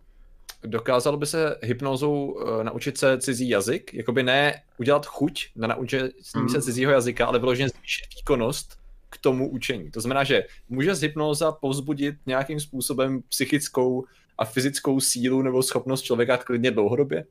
dokázalo by se hypnózou uh, naučit se cizí jazyk? Jakoby ne udělat chuť na naučení mm. se cizího jazyka, ale vyloženě zvýšit výkonnost k tomu učení. To znamená, že může z hypnóza povzbudit nějakým způsobem psychickou a fyzickou sílu nebo schopnost člověka klidně dlouhodobě?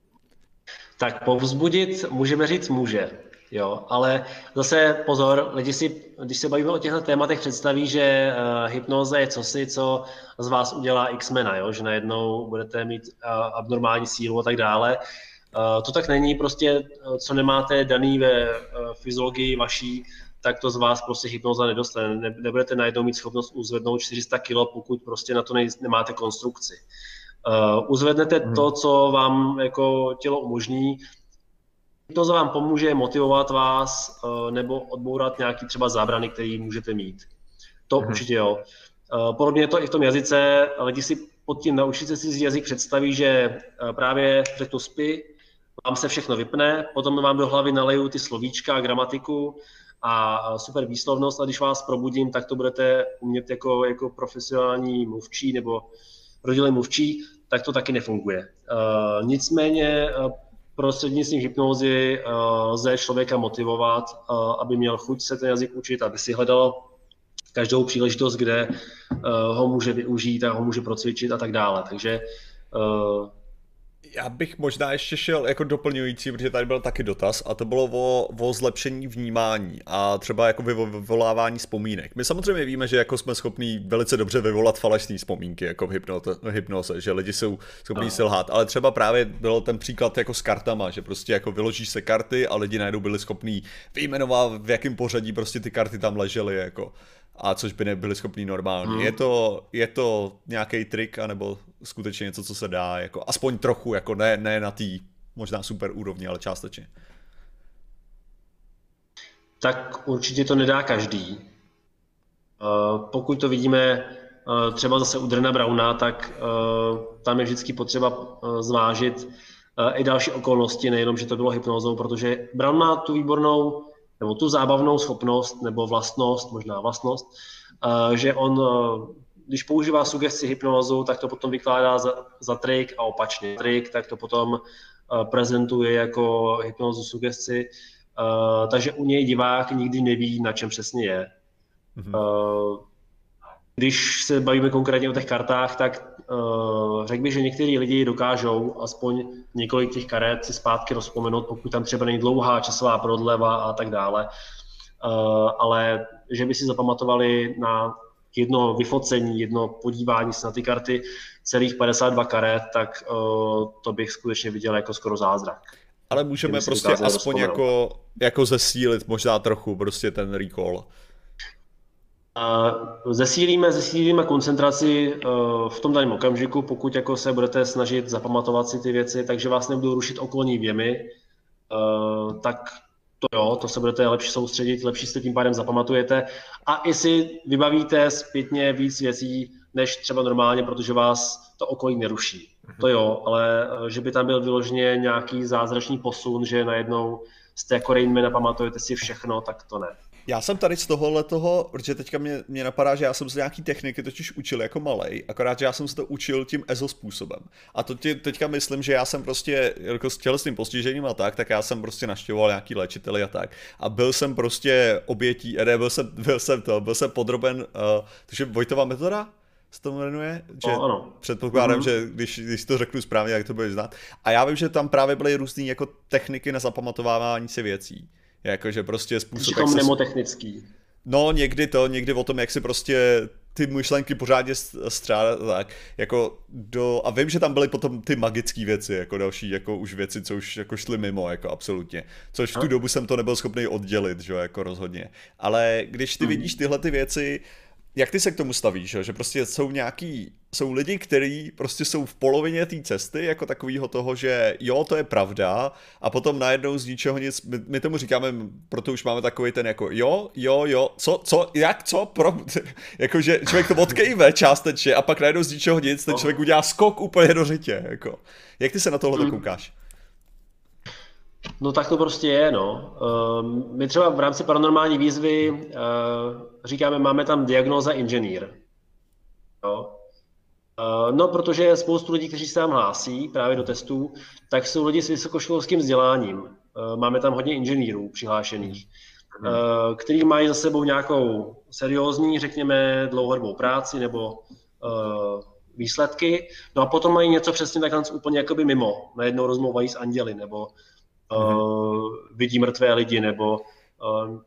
Tak povzbudit, můžeme říct může. Jo, ale zase pozor, lidi si, když se bavíme o těchto tématech, představí, že uh, hypnoza je cosi, co z vás udělá X-mena, jo? že najednou budete mít uh, abnormální sílu a tak dále. Uh, to tak není, prostě co nemáte daný ve uh, fyziologii vaší, tak to z vás prostě hypnoza nedostane. Ne, nebudete najednou mít schopnost uzvednout 400 kg, pokud prostě na to ne, nemáte konstrukci. Uh, uzvednete hmm. to, co vám jako tělo umožní, to vám pomůže motivovat vás uh, nebo odbourat nějaký třeba zábrany, který můžete mít. To hmm. určitě jo. Uh, podobně je to i v tom jazyce. Lidi si pod tím naučit se si jazyk představí, že uh, právě řeknu spy, vám se všechno vypne, potom vám do hlavy naleju ty slovíčka, gramatiku a super výslovnost a když vás probudím, tak to budete umět jako, jako profesionální mluvčí nebo rodilý mluvčí, tak to taky nefunguje. Uh, nicméně uh, prostřednictvím hypnózy uh, lze člověka motivovat, uh, aby měl chuť se ten jazyk učit, aby si hledal každou příležitost, kde uh, ho může využít a ho může procvičit a tak dále. Takže uh, já bych možná ještě šel jako doplňující, protože tady byl taky dotaz a to bylo o, o zlepšení vnímání a třeba jako vyvolávání vzpomínek. My samozřejmě víme, že jako jsme schopní velice dobře vyvolat falešné vzpomínky jako v hypnoze, že lidi jsou schopní no. selhat, ale třeba právě byl ten příklad jako s kartama, že prostě jako vyložíš se karty a lidi najednou byli schopní vyjmenovat v jakém pořadí prostě ty karty tam ležely jako a což by nebyli schopni normálně. Hmm. Je, to, je to nějaký trik, anebo skutečně něco, co se dá, jako aspoň trochu, jako ne, ne na té možná super úrovni, ale částečně. Tak určitě to nedá každý. Uh, pokud to vidíme uh, třeba zase u Drna Brauna, tak uh, tam je vždycky potřeba zvážit i další okolnosti, nejenom, že to bylo hypnózou, protože Brown má tu výbornou nebo tu zábavnou schopnost nebo vlastnost, možná vlastnost, že on, když používá sugesti hypnózu, tak to potom vykládá za, za trik a opačně. Trik, tak to potom prezentuje jako hypnózu sugesti, takže u něj divák nikdy neví, na čem přesně je. Mm-hmm. Když se bavíme konkrétně o těch kartách, tak uh, řekl bych, že někteří lidi dokážou aspoň několik těch karet si zpátky rozpomenout, pokud tam třeba není dlouhá časová prodleva a tak dále. Uh, ale že by si zapamatovali na jedno vyfocení, jedno podívání se na ty karty, celých 52 karet, tak uh, to bych skutečně viděl jako skoro zázrak. Ale můžeme prostě aspoň jako, jako zesílit možná trochu prostě ten recall. Zesílíme, zesílíme koncentraci eh, v tom daném okamžiku, pokud jako se budete snažit zapamatovat si ty věci, takže vás nebudou rušit okolní věmy, eh, tak to jo, to se budete lepší soustředit, lepší se tím pádem zapamatujete a i si vybavíte zpětně víc věcí, než třeba normálně, protože vás to okolí neruší. To jo, ale eh, že by tam byl vyloženě nějaký zázračný posun, že najednou jste jako Rainman a pamatujete si všechno, tak to ne. Já jsem tady z tohohle toho, protože teďka mě, mě napadá, že já jsem z nějaký techniky totiž učil jako malej, akorát, že já jsem se to učil tím EZO způsobem. A to tě, teďka myslím, že já jsem prostě jako s tělesným postižením a tak, tak já jsem prostě naštěvoval nějaký léčiteli a tak. A byl jsem prostě obětí, ne, byl jsem, byl jsem to, byl jsem podroben, uh, takže Vojtová metoda, se to jmenuje, že oh, ano. předpokládám, mm-hmm. že když, když to řeknu správně, jak to bude znát. A já vím, že tam právě byly různé jako techniky na zapamatovávání si věcí. Jakože prostě způsob... Jak mnemotechnický. No, někdy to, někdy o tom, jak si prostě ty myšlenky pořádně střádat, tak, jako do, a vím, že tam byly potom ty magické věci, jako další, jako už věci, co už jako šly mimo, jako absolutně, což v tu dobu jsem to nebyl schopný oddělit, že jako rozhodně, ale když ty mhm. vidíš tyhle ty věci, jak ty se k tomu stavíš, že prostě jsou nějaký, jsou lidi, kteří prostě jsou v polovině té cesty, jako takového toho, že jo, to je pravda, a potom najednou z ničeho nic, my, my tomu říkáme, proto už máme takový ten jako jo, jo, jo, co, co, jak, co, pro, jakože člověk to odkejve částečně a pak najednou z ničeho nic, ten člověk udělá skok úplně do řitě, jako. Jak ty se na tohle hmm. koukáš? No tak to prostě je, no. Uh, my třeba v rámci paranormální výzvy uh, říkáme, máme tam diagnóza inženýr. No. No, protože spoustu lidí, kteří se tam hlásí právě do testů, tak jsou lidi s vysokoškolským vzděláním. Uh, máme tam hodně inženýrů přihlášených, uh, kteří mají za sebou nějakou seriózní, řekněme, dlouhodobou práci nebo výsledky, no a potom mají něco přesně takhle úplně jakoby mimo. Najednou rozmluvají s anděli, nebo uh, vidí mrtvé lidi nebo uh,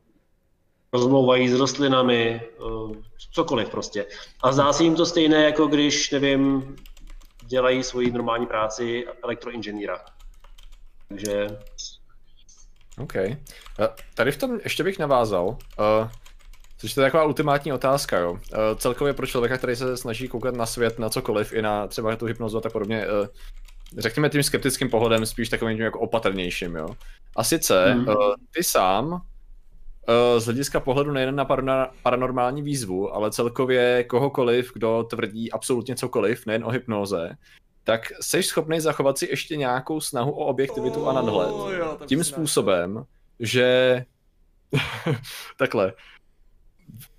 rozmlouvají s rostlinami, uh, cokoliv prostě. A zdá se jim to stejné, jako když, nevím, dělají svoji normální práci elektroinženýra. Takže... OK. Tady v tom ještě bych navázal. Uh, Což je taková ultimátní otázka, jo. Uh, celkově pro člověka, který se snaží koukat na svět, na cokoliv, i na třeba tu hypnozu a tak podobně, uh, řekněme tím skeptickým pohledem, spíš takovým tím jako opatrnějším, jo. A sice, mm. uh, ty sám, uh, z hlediska pohledu nejen na paranormální výzvu, ale celkově kohokoliv, kdo tvrdí absolutně cokoliv, nejen o hypnoze, tak jsi schopný zachovat si ještě nějakou snahu o objektivitu oh, a nadhled. Jo, tím způsobem, že takhle,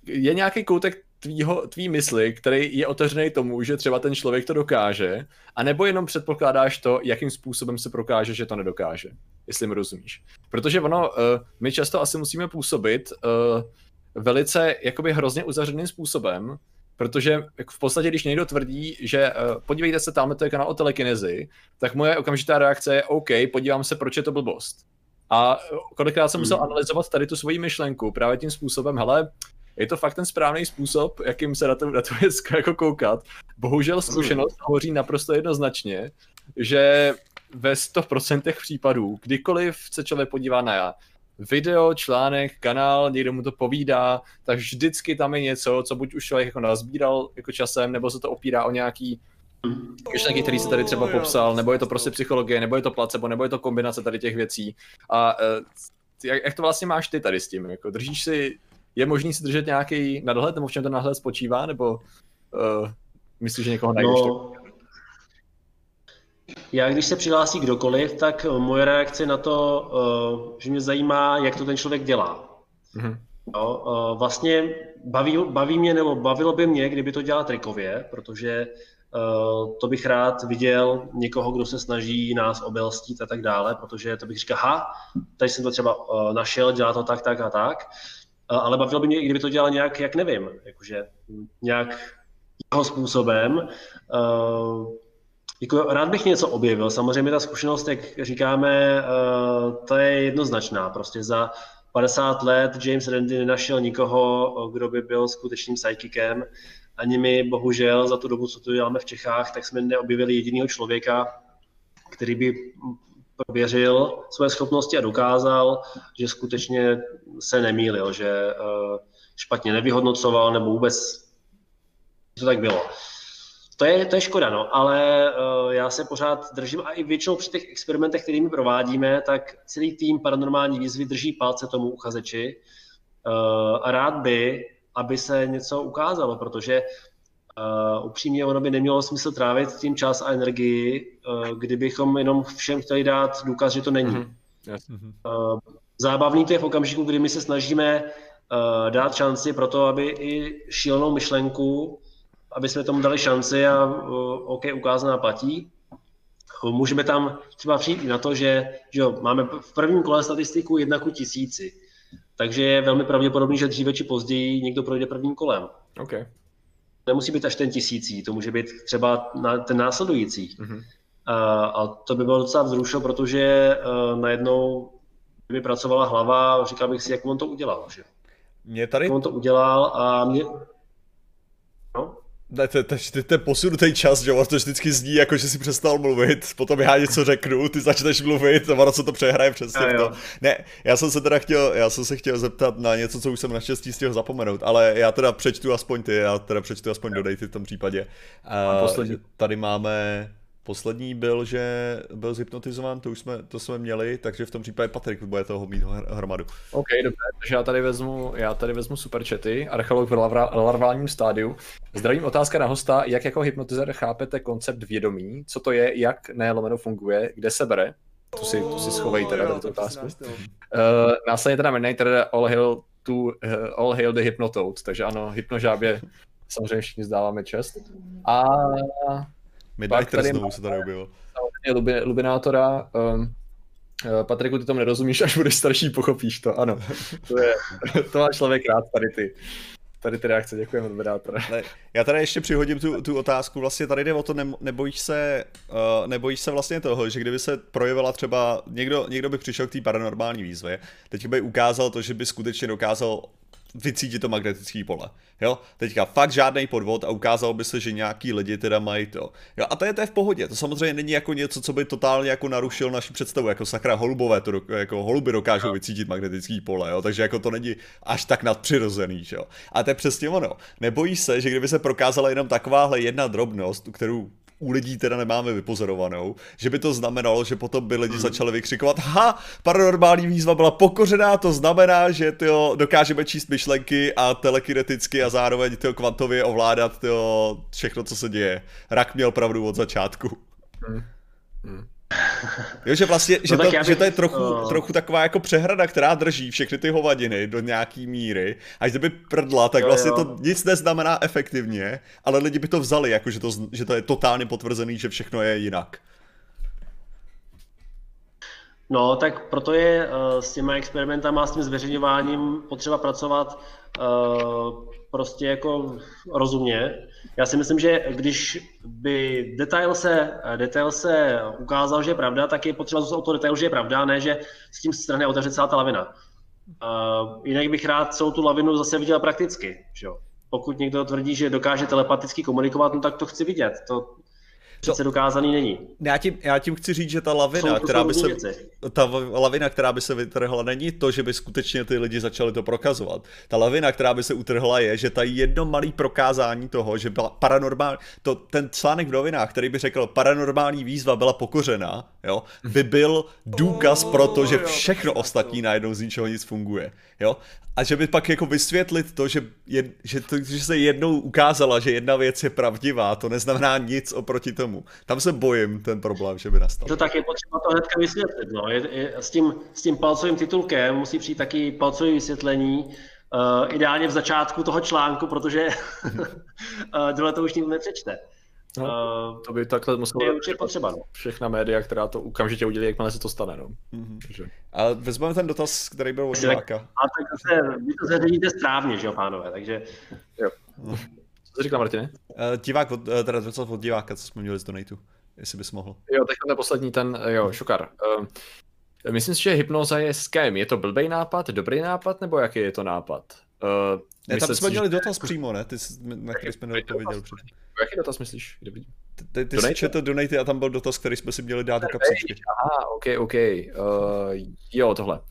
je nějaký koutek tvýho, tvý mysli, který je otevřený tomu, že třeba ten člověk to dokáže, a nebo jenom předpokládáš to, jakým způsobem se prokáže, že to nedokáže, jestli mi rozumíš. Protože ono, uh, my často asi musíme působit uh, velice jakoby hrozně uzavřeným způsobem, protože v podstatě, když někdo tvrdí, že uh, podívejte se, tam to je kanál o telekinezi, tak moje okamžitá reakce je OK, podívám se, proč je to blbost. A kolikrát jsem musel hmm. analyzovat tady tu svoji myšlenku právě tím způsobem, hele, je to fakt ten správný způsob, jakým se na to, na to věc jako koukat. Bohužel zkušenost hovoří naprosto jednoznačně, že ve 100% případů, kdykoliv se člověk podívá na video, článek, kanál, někdo mu to povídá, tak vždycky tam je něco, co buď už člověk jako nazbíral jako časem, nebo se to opírá o nějaký myšlenky, který se tady třeba popsal, nebo je to prostě psychologie, nebo je to placebo, nebo je to kombinace tady těch věcí. A uh, jak, jak to vlastně máš ty tady s tím? Jako držíš si je možný si držet nějaký nadhled, nebo v čem ten nadhled spočívá, nebo uh, myslíš, že někoho najdeš? No, já když se přihlásí kdokoliv, tak moje reakce na to, uh, že mě zajímá, jak to ten člověk dělá. Mm-hmm. Uh, vlastně baví, baví mě, nebo bavilo by mě, kdyby to dělal trikově, protože to bych rád viděl někoho, kdo se snaží nás obelstít a tak dále, protože to bych říkal, ha, tady jsem to třeba našel, dělá to tak, tak a tak ale bavilo by mě, i kdyby to dělal nějak, jak nevím, jakože nějak jeho způsobem. Jako rád bych něco objevil. Samozřejmě ta zkušenost, jak říkáme, to je jednoznačná. Prostě za 50 let James Randi nenašel nikoho, kdo by byl skutečným psychikem. Ani my, bohužel, za tu dobu, co tu děláme v Čechách, tak jsme neobjevili jediného člověka, který by prověřil své schopnosti a dokázal, že skutečně se nemýlil, že eh, špatně nevyhodnocoval nebo vůbec to tak bylo. To je, to je škoda, no, ale uh, já se pořád držím a i většinou při těch experimentech, kterými provádíme, tak celý tým paranormální výzvy drží palce tomu uchazeči uh, a rád by, aby se něco ukázalo, protože Uh, upřímně ono by nemělo smysl trávit tím čas a energii, uh, kdybychom jenom všem chtěli dát důkaz, že to není. Mm-hmm. Uh, zábavný to je v okamžiku, kdy my se snažíme uh, dát šanci pro to, aby i šílenou myšlenku, aby jsme tomu dali šanci a uh, OK, ukázaná platí. Můžeme tam třeba přijít i na to, že, že jo, máme v prvním kole statistiku jedna ku tisíci. Takže je velmi pravděpodobný, že dříve či později někdo projde prvním kolem. Okay nemusí být až ten tisící, to může být třeba na ten následující. Mm-hmm. A, a to by bylo docela vzrušo, protože uh, najednou by pracovala hlava a říkal bych si, jak on to udělal. Že? Mě tady... Jak on to udělal a mě... No? Ne, to, to, to, to je posunutý čas, že to vždycky zní jako, že si přestal mluvit, potom já něco řeknu, ty začneš mluvit a ono se to přehraje přesně to. Ne, já jsem se teda chtěl, já jsem se chtěl zeptat na něco, co už jsem naštěstí stihl zapomenout, ale já teda přečtu aspoň ty, já teda přečtu aspoň dodej ty v tom případě. A poslední. Tady máme Poslední byl, že byl zhypnotizován, to už jsme, to jsme měli, takže v tom případě Patrik bude toho mít hromadu. OK, dobře, takže já tady vezmu, já tady vezmu super chaty, archeolog v larválním stádiu. Zdravím otázka na hosta, jak jako hypnotizer chápete koncept vědomí, co to je, jak nelomeno funguje, kde se bere, tu si, tu si schovej teda do tu otázku. Uh, následně teda jmenej teda All Hail, to, uh, all hail the Hypnotoad, takže ano, hypnožábě samozřejmě všichni zdáváme čest. A Midnighter znovu se tady objevil. Lubinátora. Um, Patriku, ty tomu nerozumíš, až budeš starší, pochopíš to, ano. To, je, to má člověk rád, tady ty. tady ty reakce, děkujeme, moderátore. Ne, já tady ještě přihodím tu, tu otázku, vlastně tady jde o to, ne, nebojíš se, uh, nebojíš se vlastně toho, že kdyby se projevila třeba, někdo, někdo by přišel k té paranormální výzvě, teď by ukázal to, že by skutečně dokázal vycítit to magnetické pole. Jo, teďka fakt žádný podvod a ukázalo by se, že nějaký lidi teda mají to. Jo, a to je, to je v pohodě. To samozřejmě není jako něco, co by totálně jako narušil naši představu, jako sakra holubové, to jako holuby dokážou vycítit magnetický pole, jo, takže jako to není až tak nadpřirozený, jo. A to je přesně ono. Nebojí se, že kdyby se prokázala jenom takováhle jedna drobnost, kterou u lidí teda nemáme vypozorovanou, že by to znamenalo, že potom by lidi hmm. začali vykřikovat, ha, paranormální výzva byla pokořená, to znamená, že tyjo, dokážeme číst myšlenky a telekineticky a zároveň tyjo, kvantově ovládat tyjo, všechno, co se děje. Rak měl pravdu od začátku. Hmm. Hmm. Jo, že vlastně, že, no to, bych, že to je trochu, uh... trochu taková jako přehrada, která drží všechny ty hovadiny do nějaký míry. Až kdyby prdla, tak jo, vlastně jo. to nic neznamená efektivně, ale lidi by to vzali, jako že to, že to je totálně potvrzený, že všechno je jinak. No, tak proto je uh, s těma experimentama, s tím zveřejňováním potřeba pracovat uh, prostě jako rozumně. Já si myslím, že když by detail se, detail se ukázal, že je pravda, tak je potřeba zůstat o to detailu, že je pravda, ne, že s tím strany otevře celá ta lavina. Uh, jinak bych rád celou tu lavinu zase viděl prakticky. Že jo? Pokud někdo tvrdí, že dokáže telepaticky komunikovat, no tak to chci vidět. To, přece dokázaný není. Já tím, já tím chci říct, že ta lavina, jsou, která by se, ta lavina, která by se vytrhla, není to, že by skutečně ty lidi začali to prokazovat. Ta lavina, která by se utrhla, je, že ta jedno malý prokázání toho, že byla paranormální, to, ten článek v novinách, který by řekl, paranormální výzva byla pokořena, jo, by byl důkaz oh, pro to, že všechno ostatní najednou z ničeho nic funguje. Jo? A že by pak jako vysvětlit to, že, je, že, to, že se jednou ukázala, že jedna věc je pravdivá, to neznamená nic oproti tomu. Tam se bojím ten problém, že by nastal. To tak je potřeba to hnedka vysvětlit. No. Je, je, s, tím, s tím palcovým titulkem musí přijít taky palcové vysvětlení, uh, ideálně v začátku toho článku, protože uh, to už nikdo nepřečte. No, uh, to by takhle muselo je určitě potřeba. No. Všechna média, která to okamžitě udělí, jakmile se to stane. No. Mm-hmm. Takže... A vezmeme ten dotaz, který byl od diváka. A tak zase, vy to zařídíte správně, že jo, pánové, takže... Jo. Co jsi říkal, Martine? Uh, divák, od, uh, teda docela od diváka, co jsme měli z donatu, jestli bys mohl. Jo, teď ten poslední, ten, jo, šukar. Uh, myslím si, že hypnoza je scam. Je to blbý nápad, dobrý nápad, nebo jaký je to nápad? Uh, ne, tam jsme měli dotaz přímo, ne? Ty, na který jsme neodpověděli předtím. Jaký dotaz myslíš? Kde vidím? Ty, ty jsi četl donaty a tam byl dotaz, který jsme si měli dát do kapsičky. Aha, ok, ok. Uh, jo, tohle. Uh,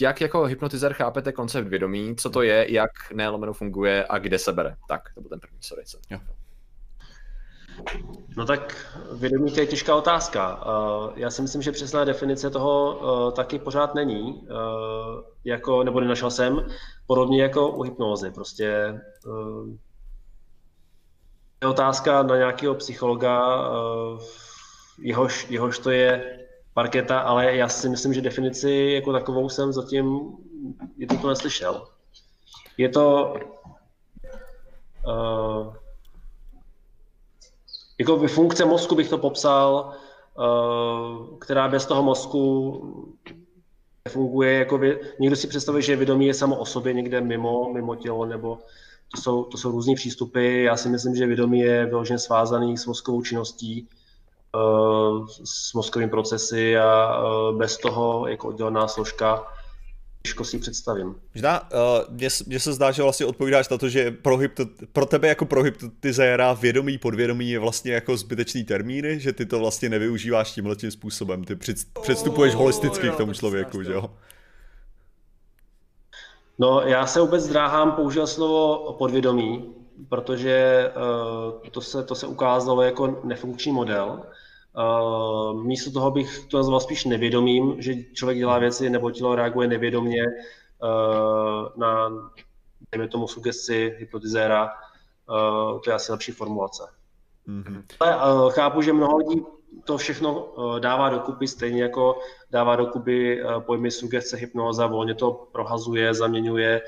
jak jako hypnotizer chápete koncept vědomí, co to je, jak nelomeno funguje a kde se bere? Tak, to byl ten první, sorry. Jo. No tak vědomí to je těžká otázka. Uh, já si myslím, že přesná definice toho uh, taky pořád není, uh, jako, nebo nenašel jsem, podobně jako u hypnózy. Prostě je otázka na nějakého psychologa, jehož, jehož to je parketa, ale já si myslím, že definici jako takovou jsem zatím je to neslyšel. Je to uh, jako funkce mozku bych to popsal, uh, která bez toho mozku funguje, jako vě, někdo si představuje, že vědomí je samo o sobě někde mimo, mimo tělo, nebo to jsou, to jsou různé přístupy. Já si myslím, že vědomí je vyloženě svázaný s mozkovou činností, uh, s mozkovými procesy a uh, bez toho jako oddělená složka těžko si představím. Možná, uh, mně, se zdá, že vlastně odpovídáš na to, že pro, hypto, pro tebe jako pro hypnotizéra vědomí, podvědomí je vlastně jako zbytečný termíny, že ty to vlastně nevyužíváš tímhle tím způsobem, ty před, předstupuješ holisticky oh, k tomu člověku, že jo? No, já se vůbec dráhám použít slovo podvědomí, protože uh, to, se, to se ukázalo jako nefunkční model. Uh, místo toho bych to nazval spíš nevědomím, že člověk dělá věci nebo tělo reaguje nevědomně uh, na, dejme tomu, sugesti hypnotizéra. Uh, to je asi lepší formulace. Mm-hmm. Ale uh, chápu, že mnoho lidí to všechno uh, dává dokupy, stejně jako dává dokupy uh, pojmy sugestce, hypnoza, volně to prohazuje, zaměňuje.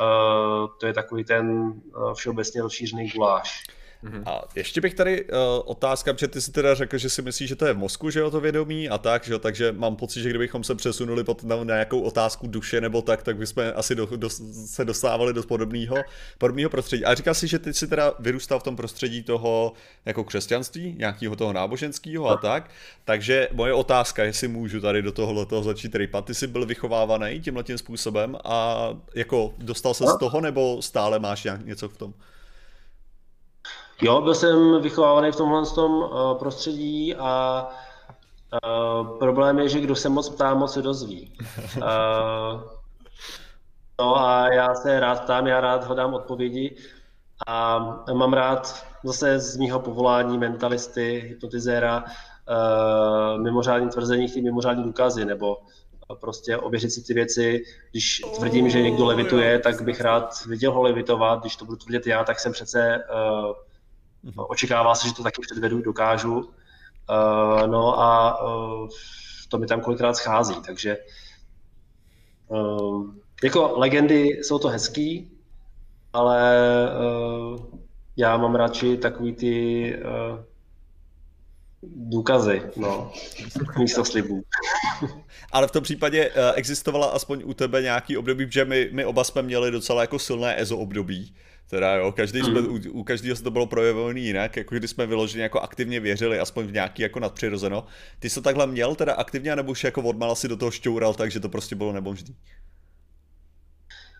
Uh, to je takový ten všeobecně rozšířený guláš. Mm-hmm. A ještě bych tady uh, otázka, protože ty si teda řekl, že si myslíš, že to je v mozku, že jo, to vědomí a tak, že jo, takže mám pocit, že kdybychom se přesunuli pod na nějakou otázku duše nebo tak, tak bychom asi do, do, se dostávali do podobného, podobného prostředí. A říkal si, že ty si teda vyrůstal v tom prostředí toho jako křesťanství, nějakého toho náboženského a tak, takže moje otázka, jestli můžu tady do tohohle toho začít rypat, ty jsi byl vychovávaný tímhle tím způsobem a jako dostal se z toho nebo stále máš nějak něco v tom? Jo, byl jsem vychovávaný v tomhle tom uh, prostředí a uh, problém je, že kdo se moc ptá, moc se dozví. Uh, no a já se rád ptám, já rád hledám odpovědi a mám rád zase z mýho povolání mentalisty, hypnotizéra, uh, mimořádný tvrzení, ty mimořádní důkazy, nebo prostě ověřit si ty věci. Když tvrdím, že někdo levituje, tak bych rád viděl ho levitovat. Když to budu tvrdit já, tak jsem přece uh. Očekává se, že to taky předvedu, dokážu. Uh, no a uh, to mi tam kolikrát schází, takže uh, jako legendy jsou to hezký, ale já mám radši takový ty důkazy, no, místo slibů. Ale v tom případě existovala aspoň u tebe nějaký období, že my, my oba jsme měli docela jako silné EZO období, Teda jo, každý jsme, mm. u, u každého se to bylo projevovaný jinak, jako když jsme vyloženě jako aktivně věřili, aspoň v nějaký jako nadpřirozeno. Ty jsi to takhle měl teda aktivně, nebo už jako odmala si do toho šťoural, takže to prostě bylo nemožný?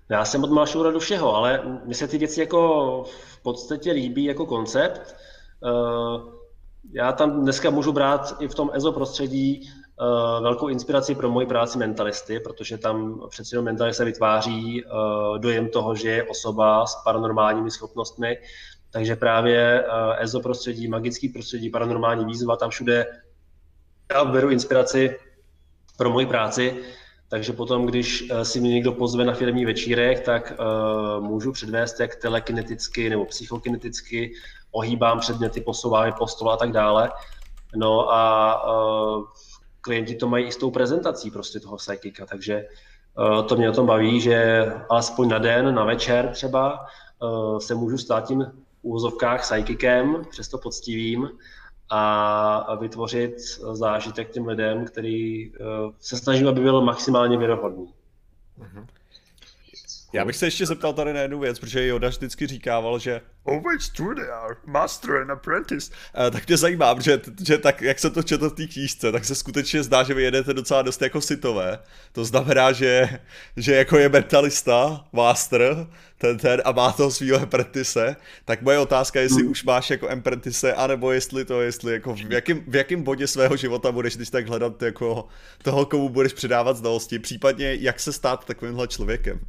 Já jsem od šťoural do všeho, ale mně se ty věci jako v podstatě líbí jako koncept. Eh, já tam dneska můžu brát i v tom EZO prostředí velkou inspiraci pro moji práci mentalisty, protože tam přeci jenom mentalista vytváří uh, dojem toho, že je osoba s paranormálními schopnostmi, takže právě uh, EZO prostředí, magický prostředí, paranormální výzva, tam všude já beru inspiraci pro moji práci, takže potom, když si mě někdo pozve na firmní večírek, tak uh, můžu předvést, jak telekineticky nebo psychokineticky ohýbám předměty, posouvám je po stole a tak dále. No a uh, klienti to mají i s tou prezentací prostě toho psychika, takže uh, to mě o tom baví, že alespoň na den, na večer třeba uh, se můžu stát tím úvozovkách psychikem, přesto poctivým, a vytvořit zážitek těm lidem, který se snažím, aby byl maximálně věrohodný. Mm-hmm. Já bych se ještě zeptal tady na jednu věc, protože Yoda vždycky říkával, že Always true they are, master and apprentice. Uh, tak mě zajímá, že, že tak, jak se to četl v té knížce, tak se skutečně zdá, že vy jedete docela dost jako sitové. To znamená, že, že jako je mentalista, master, ten, ten a má toho svého apprentice, tak moje otázka je, jestli hmm. už máš jako apprentice, anebo jestli to, jestli jako v jakém, v jakém bodě svého života budeš když tak hledat jako toho, komu budeš předávat znalosti, případně jak se stát takovýmhle člověkem.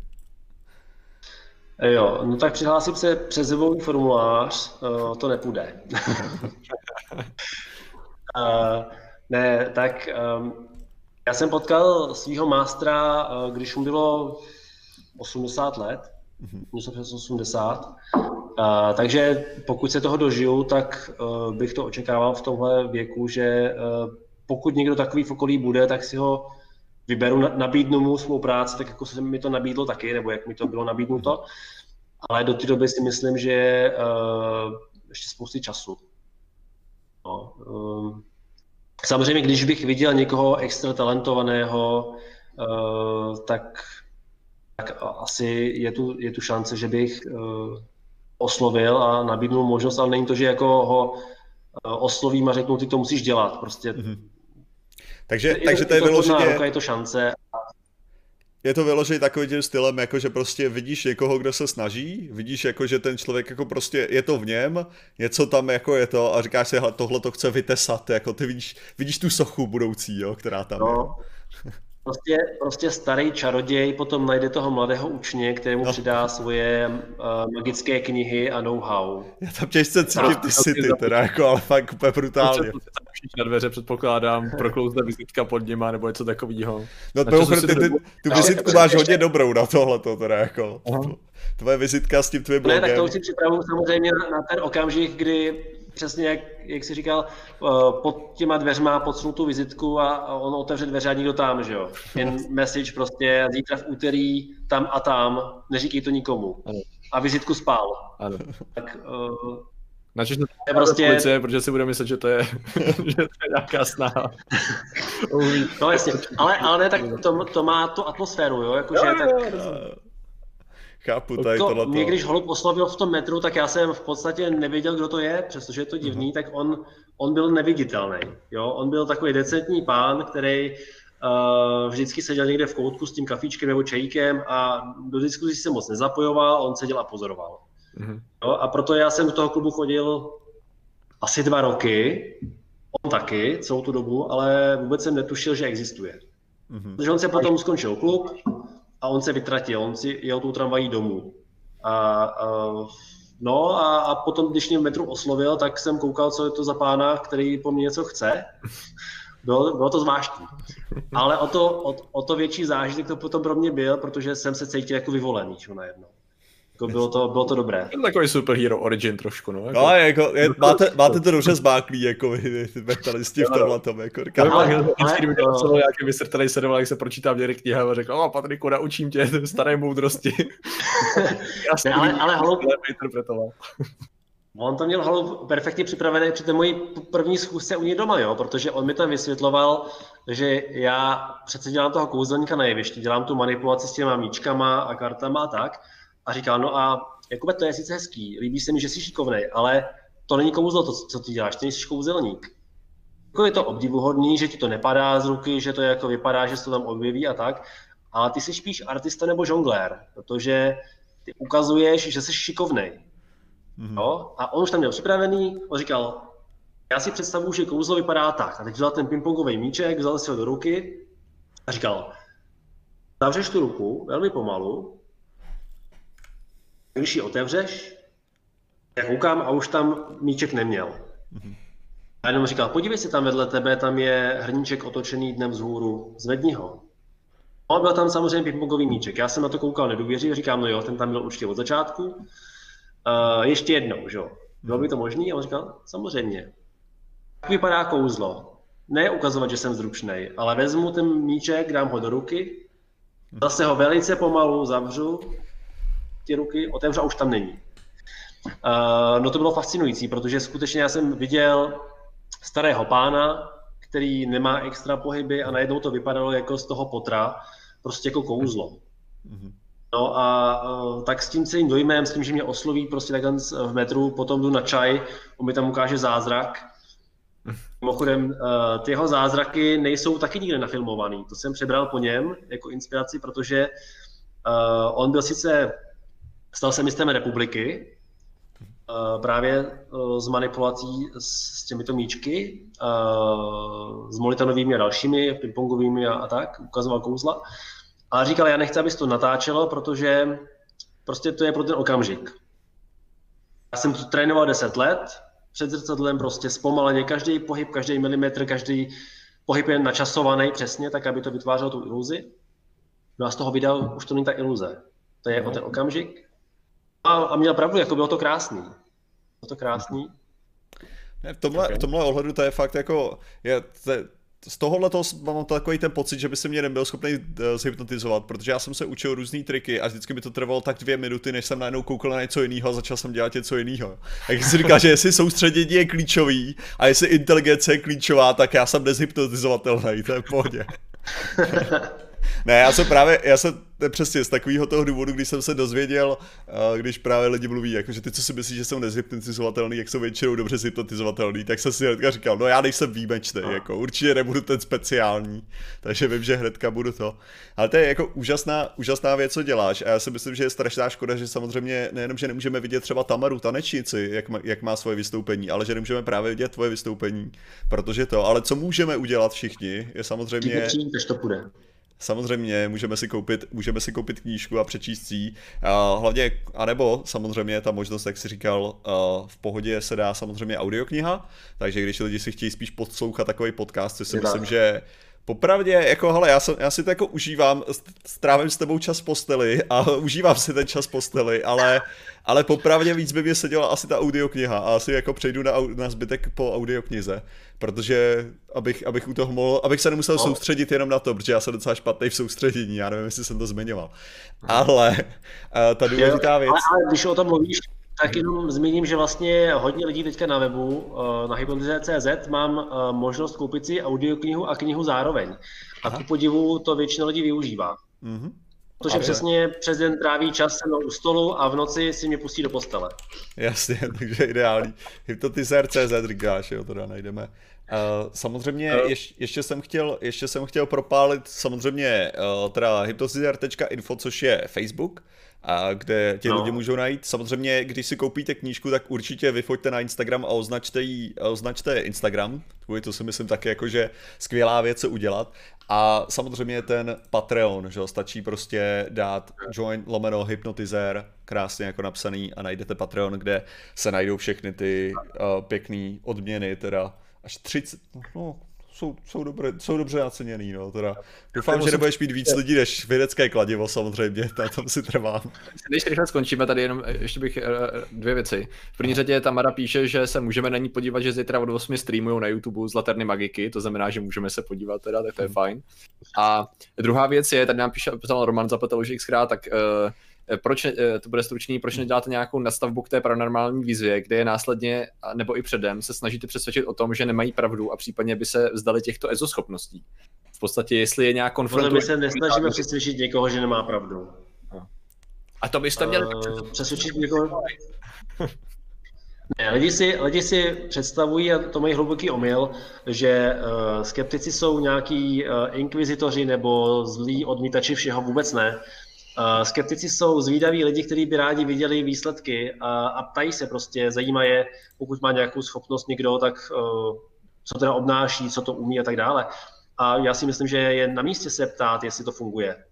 Jo, no tak přihlásím se přes webový formulář, uh, to nepůjde. uh, ne, tak um, já jsem potkal svého mástra, uh, když mu bylo 80 let, mhm. něco přes 80. Uh, takže pokud se toho dožiju, tak uh, bych to očekával v tomhle věku, že uh, pokud někdo takový v okolí bude, tak si ho vyberu, nabídnu mu svou práci, tak jako se mi to nabídlo taky, nebo jak mi to bylo nabídnuto. Ale do té doby si myslím, že uh, ještě spousty času. No, um, samozřejmě, když bych viděl někoho extra talentovaného, uh, tak, tak asi je tu, je tu šance, že bych uh, oslovil a nabídnul možnost, ale není to, že jako ho oslovím a řeknu, ty to musíš dělat. Prostě mm-hmm. Takže, je, takže to je, je vyloženě... Je to šance je to vyložený takovým tím stylem, jako že prostě vidíš někoho, kdo se snaží, vidíš jako, že ten člověk jako prostě je to v něm, něco tam jako je to a říkáš si, tohle to chce vytesat, jako ty vidíš, vidíš tu sochu budoucí, jo, která tam no. je. Prostě, prostě starý čaroděj potom najde toho mladého učně, kterému no. přidá svoje uh, magické knihy a know-how. Já tam těžce cítím ty city, teda jako, ale fakt úplně brutálně. Na dveře předpokládám, proklouzne vizitka pod nima nebo něco takového. No to ty, ty, tu vizitku máš ještě... hodně dobrou na tohleto, teda jako. Aha. Tvoje vizitka s tím tvým blogem. Ne, tak to už si připravuju samozřejmě na ten okamžik, kdy přesně jak, jak jsi říkal, eh, pod těma dveřma podsunu tu vizitku a on otevře dveře a nikdo tam, že jo. Jen message prostě zítra v úterý tam a tam, neříkej to nikomu. Ano. A vizitku spál. Ano. Tak uh, Načež to je prostě... Policie, protože si bude myslet, že to je, že to je nějaká snaha. no jasně, ale, ale ne, tak to, to má tu atmosféru, jo, jakože tak... Chápu, tady to, tohleto. Mě když Holub oslovil v tom metru, tak já jsem v podstatě nevěděl, kdo to je, přestože je to divný, mm-hmm. tak on, on byl neviditelný. Jo? On byl takový decentní pán, který uh, vždycky seděl někde v koutku s tím kafíčkem nebo čajíkem a do diskuzí se moc nezapojoval, on seděl a pozoroval. Mm-hmm. Jo? A proto já jsem do toho klubu chodil asi dva roky, on taky celou tu dobu, ale vůbec jsem netušil, že existuje. Mm-hmm. Takže on se potom skončil klub, a on se vytratil, on si jel tu tramvají domů. A, a no a, a potom, když mě metru oslovil, tak jsem koukal, co je to za pána, který po mně něco chce. Bylo, bylo to zvláštní. Ale o to, o, o to větší zážitek to potom pro mě byl, protože jsem se cítil jako vyvolený, čo najednou. Jako bylo, to, bylo to dobré. Je to takový superhero origin trošku, no. Jako... No, jako, je, máte, máte to dobře zbáklý, jako vy, ty metalisti v tomhle tom, jako říkám. Ale, ale, kdyby to celou nějaký mistr tady sedoval, jak se pročítá v kniha a řekl, o, Patriku, naučím tě staré moudrosti. Jsem ale, ale halo, interpretoval. On to měl halo perfektně připravené při té mojí první schůzce u něj doma, jo, protože on mi tam vysvětloval, že já přece dělám toho kouzelníka na jevišti, dělám tu manipulaci s těma míčkama a kartama a tak a říká, no a Jakube, to je sice hezký, líbí se mi, že jsi šikovný, ale to není kouzlo, to, co ty děláš, ty jsi kouzelník. Jako je to obdivuhodný, že ti to nepadá z ruky, že to jako vypadá, že se to tam objeví a tak, ale ty jsi spíš artista nebo žonglér, protože ty ukazuješ, že jsi šikovný. Mm-hmm. No? A on už tam měl připravený, on říkal, já si představuju, že kouzlo vypadá tak. A teď vzal ten pingpongový míček, vzal si ho do ruky a říkal, zavřeš tu ruku velmi pomalu když ji otevřeš, já koukám a už tam míček neměl. A jenom říkal, podívej se tam vedle tebe, tam je hrníček otočený dnem vzhůru, zvedni ho. A byl tam samozřejmě pingpongový míček. Já jsem na to koukal nedůvěřivě, říkám, no jo, ten tam byl určitě od začátku. Uh, ještě jednou, že jo. Bylo by to možné? A on říkal, samozřejmě. Tak vypadá kouzlo. Ne ukazovat, že jsem zručný, ale vezmu ten míček, dám ho do ruky, zase ho velice pomalu zavřu ty ruky, otevřu a už tam není. Uh, no to bylo fascinující, protože skutečně já jsem viděl starého pána, který nemá extra pohyby a najednou to vypadalo jako z toho potra, prostě jako kouzlo. No a uh, tak s tím celým dojmem, s tím, že mě osloví prostě takhle v metru, potom jdu na čaj, on mi tam ukáže zázrak. Mimochodem, uh, ty jeho zázraky nejsou taky nikde nafilmovaný. To jsem přebral po něm jako inspiraci, protože uh, on byl sice Stal se mistrem republiky, Uh, právě uh, s manipulací s, těmito míčky, uh, s molitanovými a dalšími, pingpongovými a, a tak, ukazoval kouzla. A říkal, já nechci, abys to natáčelo, protože prostě to je pro ten okamžik. Já jsem to trénoval 10 let, před zrcadlem prostě zpomaleně, každý pohyb, každý milimetr, každý pohyb je načasovaný přesně, tak aby to vytvářelo tu iluzi. No a z toho videa už to není ta iluze. To je o ten okamžik, a, a měl pravdu, jako bylo to krásný. Bylo to krásný. Ne, v tomhle, okay. v tomhle ohledu to je fakt jako, je, to, z tohohle toho mám takový ten pocit, že by se mě nebyl schopný uh, zhypnotizovat, protože já jsem se učil různé triky a vždycky by to trvalo tak dvě minuty, než jsem najednou koukal na něco jiného a začal jsem dělat něco jiného. Jak jsi říká, že jestli soustředění je klíčový a jestli inteligence je klíčová, tak já jsem nezhypnotizovatelný, to je v pohodě. ne, já jsem právě, já jsem přesně z takového toho důvodu, když jsem se dozvěděl, eh, když právě lidi mluví, jako, že ty, co si myslíš, že jsou nezhypnotizovatelný, jak jsou většinou dobře hypnotizovatelný, tak jsem si hnedka říkal, no já nejsem výjimečný, no. jako určitě nebudu ten speciální, takže vím, že hnedka budu to. Ale to je jako úžasná, úžasná věc, co děláš a já si myslím, že je strašná škoda, že samozřejmě nejenom, že nemůžeme vidět třeba Tamaru tanečnici, jak má, jak má svoje vystoupení, ale že nemůžeme právě vidět tvoje vystoupení, protože to, ale co můžeme udělat všichni, je samozřejmě... Přijít, to půjde. Samozřejmě můžeme si koupit, můžeme si koupit knížku a přečíst si uh, hlavně, anebo samozřejmě ta možnost, jak si říkal, uh, v pohodě se dá samozřejmě audiokniha, takže když lidi si chtějí spíš poslouchat takový podcast, což si myslím, že Popravdě, jako hele, já, jsem, já si to jako užívám, strávím s tebou čas posteli a užívám si ten čas posteli, ale, ale popravdě víc by mě seděla asi ta audiokniha a asi jako přejdu na, na zbytek po audioknize, protože abych, abych u toho mohl, abych se nemusel no. soustředit jenom na to, protože já jsem docela špatný v soustředění, já nevím, jestli jsem to zmiňoval. Ale uh, ta důležitá věc... Ale, ale když o tom mluvíš, tak jenom zmíním, že vlastně hodně lidí teďka na webu, eh, na hypnotize.cz mám eh, možnost koupit si audioknihu a knihu zároveň. A ku podivu to většina lidí využívá. Mm-hmm. Protože přesně přes den tráví čas se u stolu a v noci si mě pustí do postele. Jasně, takže ideální. Hypnotizer.cz říkáš, jo, teda najdeme. Uh, samozřejmě uh. Ješ, ještě, jsem chtěl, ještě jsem chtěl propálit samozřejmě uh, teda hypnotizer.info, což je Facebook, a kde tě no. lidi můžou najít. Samozřejmě, když si koupíte knížku, tak určitě vyfoďte na Instagram a označte, jí, označte Instagram. To si myslím taky jakože skvělá věc co udělat. A samozřejmě ten Patreon, že stačí prostě dát join lomeno hypnotizer, krásně jako napsaný a najdete Patreon, kde se najdou všechny ty uh, pěkné odměny, teda až 30, no, jsou, jsou, dobré, jsou dobře naceněný, no, teda. Doufám, že nebudeš mít víc lidí než vědecké kladivo, samozřejmě, na tom si trvám. Když rychle skončíme, tady jenom ještě bych eh, dvě věci. V první řadě Tamara píše, že se můžeme na ní podívat, že zítra od 8 streamují na YouTube z Laterny Magiky, to znamená, že můžeme se podívat teda, tak to je hmm. fajn. A druhá věc je, tady nám píše, psal Roman Zapetel už xkrát, tak uh, Eh, proč, eh, to bude stručný, proč neděláte nějakou nastavbu k té paranormální vizi, kde je následně, nebo i předem, se snažíte přesvědčit o tom, že nemají pravdu a případně by se vzdali těchto ezoschopností. V podstatě, jestli je nějak konfrontuje... My se nesnažíme přesvědčit někoho, že nemá pravdu. A to byste měli... Uh, přesvědčit někoho... Ne, lidi si, lidi si představují, a to mají hluboký omyl, že uh, skeptici jsou nějaký uh, inkvizitoři nebo zlí odmítači všeho, vůbec ne. Skeptici jsou zvídaví lidi, kteří by rádi viděli výsledky a, a ptají se prostě, zajímá je, pokud má nějakou schopnost někdo, tak uh, co teda obnáší, co to umí a tak dále. A já si myslím, že je na místě se ptát, jestli to funguje.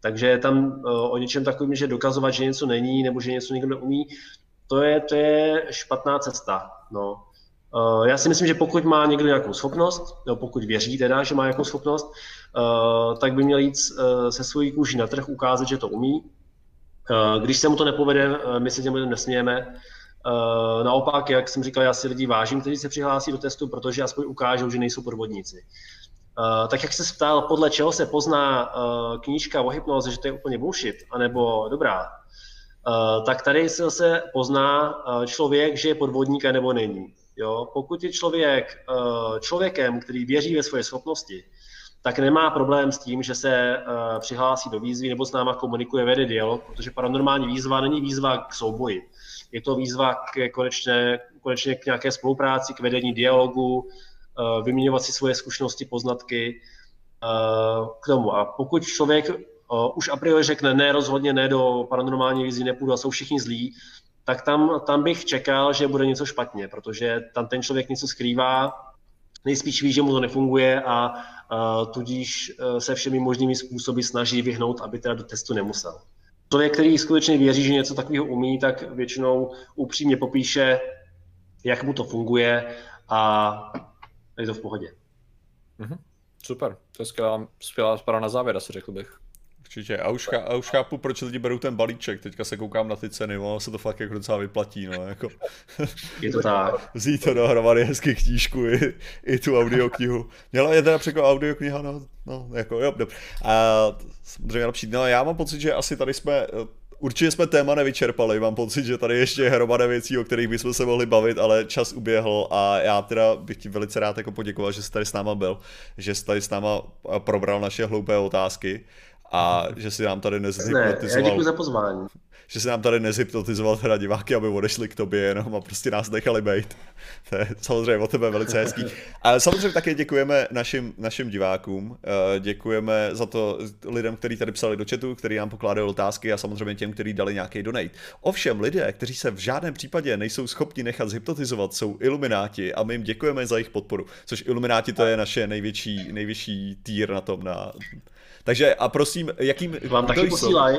Takže tam uh, o něčem takovým, že dokazovat, že něco není nebo že něco někdo neumí, to je, to je špatná cesta. No. Já si myslím, že pokud má někdo nějakou schopnost, nebo pokud věří teda, že má nějakou schopnost, tak by měl jít uh, se svojí kůží na trh, ukázat, že to umí. Když se mu to nepovede, my se těm lidem nesmějeme. Naopak, jak jsem říkal, já si lidi vážím, kteří se přihlásí do testu, protože aspoň ukážou, že nejsou podvodníci. Tak jak se ptal, podle čeho se pozná knížka o hypnoze, že to je úplně bullshit, anebo dobrá, tak tady se zase pozná člověk, že je podvodník nebo není. Jo? Pokud je člověk člověkem, který věří ve svoje schopnosti, tak nemá problém s tím, že se uh, přihlásí do výzvy nebo s náma komunikuje, vede dialog, protože paranormální výzva není výzva k souboji. Je to výzva k konečně, konečně k nějaké spolupráci, k vedení dialogu, uh, vyměňovat si svoje zkušenosti, poznatky uh, k tomu. A pokud člověk už a priori řekne ne, rozhodně ne do paranormální výzvy nepůjdu a jsou všichni zlí, tak tam, tam bych čekal, že bude něco špatně, protože tam ten člověk něco skrývá, nejspíš ví, že mu to nefunguje a uh, tudíž uh, se všemi možnými způsoby snaží vyhnout, aby teda do testu nemusel. Člověk, který skutečně věří, že něco takového umí, tak většinou upřímně popíše, jak mu to funguje a je to v pohodě. Mm-hmm. Super, to je skvělá, skvělá na závěr, asi řekl bych. Určitě. A už, a už chápu, proč lidi berou ten balíček. Teďka se koukám na ty ceny, ono se to fakt jako docela vyplatí. No, jako. Je to tak. Vzít to dohromady hezky knížku i, i tu audioknihu. Měla je teda překvapivá audiokniha, no, no, jako, jo, dobře. A samozřejmě lepší. No, já mám pocit, že asi tady jsme Určitě jsme téma nevyčerpali, mám pocit, že tady ještě je hromada věcí, o kterých bychom se mohli bavit, ale čas uběhl a já teda bych ti velice rád jako poděkoval, že jsi tady s náma byl, že jsi tady s náma probral naše hloupé otázky a že si nám tady nezhypnotizoval. Ne, já za pozvání. Že si nám tady nezhypnotizoval teda diváky, aby odešli k tobě jenom a prostě nás nechali být. To je samozřejmě o tebe velice hezký. A samozřejmě také děkujeme našim, našim divákům. Eh, děkujeme za to lidem, kteří tady psali do chatu, kteří nám pokládali otázky a samozřejmě těm, kteří dali nějaký donate. Ovšem lidé, kteří se v žádném případě nejsou schopni nechat zhypnotizovat, jsou ilumináti a my jim děkujeme za jejich podporu. Což ilumináti to je naše největší, nejvyšší týr na tom, na, takže a prosím, jakým... Vám taky posílají?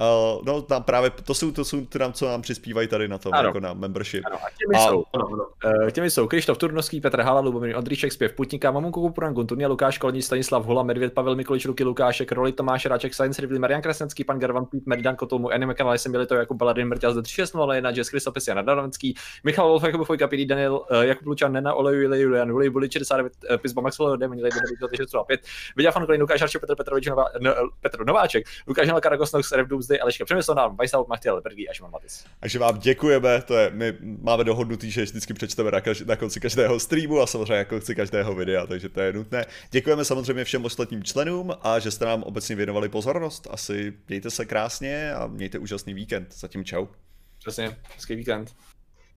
Uh, no tam právě, to jsou, to jsou tam, co nám přispívají tady na tom, ano. jako na membership. Ano, a těmi, a, jsou, ano, ano. Uh, těmi jsou Krištof Turnovský, Petr Hala, Lubomír Ondříček, Zpěv Putníka, Mamunku Kupuran, Gunturně, Lukáš Kolní, Stanislav Hula, Medvěd, Pavel Mikolič, Luky Lukášek, Roli Tomáš Ráček, Science Rivli, Marian Krasnecký, Pan Garvan, Pít, Meridan Kotolmu, Anime Kanál, jsem byli to jako Baladin, Mrtěl zde 3601, Jess Kristopis, Jana Darovenský, Michal Wolf, Jakub Fojka, Piri, Daniel, uh, Jakub Lučan, Nena, Oleju, Julian, Julian, Juli, Buli 69, uh, Pizba, Maxwell, Demon, Lady, 5, Viděl Fan Kolín, Lukáš Harči, Petr Petrovič, Nová, no, Petr Nováček, Lukáš Nel Karagosnox, Revdum, Doomsday, Aleška Přemyslovna, Vajsal, Machtel, Bergy a Šimon Matis. Takže vám děkujeme, to je, my máme dohodnutý, že vždycky přečteme na, kaž, na konci každého streamu a samozřejmě na konci každého videa, takže to je nutné. Děkujeme samozřejmě všem ostatním členům a že jste nám obecně věnovali pozornost. Asi mějte se krásně a mějte úžasný víkend. Zatím čau. Přesně, hezký víkend.